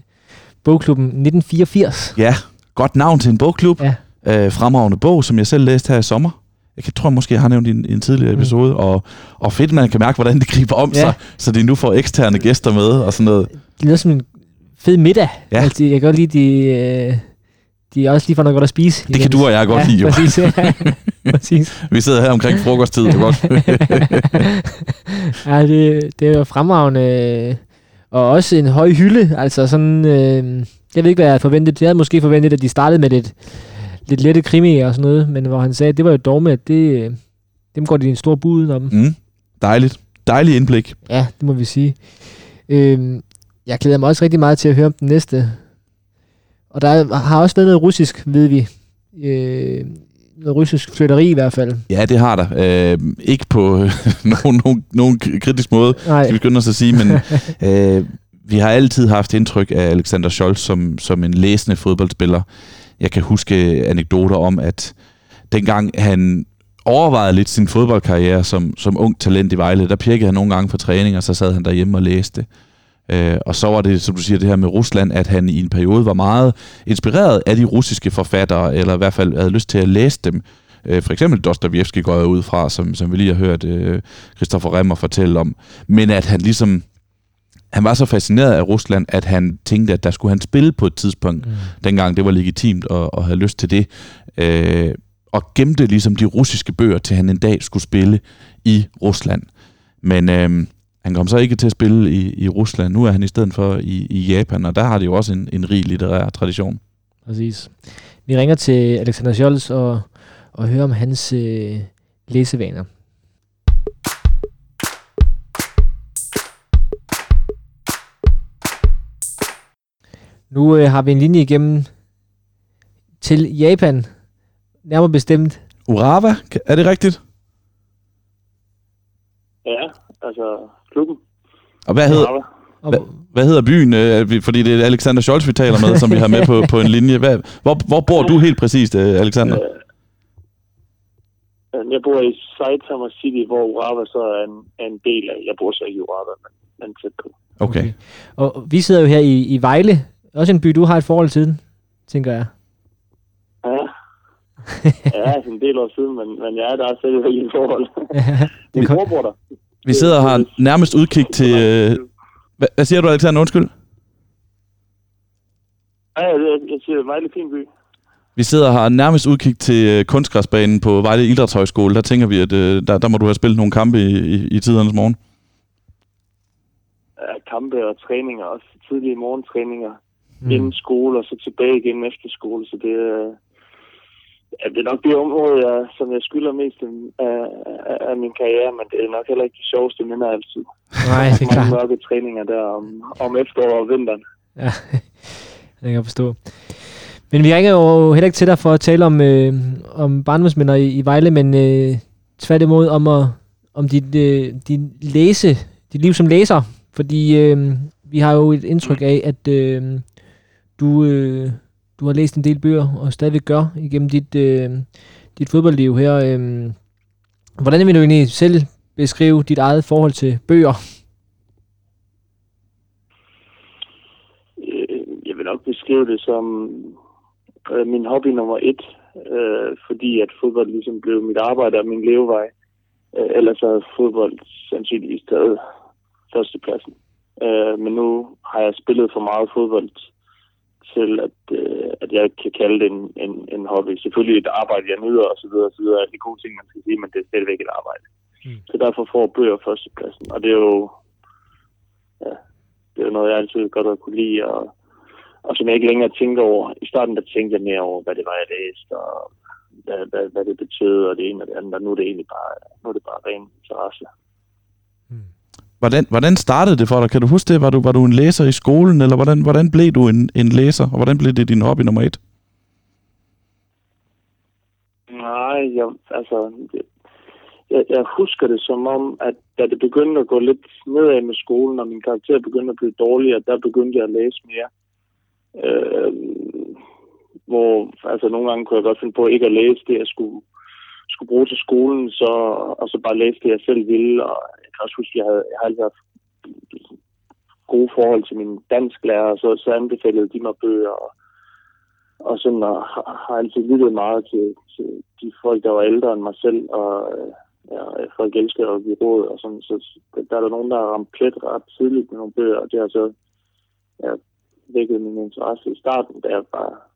[SPEAKER 2] bogklubben 1984.
[SPEAKER 3] Ja, godt navn til en bogklub. Ja. Øh, fremragende bog, som jeg selv læste her i sommer. Jeg tror måske, jeg har nævnt i en, en tidligere mm. episode, og, og fedt, man kan mærke, hvordan det griber om ja. sig, så de nu får eksterne gæster med og sådan noget.
[SPEAKER 2] Det lyder som en fed middag. Ja. Altså, jeg kan godt lide, de, øh, de er også lige for noget godt at spise.
[SPEAKER 3] Det kan du og jeg godt
[SPEAKER 2] ja,
[SPEAKER 3] lide, jo.
[SPEAKER 2] Præcis, ja. præcis.
[SPEAKER 3] Vi sidder her omkring frokosttid, det godt.
[SPEAKER 2] ja, det, det er jo fremragende. Og også en høj hylde. Altså sådan, øh, jeg ved ikke, hvad jeg havde forventet. Jeg havde måske forventet, at de startede med lidt, lidt lette krimi og sådan noget, men hvor han sagde, at det var jo dogme, at det, dem går de en stor bud om.
[SPEAKER 3] Mm, dejligt. Dejlig indblik.
[SPEAKER 2] Ja, det må vi sige. Øh, jeg glæder mig også rigtig meget til at høre om den næste og der har også været noget russisk, ved vi. Øh, russisk flytteri i hvert fald.
[SPEAKER 3] Ja, det har der. Øh, ikke på nogen, nogen, nogen kritisk måde, Nej. skal vi skynde os at sige, men øh, vi har altid haft indtryk af Alexander Scholz som, som en læsende fodboldspiller. Jeg kan huske anekdoter om, at dengang han overvejede lidt sin fodboldkarriere som, som ung talent i Vejle, der pjekkede han nogle gange for træning, og så sad han derhjemme og læste. Øh, og så var det, som du siger, det her med Rusland, at han i en periode var meget inspireret af de russiske forfattere, eller i hvert fald havde lyst til at læse dem. Øh, for eksempel Dostoyevsky går jeg ud fra, som, som vi lige har hørt øh, Christopher Remmer fortælle om. Men at han ligesom han var så fascineret af Rusland, at han tænkte, at der skulle han spille på et tidspunkt, mm. dengang det var legitimt at, at have lyst til det. Øh, og gemte ligesom de russiske bøger, til han en dag skulle spille i Rusland. Men øh, han kom så ikke til at spille i, i Rusland. Nu er han i stedet for i, i Japan, og der har de jo også en, en rig litterær tradition.
[SPEAKER 2] Præcis. Vi ringer til Alexander Scholz og, og hører om hans øh, læsevaner. Nu øh, har vi en linje igennem til Japan. Nærmere bestemt.
[SPEAKER 3] Urawa, er det rigtigt?
[SPEAKER 7] Ja, altså klubben.
[SPEAKER 3] Og hvad hedder, hvad, hvad hedder byen? Øh, fordi det er Alexander Scholz, vi taler med, som vi har med på, på en linje. Hvad, hvor, hvor bor du helt præcist, øh, Alexander?
[SPEAKER 7] Øh, jeg bor i Saitama City, hvor Urawa så er en, er en del af. Jeg bor så ikke i Urawa, men, men tæt på.
[SPEAKER 3] Okay. okay.
[SPEAKER 2] Og vi sidder jo her i, i Vejle. Også en by, du har et forhold til, tænker jeg.
[SPEAKER 7] Ja. ja, en del år siden, men, men jeg er der selv i forhold. Ja, Min bror bor der.
[SPEAKER 3] Vi sidder og har nærmest udkig til... Øh, hvad, hvad siger du, Alexander? Undskyld.
[SPEAKER 7] Ja, jeg, siger Vejle fin by.
[SPEAKER 3] Vi sidder og har nærmest udkig til øh, kunstgræsbanen på Vejle Idrætshøjskole. Der tænker vi, at øh, der, der må du have spillet nogle kampe i, i, i tidernes morgen.
[SPEAKER 7] Ja, kampe og træninger, også tidlige morgentræninger mm. inden skole, og så tilbage igen efter skole. Så det, er, Ja, det er nok det område, jeg, som jeg skylder mest af, af, af min karriere, men det er nok heller ikke de sjoveste minder altid.
[SPEAKER 2] Nej, det er klart.
[SPEAKER 7] mørke træninger der om, om efteråret og vinteren.
[SPEAKER 2] Ja, det kan jeg forstå. Men vi ringer jo heller ikke til dig for at tale om, øh, om barndomsminder i, i Vejle, men øh, tværtimod om, at, om dit, øh, din læse, dit liv som læser. Fordi øh, vi har jo et indtryk af, at øh, du... Øh, du har læst en del bøger, og stadigvæk gør igennem dit, øh, dit fodboldliv her. Øh, hvordan vil du egentlig selv beskrive dit eget forhold til bøger?
[SPEAKER 7] Øh, jeg vil nok beskrive det som øh, min hobby nummer et, øh, fordi at fodbold ligesom blev mit arbejde og min levevej. Øh, ellers havde fodbold sandsynligvis taget førstepladsen. Øh, men nu har jeg spillet for meget fodbold til, at, øh, at jeg kan kalde det en, en, en hobby. Selvfølgelig et arbejde, jeg nyder osv. osv. Alle de gode ting, man skal sige, men det er stadigvæk et arbejde. Mm. Så derfor får bøger førstepladsen. Og det er jo, ja, det er noget, jeg altid godt har kunne lide, og, og som jeg ikke længere tænker over. I starten der tænkte jeg mere over, hvad det var, jeg læste, og hvad, hvad, hvad det betød, og det ene og det andet, og nu er det egentlig bare, nu er det bare ren interesse.
[SPEAKER 3] Hvordan, hvordan startede det for dig? Kan du huske det? Var du, var du en læser i skolen, eller hvordan, hvordan blev du en, en læser, og hvordan blev det din hobby nummer et?
[SPEAKER 7] Nej, jeg, altså, jeg, jeg husker det som om, at da det begyndte at gå lidt nedad med skolen, og min karakter begyndte at blive dårligere, der begyndte jeg at læse mere. Øh, hvor, altså nogle gange kunne jeg godt finde på ikke at læse det, jeg skulle, skulle bruge til skolen, så, og så bare læse det, jeg selv ville, og kan også huske, at jeg, havde, jeg har altid haft gode forhold til min dansk lærer, så, så anbefalede de mig bøger, og, og sådan, og har, altid lyttet meget til, til de folk, der var ældre end mig selv, og øh, ja, folk elsker at give råd, og sådan, så der er der nogen, der har ramt plet ret tidligt med nogle bøger, og det har så ja, vækket min interesse i starten, da jeg var,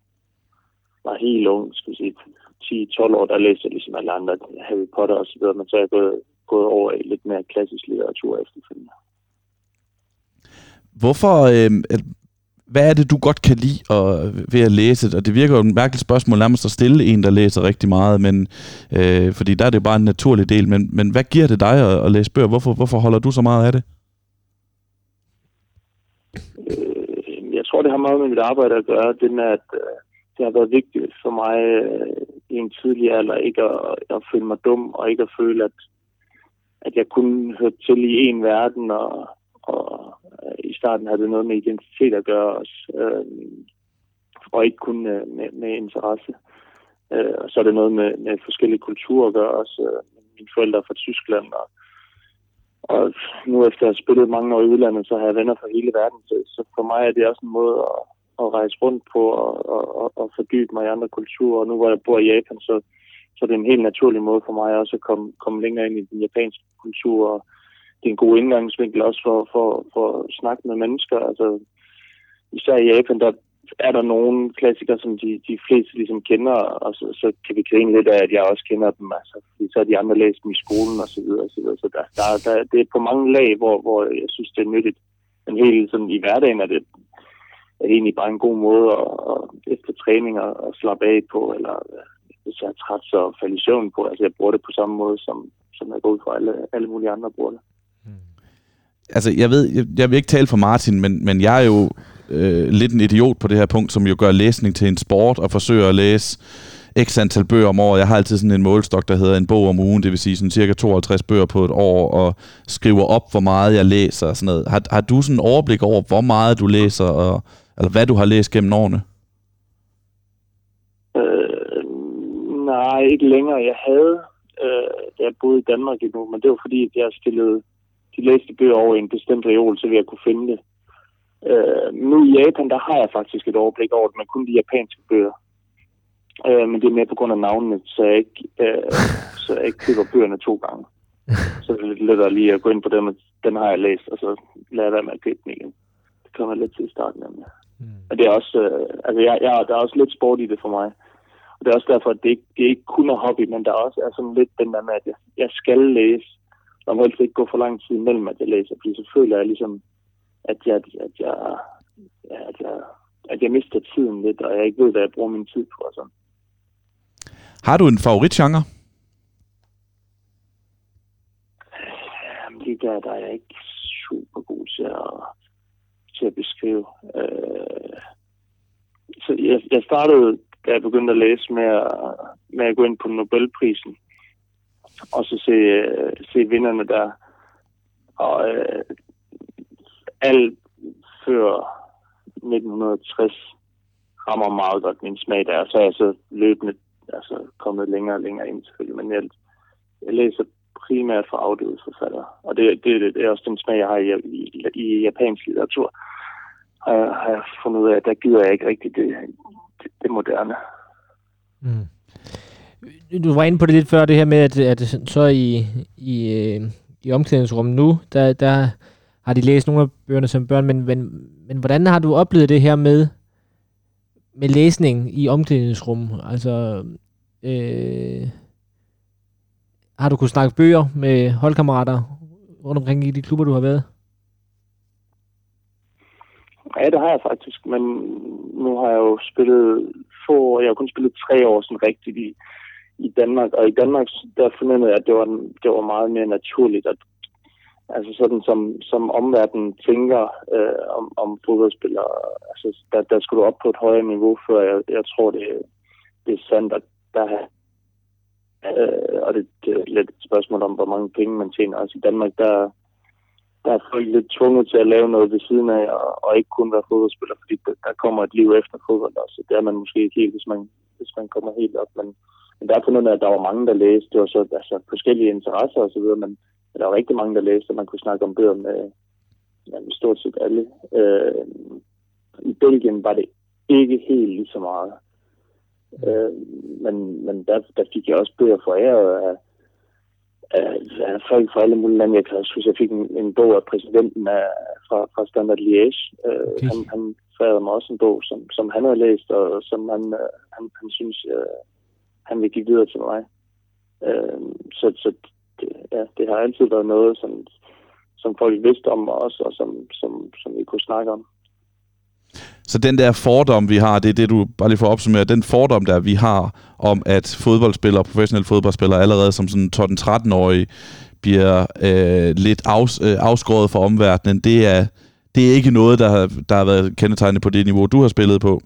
[SPEAKER 7] var helt ung, skal sige, 10-12 år, der læste jeg ligesom alle andre Harry Potter og så videre, men så er jeg gået gået over i lidt mere klassisk litteratur efterfølgende.
[SPEAKER 3] Hvorfor, øh, hvad er det, du godt kan lide at, ved at læse? Og det virker jo et mærkeligt spørgsmål nærmest at stille en, der læser rigtig meget, men, øh, fordi der er det jo bare en naturlig del. Men, men hvad giver det dig at, at læse bøger? Hvorfor, hvorfor holder du så meget af det?
[SPEAKER 7] Øh, jeg tror, det har meget med mit arbejde at gøre. Det med, at øh, det har været vigtigt for mig øh, i en tidlig alder ikke at, at føle mig dum, og ikke at føle, at at jeg kunne hørte til i en verden, og, og øh, i starten havde det noget med identitet at gøre også, øh, og ikke kun med, med, med interesse. Øh, og så er det noget med, med forskellige kulturer at gøre også. Øh, mine forældre er fra Tyskland, og, og nu efter at have spillet mange år i udlandet, så har jeg venner fra hele verden. Så, så for mig er det også en måde at, at rejse rundt på og, og, og fordybe mig i andre kulturer. Og nu hvor jeg bor i Japan, så så det er en helt naturlig måde for mig også at komme, komme længere ind i den japanske kultur. Og det er en god indgangsvinkel også for, for, for at snakke med mennesker. Altså, især i Japan, der er der nogle klassikere, som de, de fleste ligesom kender, og så, så kan vi grine lidt af, at jeg også kender dem. Altså, fordi så har de andre læst dem i skolen og så videre. Og så videre. Så der, der, der, det er på mange lag, hvor, hvor jeg synes, det er nyttigt. Men helt sådan i hverdagen er det, er det egentlig bare en god måde at, at efter træning at, at slappe af på, eller øh, hvis jeg er træt, så falde i søvn på. Altså, jeg bruger det på samme måde, som, som jeg går ud fra alle, alle mulige andre bruger det. Hmm.
[SPEAKER 3] Altså, jeg ved, jeg, jeg vil ikke tale for Martin, men, men jeg er jo øh, lidt en idiot på det her punkt, som jo gør læsning til en sport og forsøger at læse x antal bøger om året. Jeg har altid sådan en målstok, der hedder en bog om ugen, det vil sige sådan cirka 52 bøger på et år, og skriver op, hvor meget jeg læser og sådan noget. Har, har du sådan en overblik over, hvor meget du læser, og, eller hvad du har læst gennem årene?
[SPEAKER 7] Øh, nej, ikke længere. Jeg havde, øh, da jeg boede i Danmark endnu, men det var fordi, at jeg stillede de læste bøger over i en bestemt reol, så vi jeg kunne finde det. Øh, nu i Japan, der har jeg faktisk et overblik over det, men kun de japanske bøger. Øh, men det er mere på grund af navnene, så jeg ikke, øh, så jeg ikke køber bøgerne to gange. Så det er lidt lettere lige at gå ind på dem, den har jeg læst, og så lader jeg være med at købe den igen. Det kommer lidt til i starten nemlig. Mm. Og det er også, øh, altså jeg, jeg, der er også lidt sport i det for mig. Og det er også derfor, at det ikke, det ikke kun er hobby, men der er også er sådan lidt den der med, at jeg, jeg skal læse. Der må helst ikke gå for lang tid imellem, at jeg læser, fordi så føler jeg ligesom, at jeg, at jeg, at jeg, at jeg mister tiden lidt, og jeg ikke ved, hvad jeg bruger min tid på. Og sådan.
[SPEAKER 3] Har du en favoritgenre?
[SPEAKER 7] Jamen, lige der, der er jeg ikke super god til at, til at beskrive. Øh, så jeg, jeg startede, da jeg begyndte at læse, med at, med at gå ind på Nobelprisen, og så se, se vinderne der. Og øh, alt før 1960 rammer meget godt min smag der, så er jeg så løbende altså, kommet længere og længere ind selvfølgelig, men jeg, jeg læser primært for afdøde forfattere, og det, det, det er også den smag, jeg har i, i, i japansk litteratur, har jeg, har jeg fundet ud af, at der gider jeg ikke rigtig det, det, det moderne.
[SPEAKER 2] Mm. Du var inde på det lidt før, det her med, at, at så i, i, øh, i omklædningsrummet nu, der, der har de læst nogle af bøgerne som børn, men, men, men hvordan har du oplevet det her med, med læsning i omklædningsrum? Altså, øh, har du kunnet snakke bøger med holdkammerater rundt omkring i de klubber, du har været?
[SPEAKER 7] Ja, det har jeg faktisk, men nu har jeg jo spillet få år, jeg har kun spillet tre år sådan rigtigt i, i Danmark, og i Danmark, der fornemmede jeg, at det var, det var meget mere naturligt, at altså sådan som, som omverdenen tænker øh, om, om fodboldspillere. Altså, der, der skulle du op på et højere niveau, før jeg, jeg tror, det, det er sandt, at der har øh, og det, det er lidt et spørgsmål om, hvor mange penge man tjener. Altså i Danmark, der, der er folk lidt tvunget til at lave noget ved siden af, og, og ikke kun være fodboldspiller, fordi der, der kommer et liv efter fodbold også. Det er man måske ikke helt, hvis man, hvis man kommer helt op. Men, men der er fundet at der var mange, der læste. Det var så altså, forskellige interesser og så videre, men men der var rigtig mange, der læste, og man kunne snakke om bøger med, med stort set alle. Øh, I Belgien var det ikke helt lige så meget. Øh, men men der, der fik jeg også bøger for ære af, af, folk fra alle mulige lande. Jeg kan også huske, jeg fik en, en bog af præsidenten af, fra, fra Standard Liège. Øh, okay. Han, han færede mig også en bog, som, som han havde læst, og som han, øh, han, han synes, øh, han vil give videre til mig. Øh, så, så det, ja, det har altid været noget, som, som folk vidste om os, og som, som, som vi kunne snakke om.
[SPEAKER 3] Så den der fordom, vi har, det er det, du bare lige får opsummeret, den fordom, der vi har om, at fodboldspillere, professionelle fodboldspillere, allerede som sådan 12-13-årige, bliver øh, lidt afs, øh, afskåret fra omverdenen, det er, det er ikke noget, der har, der har været kendetegnet på det niveau, du har spillet på.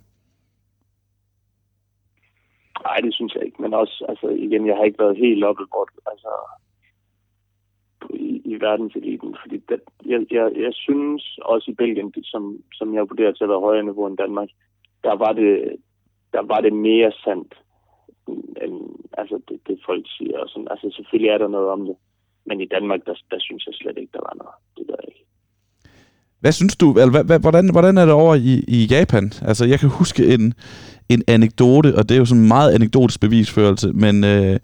[SPEAKER 7] Nej, det synes jeg ikke. Men også, altså igen, jeg har ikke været helt oppe, hvor altså, i, i verdenseliten. Fordi det, jeg, jeg, jeg synes også i Belgien, som, som jeg vurderer til at være højere niveau end Danmark, der var det, der var det mere sandt, end altså det, det folk siger. Og sådan. Altså selvfølgelig er der noget om det, men i Danmark, der, der synes jeg slet ikke, der var noget. Det der ikke.
[SPEAKER 3] Hvad synes du, eller hvad, hvordan, hvordan er det over i, i Japan? Altså, jeg kan huske en, en anekdote, og det er jo sådan en meget anekdotisk bevisførelse, men øh,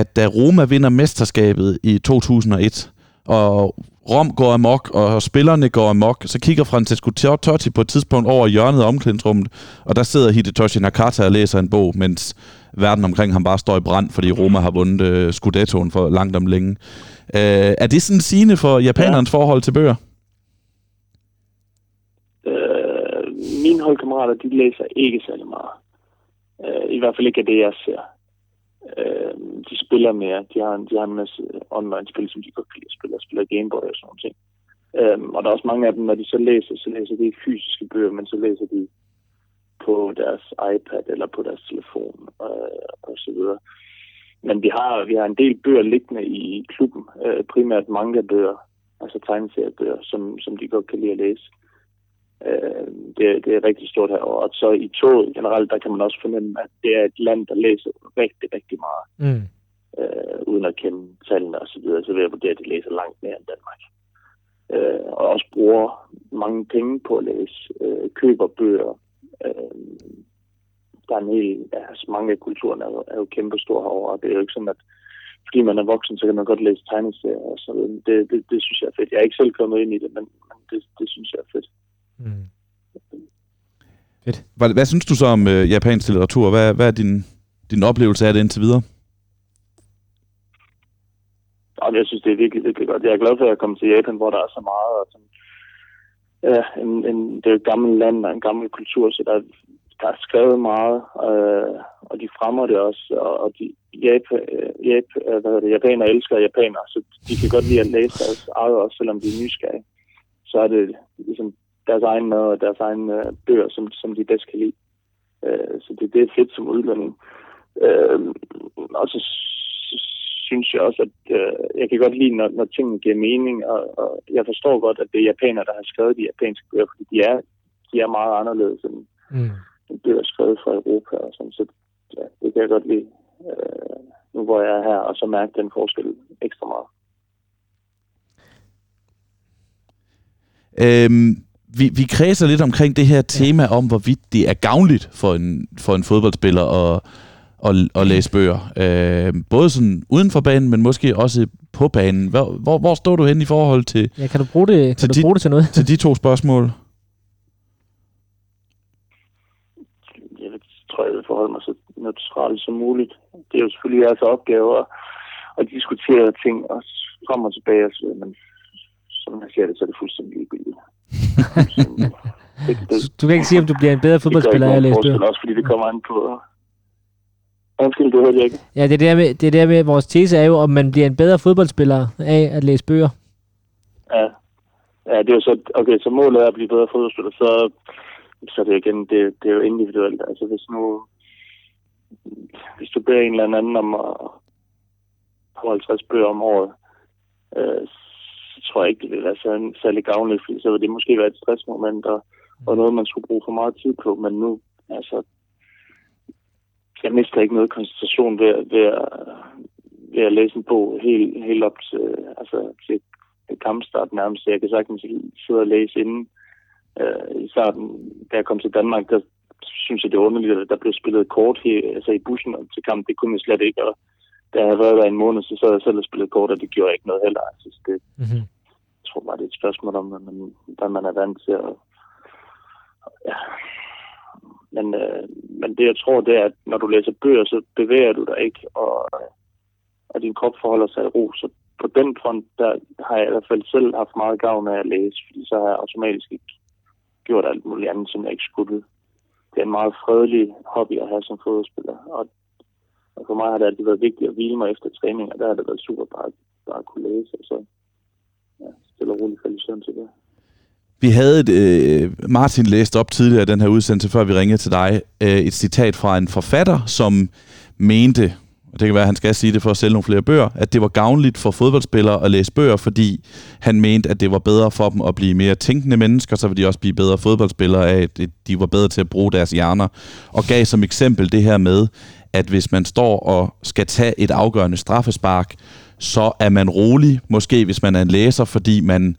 [SPEAKER 3] at da Roma vinder mesterskabet i 2001, og Rom går amok, og spillerne går amok, så kigger Francesco Totti på et tidspunkt over hjørnet af omklædningsrummet, og der sidder Hidetoshi Nakata og læser en bog, mens verden omkring ham bare står i brand, fordi Roma har vundet uh, Scudettoen for langt om længe. Uh, er det sådan sigende for japanernes ja. forhold til bøger?
[SPEAKER 7] Uh, mine holdkammerater, de læser ikke særlig meget. Uh, I hvert fald ikke af det, jeg ser. Øh, de spiller mere. De har, en, de har en masse online-spil, som de godt kan lide at spille. Og spiller Gameboy og sådan noget ting. Øhm, og der er også mange af dem, når de så læser, så læser de ikke fysiske bøger, men så læser de på deres iPad eller på deres telefon øh, og så videre. Men vi har, vi har en del bøger liggende i klubben, øh, primært manga-bøger, altså tegneseriebøger, som, som de godt kan lide at læse. Øh, det, det er rigtig stort her. Og så i toget generelt, der kan man også fornemme, at det er et land, der læser rigtig, rigtig meget. Mm. Øh, uden at kende tallene og så videre, så vil jeg vurdere, at de læser langt mere end Danmark. Øh, og også bruger mange penge på at læse, øh, køber bøger. Øh, der er en hel, altså mange af kulturen er, er jo kæmpe stor herovre, og det er jo ikke sådan, at fordi man er voksen, så kan man godt læse tegneserier og så det, det, det synes jeg er fedt. Jeg er ikke selv kommet ind i det, men, men det, det synes jeg er fedt. Mm.
[SPEAKER 3] Fedt. Hvad, hvad synes du så om øh, japansk litteratur? Hvad, hvad er din, din oplevelse af det indtil videre?
[SPEAKER 7] Jamen, jeg synes, det er virkelig, virkelig godt. Jeg er glad for, at jeg kom til Japan, hvor der er så meget. Og sådan, ja, en, en, det er et gammelt land og en gammel kultur, så der, der er skrevet meget, øh, og de fremmer det også. Og, og de, Japan, Japan, hvad hedder det, japanere elsker japanere, så de kan godt lide at læse deres eget også, selvom de er nysgerrige. Så er det ligesom deres egen mad og deres egen øh, bøger, som, som de bedst kan lide. Øh, så det, det er fedt som udlænding. Øh, og så synes jeg også, at øh, jeg kan godt lide, når, når tingene giver mening, og, og jeg forstår godt, at det er japanere, der har skrevet de japanske bøger, fordi de er, de er meget anderledes end, mm. end bøger skrevet fra Europa. Og sådan. Så ja, det kan jeg godt lide, øh, nu hvor jeg er her, og så mærke den forskel ekstra meget.
[SPEAKER 3] Øhm, vi, vi kredser lidt omkring det her tema ja. om, hvorvidt det er gavnligt for en, for en fodboldspiller at, at, at læse bøger. Øh, både sådan uden for banen, men måske også på banen. Hvor, hvor, hvor står du hen i forhold til...
[SPEAKER 2] Ja, kan du bruge det, kan du de, bruge det til noget?
[SPEAKER 3] Til de to spørgsmål.
[SPEAKER 7] Jeg tror, jeg vil forholde mig så neutralt som muligt. Det er jo selvfølgelig jeres opgave at, at diskutere ting og frem og tilbage. Men som jeg siger det, så er det fuldstændig ligegyldigt
[SPEAKER 2] det, det, du kan ikke sige, om du bliver en bedre fodboldspiller af at læse bøger?
[SPEAKER 7] også fordi det kommer an på... Undskyld, det hørte jeg ikke.
[SPEAKER 2] Ja, det er der med, det er der med, vores tese er jo, om man bliver en bedre fodboldspiller af at læse bøger.
[SPEAKER 7] Ja, ja det er jo så, okay, så målet er at blive bedre fodboldspiller, så, så det er igen, det, det er jo individuelt. Altså hvis nu, hvis du beder en eller anden om at 50 bøger om året, øh, tror jeg ikke, det vil være særlig, særlig gavnligt, fordi så vil det måske være et stressmoment og, og noget, man skulle bruge for meget tid på. Men nu, altså, jeg mister ikke noget koncentration ved, ved, at, ved at læse en bog helt, helt op til, altså, til kampstart nærmest. Jeg kan sagtens sidde og læse inden. Øh, I starten, da jeg kom til Danmark, der synes jeg, det er underligt, at der blev spillet kort her, altså i bussen til kamp. Det kunne jeg slet ikke, og da jeg havde været der en måned, så sad jeg selv og spillede kort, og det gjorde ikke noget heller. Altså, det, mm-hmm tror bare, det er et spørgsmål om, hvad man, hvad man er vant til. At, ja. men, øh, men det, jeg tror, det er, at når du læser bøger, så bevæger du dig ikke, og, og din krop forholder sig i ro. Så på den front, der har jeg i hvert fald selv haft meget gavn af at læse, fordi så har jeg automatisk ikke gjort alt muligt andet, som jeg ikke skulle. Det er en meget fredelig hobby at have som fodboldspiller, og, og for mig har det altid været vigtigt at hvile mig efter træning, og der har det været super bare, bare at kunne læse, og så ja, stille og roligt falde i til det.
[SPEAKER 3] Vi havde et, øh, Martin læst op tidligere den her udsendelse, før vi ringede til dig, øh, et citat fra en forfatter, som mente, og det kan være, at han skal sige det for at sælge nogle flere bøger, at det var gavnligt for fodboldspillere at læse bøger, fordi han mente, at det var bedre for dem at blive mere tænkende mennesker, så ville de også blive bedre fodboldspillere af, at de var bedre til at bruge deres hjerner. Og gav som eksempel det her med, at hvis man står og skal tage et afgørende straffespark, så er man rolig, måske hvis man er en læser, fordi man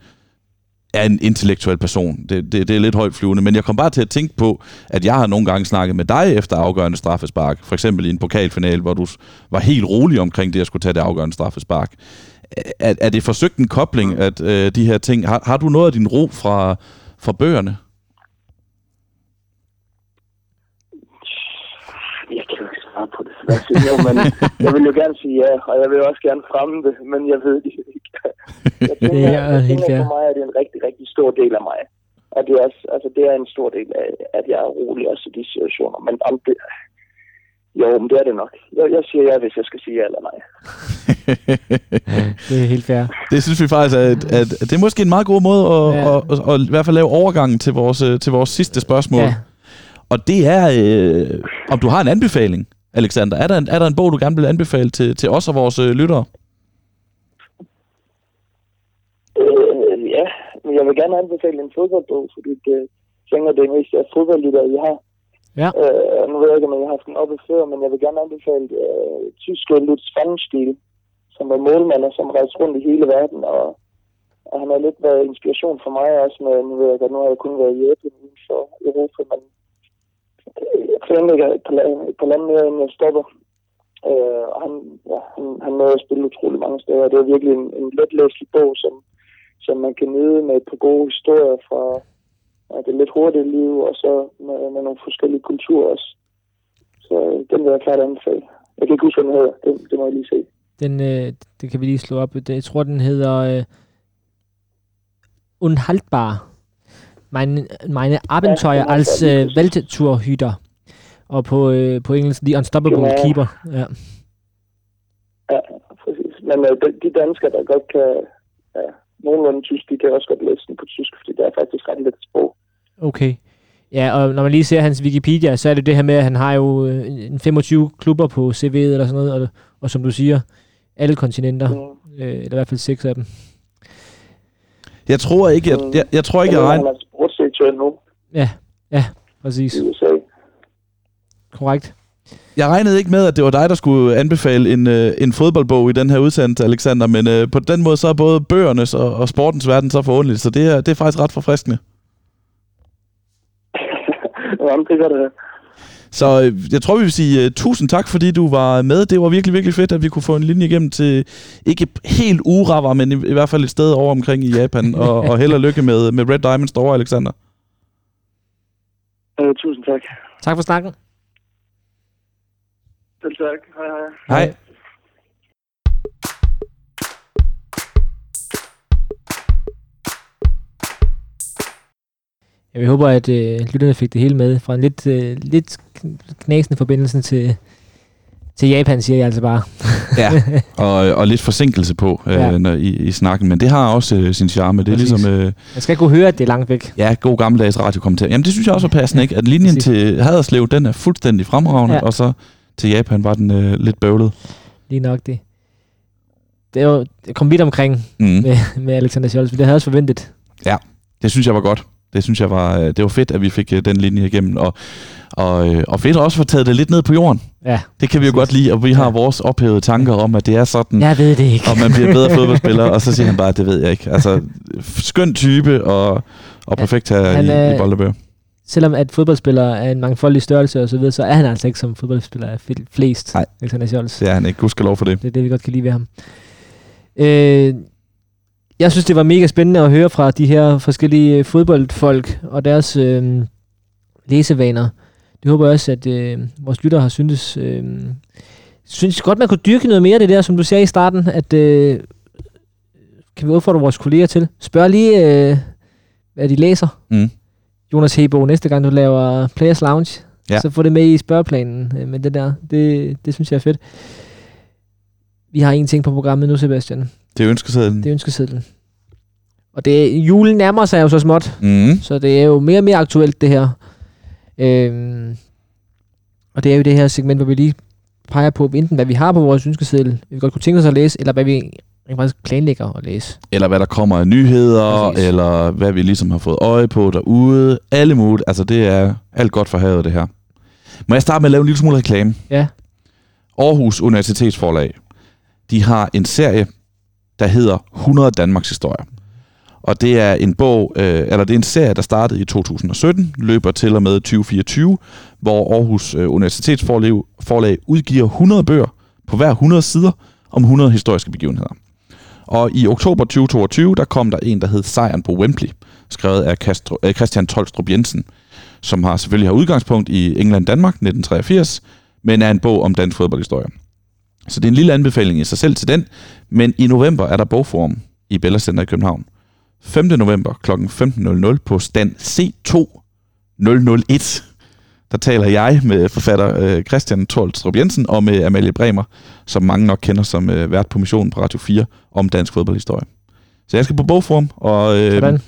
[SPEAKER 3] er en intellektuel person. Det, det, det er lidt højt flyvende, men jeg kom bare til at tænke på, at jeg har nogle gange snakket med dig efter afgørende straffespark, for eksempel i en pokalfinal, hvor du var helt rolig omkring det at skulle tage det afgørende straffespark. Er, er det forsøgt en kobling, at øh, de her ting... Har, har du noget af din ro fra, fra bøgerne?
[SPEAKER 7] På det. Jo, men jeg vil jo gerne sige ja, og jeg vil også gerne fremme det, men jeg ved det ikke. Jeg tænker, ja, jeg tænker for mig, at det er en rigtig, rigtig stor del af mig. Og det er, også, altså, det er en stor del af, at jeg er rolig også i de situationer. Men om det, Jo, men det er det nok. Jeg, jeg siger ja, hvis jeg skal sige ja eller nej.
[SPEAKER 2] det er helt fair.
[SPEAKER 3] Det synes vi faktisk, at, at, at det er måske en meget god måde at, ja. at, at, at, at i hvert fald lave overgangen til vores, øh, til vores sidste spørgsmål. Ja. Og det er, øh, om du har en anbefaling, Alexander. Er der en, er der en bog, du gerne vil anbefale til, til os og vores øh, lyttere?
[SPEAKER 7] Øh, ja, men jeg vil gerne anbefale en fodboldbog, fordi det tænker, det er mest af fodboldlyttere, I har. Ja. Øh, nu ved jeg ikke, om jeg har haft den oppe før, men jeg vil gerne anbefale øh, tyske Lutz Pfannenstiel, som var målmand og som rejste rundt i hele verden, og, og han har lidt været inspiration for mig også med, nu ved jeg godt, nu har jeg kun været i Japan uden for Europa, men jeg planlægger et par, et par lande mere, inden jeg stopper. Øh, og han, ja, han, han nåede at spille utrolig mange steder. Det er virkelig en, en letlæselig bog, som, som man kan nyde med et par gode historier fra, ja, det lidt hurtige liv, og så med, med nogle forskellige kulturer også. Så øh, den vil jeg klart anbefale. Jeg kan ikke huske, hvad den hedder. Det, det må jeg lige se.
[SPEAKER 2] Den, øh, det kan vi lige slå op. Jeg tror, den hedder øh, Unhaltbar. Meine, meine Abenteuer ja, als äh, Welttourhüter. Og på, øh, på engelsk, The Unstoppable ja. Keeper. Ja.
[SPEAKER 7] ja, præcis. Men øh, de, danskere, der godt kan ja, nogenlunde tysk, de kan også godt læse den på tysk, fordi det er faktisk ret let sprog.
[SPEAKER 2] Okay. Ja, og når man lige ser hans Wikipedia, så er det det her med, at han har jo øh, en 25 klubber på CV'et eller sådan noget, og, og som du siger, alle kontinenter, mm. øh, eller i hvert fald seks af dem.
[SPEAKER 3] Jeg tror ikke, jeg, jeg, jeg tror ikke, jeg regner...
[SPEAKER 7] Er nu.
[SPEAKER 2] Ja, ja, præcis. I USA. Korrekt.
[SPEAKER 3] Jeg regnede ikke med, at det var dig, der skulle anbefale en, øh, en fodboldbog i den her udsendelse, Alexander, men øh, på den måde så er både bøgernes og, og sportens verden så forundeligt, så det er, det er faktisk ret forfriskende.
[SPEAKER 7] Jamen, det gør det.
[SPEAKER 3] Så øh, jeg tror, vi vil sige uh, tusind tak, fordi du var med. Det var virkelig, virkelig fedt, at vi kunne få en linje igennem til ikke helt uraver, men i, i hvert fald et sted over omkring i Japan. og, og held og lykke med, med Red Diamonds derovre, Alexander.
[SPEAKER 7] Uh, tusind tak.
[SPEAKER 2] Tak for snakken.
[SPEAKER 7] Selv tak. Hej, hej.
[SPEAKER 3] Hej.
[SPEAKER 2] Jeg håber, at øh, lytterne fik det hele med fra en lidt, øh, lidt knasende forbindelse til, til Japan, siger jeg altså bare.
[SPEAKER 3] ja, og, og lidt forsinkelse på øh, ja. når, i, i snakken, men det har også øh, sin charme. Det er Præcis. ligesom... Øh,
[SPEAKER 2] jeg skal kunne høre, at det er langt væk.
[SPEAKER 3] Ja, god gammeldags radiokommentar. Jamen det synes jeg også er passende, ikke? At linjen Præcis. til Haderslev, den er fuldstændig fremragende, ja. og så til Japan var den øh, lidt bøvlet.
[SPEAKER 2] Lige nok det. Det, er jo, det kom vidt omkring mm. med, med Alexander Scholz, det havde jeg også forventet.
[SPEAKER 3] Ja, det synes jeg var godt. Det synes jeg var, øh, det var fedt, at vi fik øh, den linje igennem. Og, og, øh, og fedt også at få taget det lidt ned på jorden.
[SPEAKER 2] Ja,
[SPEAKER 3] det kan vi jo godt lide, og vi har ja. vores ophævede tanker om, at det er sådan.
[SPEAKER 2] Jeg ved det ikke.
[SPEAKER 3] Og man bliver bedre fodboldspiller, og så siger han bare, at det ved jeg ikke. Altså, skøn type, og, og perfekt her han, i, i Boldebøger.
[SPEAKER 2] Selvom at fodboldspillere er en mangfoldig størrelse og så videre, så er han altså ikke som fodboldspiller af flest.
[SPEAKER 3] Nej,
[SPEAKER 2] det
[SPEAKER 3] er han ikke. Skal lov for det.
[SPEAKER 2] Det er det, vi godt kan lide ved ham. Øh, jeg synes, det var mega spændende at høre fra de her forskellige øh, fodboldfolk og deres øh, læsevaner. Det håber jeg også, at øh, vores lytter har syntes. Øh, synes godt, man kunne dyrke noget mere af det der, som du sagde i starten, at øh, kan vi udfordre vores kolleger til. Spørg lige, øh, hvad de læser. Mm. Jonas Hebo, næste gang du laver Players Lounge, ja. så få det med i spørgeplanen øh, med det der. Det, det synes jeg er fedt. Vi har en ting på programmet nu, Sebastian.
[SPEAKER 3] Det er ønskesedlen.
[SPEAKER 2] Det er ønskesedlen. Og det, julen nærmer sig jo så småt, mm. så det er jo mere og mere aktuelt, det her. Øhm, og det er jo det her segment, hvor vi lige peger på, enten hvad vi har på vores ønskeseddel, vi godt kunne tænke os at læse, eller hvad vi faktisk planlægger at læse.
[SPEAKER 3] Eller hvad der kommer af nyheder, Præcis. eller hvad vi ligesom har fået øje på derude. Alle muligt. Altså, det er alt godt for havet, det her. Må jeg starte med at lave en lille smule reklame?
[SPEAKER 2] Ja.
[SPEAKER 3] Aarhus Universitetsforlag. De har en serie, der hedder 100 Danmarks historier. Og det er en bog, øh, eller det er en serie, der startede i 2017, løber til og med 2024, hvor Aarhus øh, Universitetsforlag forlag udgiver 100 bøger på hver 100 sider om 100 historiske begivenheder. Og i oktober 2022, der kom der en, der hed Sejren på Wembley, skrevet af Castro, øh, Christian Tolstrup Jensen, som har selvfølgelig har udgangspunkt i England-Danmark 1983, men er en bog om dansk fodboldhistorie. Så det er en lille anbefaling i sig selv til den, men i november er der bogform i Bella Center i København. 5. november kl. 15.00 på stand C2 001. der taler jeg med forfatter øh, Christian Tolstrup Jensen og med Amalie Bremer, som mange nok kender som øh, vært på missionen på Radio 4 om dansk fodboldhistorie. Så jeg skal på bogform, og øh,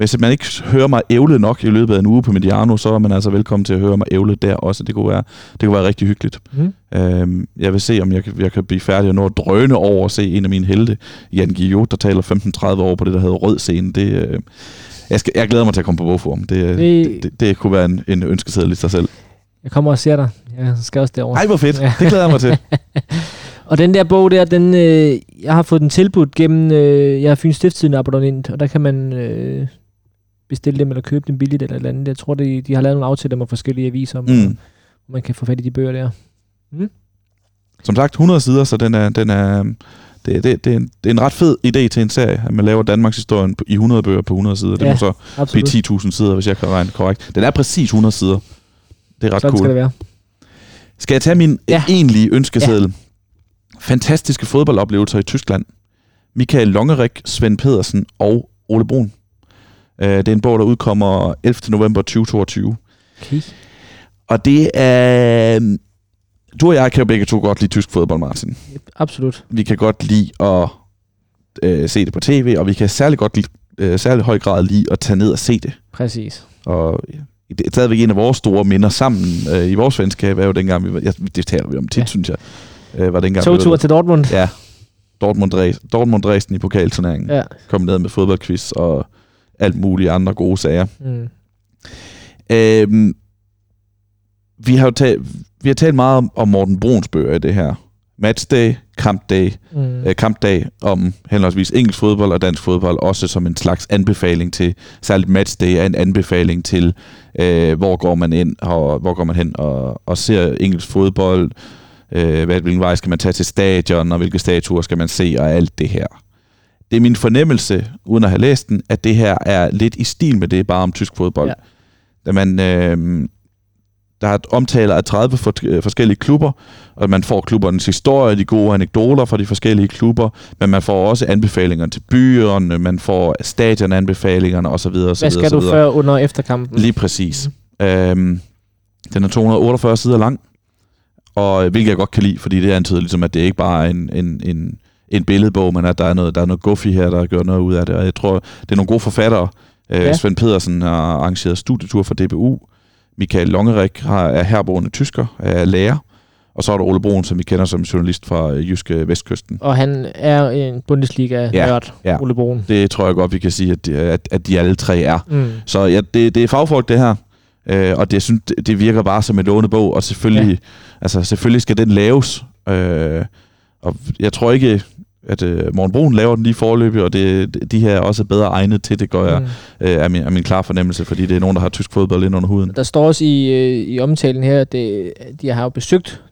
[SPEAKER 3] hvis man ikke hører mig ævle nok i løbet af en uge på Mediano, så er man altså velkommen til at høre mig ævle der også. Det kunne være, det kunne være rigtig hyggeligt. Mm. Øhm, jeg vil se, om jeg, jeg kan blive færdig og nå at drøne over og se en af mine helte, Jan Guillot, der taler 15-30 år på det, der hedder Rød Scene. Det, øh, jeg, skal, jeg glæder mig til at komme på bogform. Det, det, det, det, det kunne være en, en ønskeseddel i sig selv.
[SPEAKER 2] Jeg kommer og ser dig. Jeg skal også derover.
[SPEAKER 3] Ej, hvor fedt. Ja. Det glæder jeg mig til.
[SPEAKER 2] og den der bog der, den, øh, jeg har fået den tilbudt gennem, øh, jeg har Fyns Stiftstiden abonnement, og der kan man øh, bestille dem eller købe dem billigt eller, eller andet. Jeg tror, de, de har lavet nogle aftaler med forskellige aviser, mm. hvor man kan få fat i de bøger der. Mm.
[SPEAKER 3] Som sagt, 100 sider, så den er, den er, det, det, det, er en, det er en ret fed idé til en serie, at man laver Danmarks historie i 100 bøger på 100 sider. Det ja, må så absolut. blive 10.000 sider, hvis jeg kan regne korrekt. Den er præcis 100 sider. Det er ret
[SPEAKER 2] Sådan
[SPEAKER 3] cool.
[SPEAKER 2] skal det være.
[SPEAKER 3] Skal jeg tage min ja. egentlige ønskeseddel? Ja. Fantastiske fodboldoplevelser i Tyskland. Michael Longerik, Svend Pedersen og Ole Brun. Uh, det er en bog, der udkommer 11. november 2022. Okay. Og det er du og jeg kan jo begge to godt lide tysk fodbold, Martin.
[SPEAKER 2] Absolut.
[SPEAKER 3] Vi kan godt lide at øh, se det på tv, og vi kan særlig godt lide, øh, særlig høj grad lide at tage ned og se det.
[SPEAKER 2] Præcis.
[SPEAKER 3] Og det er stadigvæk en af vores store minder sammen øh, i vores venskab, er jo dengang, vi var, ja, det taler vi om tit, ja. synes jeg. Øh, var dengang,
[SPEAKER 2] To tur til Dortmund.
[SPEAKER 3] Ja, Dortmund, Dres, Dortmund Dresden i pokalturneringen. Ja. Kom ned med fodboldquiz og alt mulige andre gode sager. Mm. Øhm, vi har jo talt, vi har talt meget om, om Morten Bruns bøger i det her. Matchday, kampdag, mm. øh, kampdag om henholdsvis engelsk fodbold og dansk fodbold, også som en slags anbefaling til, særligt matchday er en anbefaling til, øh, hvor går man ind og hvor går man hen og, og ser engelsk fodbold, øh, hvad, hvilken vej skal man tage til stadion, og hvilke statuer skal man se, og alt det her. Det er min fornemmelse, uden at have læst den, at det her er lidt i stil med det, bare om tysk fodbold. Ja. Da man... Øh, der er omtaler af 30 for, øh, forskellige klubber, og man får klubbernes historie, de gode anekdoter fra de forskellige klubber, men man får også anbefalinger til byerne, man får stadionanbefalingerne osv.
[SPEAKER 2] Hvad skal du før, under efterkampen?
[SPEAKER 3] Lige præcis. Mm. Øhm, den er 248 sider lang, og øh, hvilket jeg godt kan lide, fordi det antyder ligesom, at det ikke bare er en, en, en, en billedbog, men at der er noget, der er noget guffi her, der gør noget ud af det, og jeg tror, det er nogle gode forfattere. Øh, ja. Svend Pedersen har arrangeret studietur for DBU, Michael Longerik har, er herboende tysker, er lærer. Og så er der Ole Broen, som vi kender som journalist fra øh, Jyske Vestkysten.
[SPEAKER 2] Og han er en Bundesliga-nørd, ja, ja. Ole Broen.
[SPEAKER 3] det tror jeg godt, vi kan sige, at de, at, at de alle tre er. Mm. Så ja, det, det er fagfolk, det her. Øh, og det, synes, det virker bare som en lånebog, og selvfølgelig, ja. altså, selvfølgelig skal den laves. Øh, og jeg tror ikke, at øh, Morten Brun laver den lige forløbig, og det, de her er også bedre egnet til, det gør jeg, mm. øh, er, min, er min klare fornemmelse, fordi det er nogen, der har tysk fodbold ind under huden.
[SPEAKER 2] Der står også i, øh, i omtalen her, at det, de har jo besøgt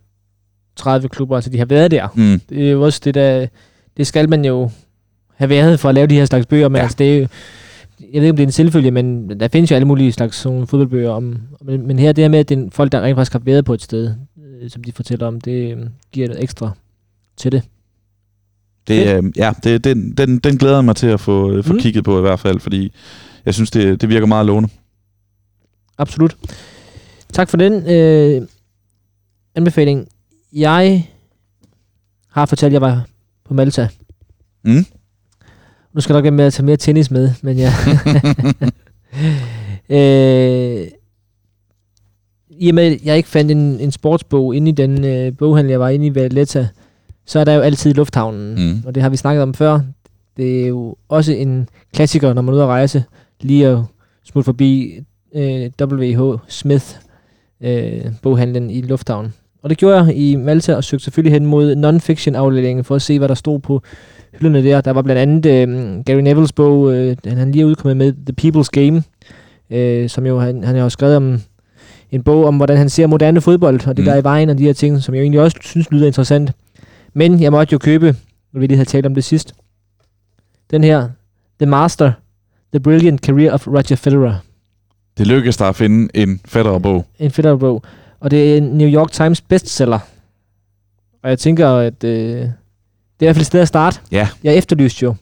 [SPEAKER 2] 30 klubber, altså de har været der. Mm. Det er jo også det, der, det skal man jo have været for at lave de her slags bøger, men ja. altså det er jeg ved ikke, om det er en selvfølge, men der findes jo alle mulige slags sådan fodboldbøger om, men, men her det her med, at det er folk, der rent faktisk har været på et sted, øh, som de fortæller om, det øh, giver noget ekstra til det.
[SPEAKER 3] Det, øh, ja, det, den, den, den glæder jeg mig til at få, øh, få mm. kigget på i hvert fald, fordi jeg synes, det, det virker meget lovende.
[SPEAKER 2] Absolut. Tak for den øh, anbefaling. Jeg har fortalt, at jeg var på Malta. Mm. Nu skal jeg nok med at tage mere tennis med, men ja. øh, I og med, at jeg ikke fandt en, en sportsbog inde i den øh, boghandel, jeg var inde i Valletta, så er der jo altid lufthavnen, mm. og det har vi snakket om før. Det er jo også en klassiker, når man er ude at rejse, lige at smutte forbi øh, W.H. Smith øh, boghandlen i lufthavnen. Og det gjorde jeg i Malta, og søgte selvfølgelig hen mod non-fiction afdelingen for at se, hvad der stod på hylderne der. Der var blandt andet øh, Gary Neville's bog, øh, han lige er udkommet med, The People's Game, øh, som jo han, han har skrevet om en bog om, hvordan han ser moderne fodbold, og det mm. der er i vejen, og de her ting, som jeg egentlig også synes lyder interessant. Men jeg måtte jo købe, når vi lige havde talt om det sidst, den her, The Master, The Brilliant Career of Roger Federer.
[SPEAKER 3] Det lykkedes dig at finde en fedtere bog.
[SPEAKER 2] En fedtere bog. Og det er en New York Times bestseller. Og jeg tænker, at øh, det er i hvert fald et sted at starte.
[SPEAKER 3] Ja.
[SPEAKER 2] Jeg efterlyste jo,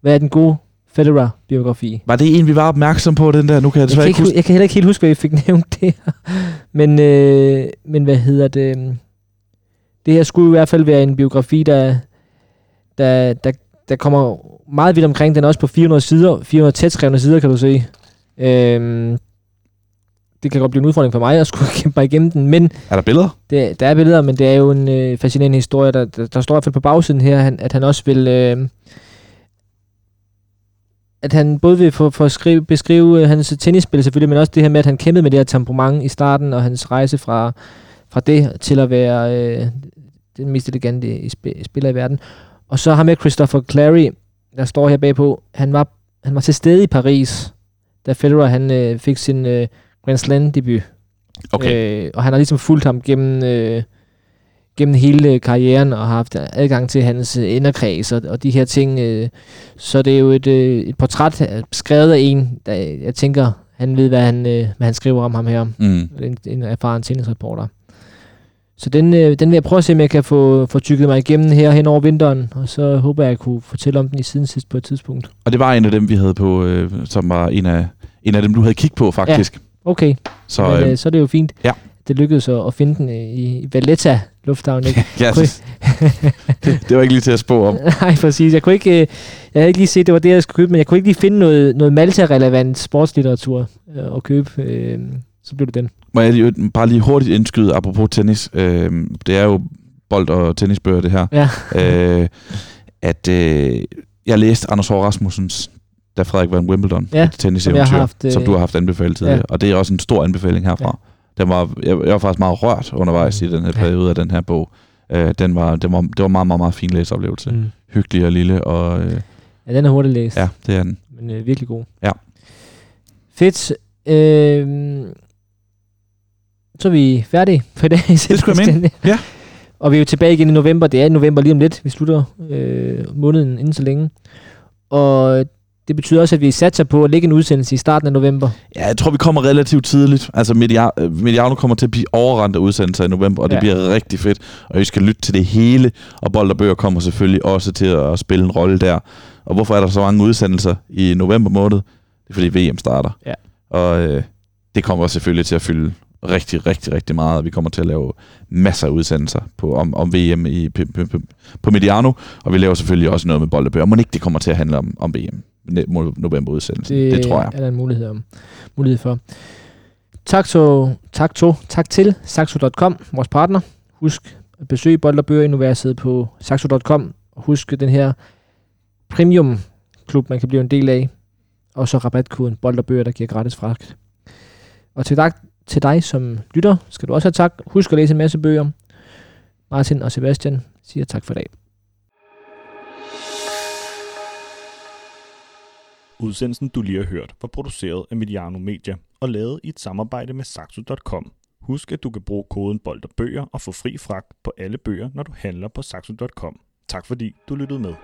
[SPEAKER 2] hvad er den gode Federer-biografi.
[SPEAKER 3] Var det en, vi var opmærksom på, den der? Nu kan jeg
[SPEAKER 2] Jeg kan,
[SPEAKER 3] ikke
[SPEAKER 2] ikke,
[SPEAKER 3] huske.
[SPEAKER 2] jeg kan heller ikke helt huske, hvad vi fik nævnt det her. Men, øh, men hvad hedder det? Det her skulle i hvert fald være en biografi, der, der, der, der kommer meget vidt omkring. Den er også på 400 sider, 400 tætskrevne sider, kan du se. Øhm, det kan godt blive en udfordring for mig at skulle kæmpe mig igennem den, men
[SPEAKER 3] Er der billeder?
[SPEAKER 2] det, der er billeder, men det er jo en øh, fascinerende historie. Der, der, der står i hvert fald på bagsiden her, han, at han også vil... Øh, at han både vil få, få skrive, beskrive øh, hans tennisspil selvfølgelig, men også det her med, at han kæmpede med det her temperament i starten, og hans rejse fra, fra det til at være øh, den mest elegante i sp- spiller i verden. Og så har med Christopher Clary, der står her bagpå, han var, han var til stede i Paris, da Federer han, øh, fik sin øh, Grand Slam debut.
[SPEAKER 3] Okay.
[SPEAKER 2] Øh, og han har ligesom fulgt ham gennem, øh, gennem hele karrieren og har haft adgang til hans øh, inderkreds og, og de her ting. Øh, så det er jo et, øh, et portræt øh, skrevet af en, der jeg tænker, han ved, hvad han, øh, hvad han skriver om ham her.
[SPEAKER 3] Mm.
[SPEAKER 2] En, en erfaren tennisreporter. Så den, øh, den vil jeg prøve at se, om jeg kan få, få tykket mig igennem her hen over vinteren, og så håber jeg, at jeg kunne fortælle om den i siden sidst på et tidspunkt.
[SPEAKER 3] Og det var en af dem, vi havde på, øh, som var en af, en af dem, du havde kigget på, faktisk.
[SPEAKER 2] Okay,
[SPEAKER 3] Så,
[SPEAKER 2] men,
[SPEAKER 3] øh,
[SPEAKER 2] øh, så er det jo fint.
[SPEAKER 3] ja.
[SPEAKER 2] Det lykkedes at, at finde den i, i Valletta Lufthavn. Ikke?
[SPEAKER 3] ja,
[SPEAKER 2] kunne-
[SPEAKER 3] det, det var ikke lige til at spå om.
[SPEAKER 2] Nej, præcis. Jeg kunne ikke, øh, jeg havde ikke lige set, det var det, jeg skulle købe, men jeg kunne ikke lige finde noget, noget Malta-relevant sportslitteratur øh, at købe. Øh, så blev det den.
[SPEAKER 3] Må jeg lige, bare lige hurtigt indskyde, apropos tennis. Øh, det er jo bold- og tennisbøger, det her.
[SPEAKER 2] Ja.
[SPEAKER 3] Øh, at øh, jeg læste Anders Hård Rasmussens, da Frederik vandt Wimbledon,
[SPEAKER 2] Ja,
[SPEAKER 3] et tenniseventyr,
[SPEAKER 2] som haft, øh,
[SPEAKER 3] som du har haft anbefalet tidligere.
[SPEAKER 2] ja.
[SPEAKER 3] Og det er også en stor anbefaling herfra. Den var, jeg, jeg var faktisk meget rørt undervejs i den her periode af den her bog. Øh, den var, den var, det var meget, meget, meget fin læseoplevelse. Mm. Hyggelig og lille, og øh,
[SPEAKER 2] Ja, den er hurtigt læst,
[SPEAKER 3] ja, det er den.
[SPEAKER 2] men øh, virkelig god.
[SPEAKER 3] Ja.
[SPEAKER 2] Fedt. Øh, så er vi færdige for i dag.
[SPEAKER 3] Det skulle jeg mene. Ja.
[SPEAKER 2] Og vi er jo tilbage igen i november. Det er i november lige om lidt. Vi slutter øh, måneden inden så længe. Og det betyder også, at vi satser på at lægge en udsendelse i starten af november.
[SPEAKER 3] Ja, jeg tror, vi kommer relativt tidligt. Altså, øh, Mediano kommer til at blive overrendt af udsendelser i november, og det
[SPEAKER 2] Ja.
[SPEAKER 3] bliver rigtig fedt. Og vi skal lytte til det hele, og Bold og Bøger kommer selvfølgelig også til at spille en rolle der. Og hvorfor er der så mange udsendelser i november måned? Det er fordi VM starter.
[SPEAKER 2] Ja.
[SPEAKER 3] Og øh, det kommer selvfølgelig til at fylde rigtig, rigtig, rigtig meget, og vi kommer til at lave masser af udsendelser på, om, om VM i, på, på, på Mediano, og vi laver selvfølgelig også noget med Bold og Bøger. Må ikke det kommer til at handle om, om VM? november udsendelse. Det, det tror jeg.
[SPEAKER 2] er der en mulighed, om, mulighed for. Tak, to, tak, to, tak til Saxo.com, vores partner. Husk at besøge Bold og Bøger Universet på Saxo.com. Og husk den her premium klub, man kan blive en del af. Og så rabatkoden Bold og Bøger, der giver gratis fragt. Og til dig, til dig som lytter, skal du også have tak. Husk at læse en masse bøger. Martin og Sebastian siger tak for i dag.
[SPEAKER 1] Udsendelsen, du lige har hørt, var produceret af Mediano Media og lavet i et samarbejde med Saxo.com. Husk, at du kan bruge koden Bold og Bøger og få fri fragt på alle bøger, når du handler på Saxo.com. Tak fordi du lyttede med.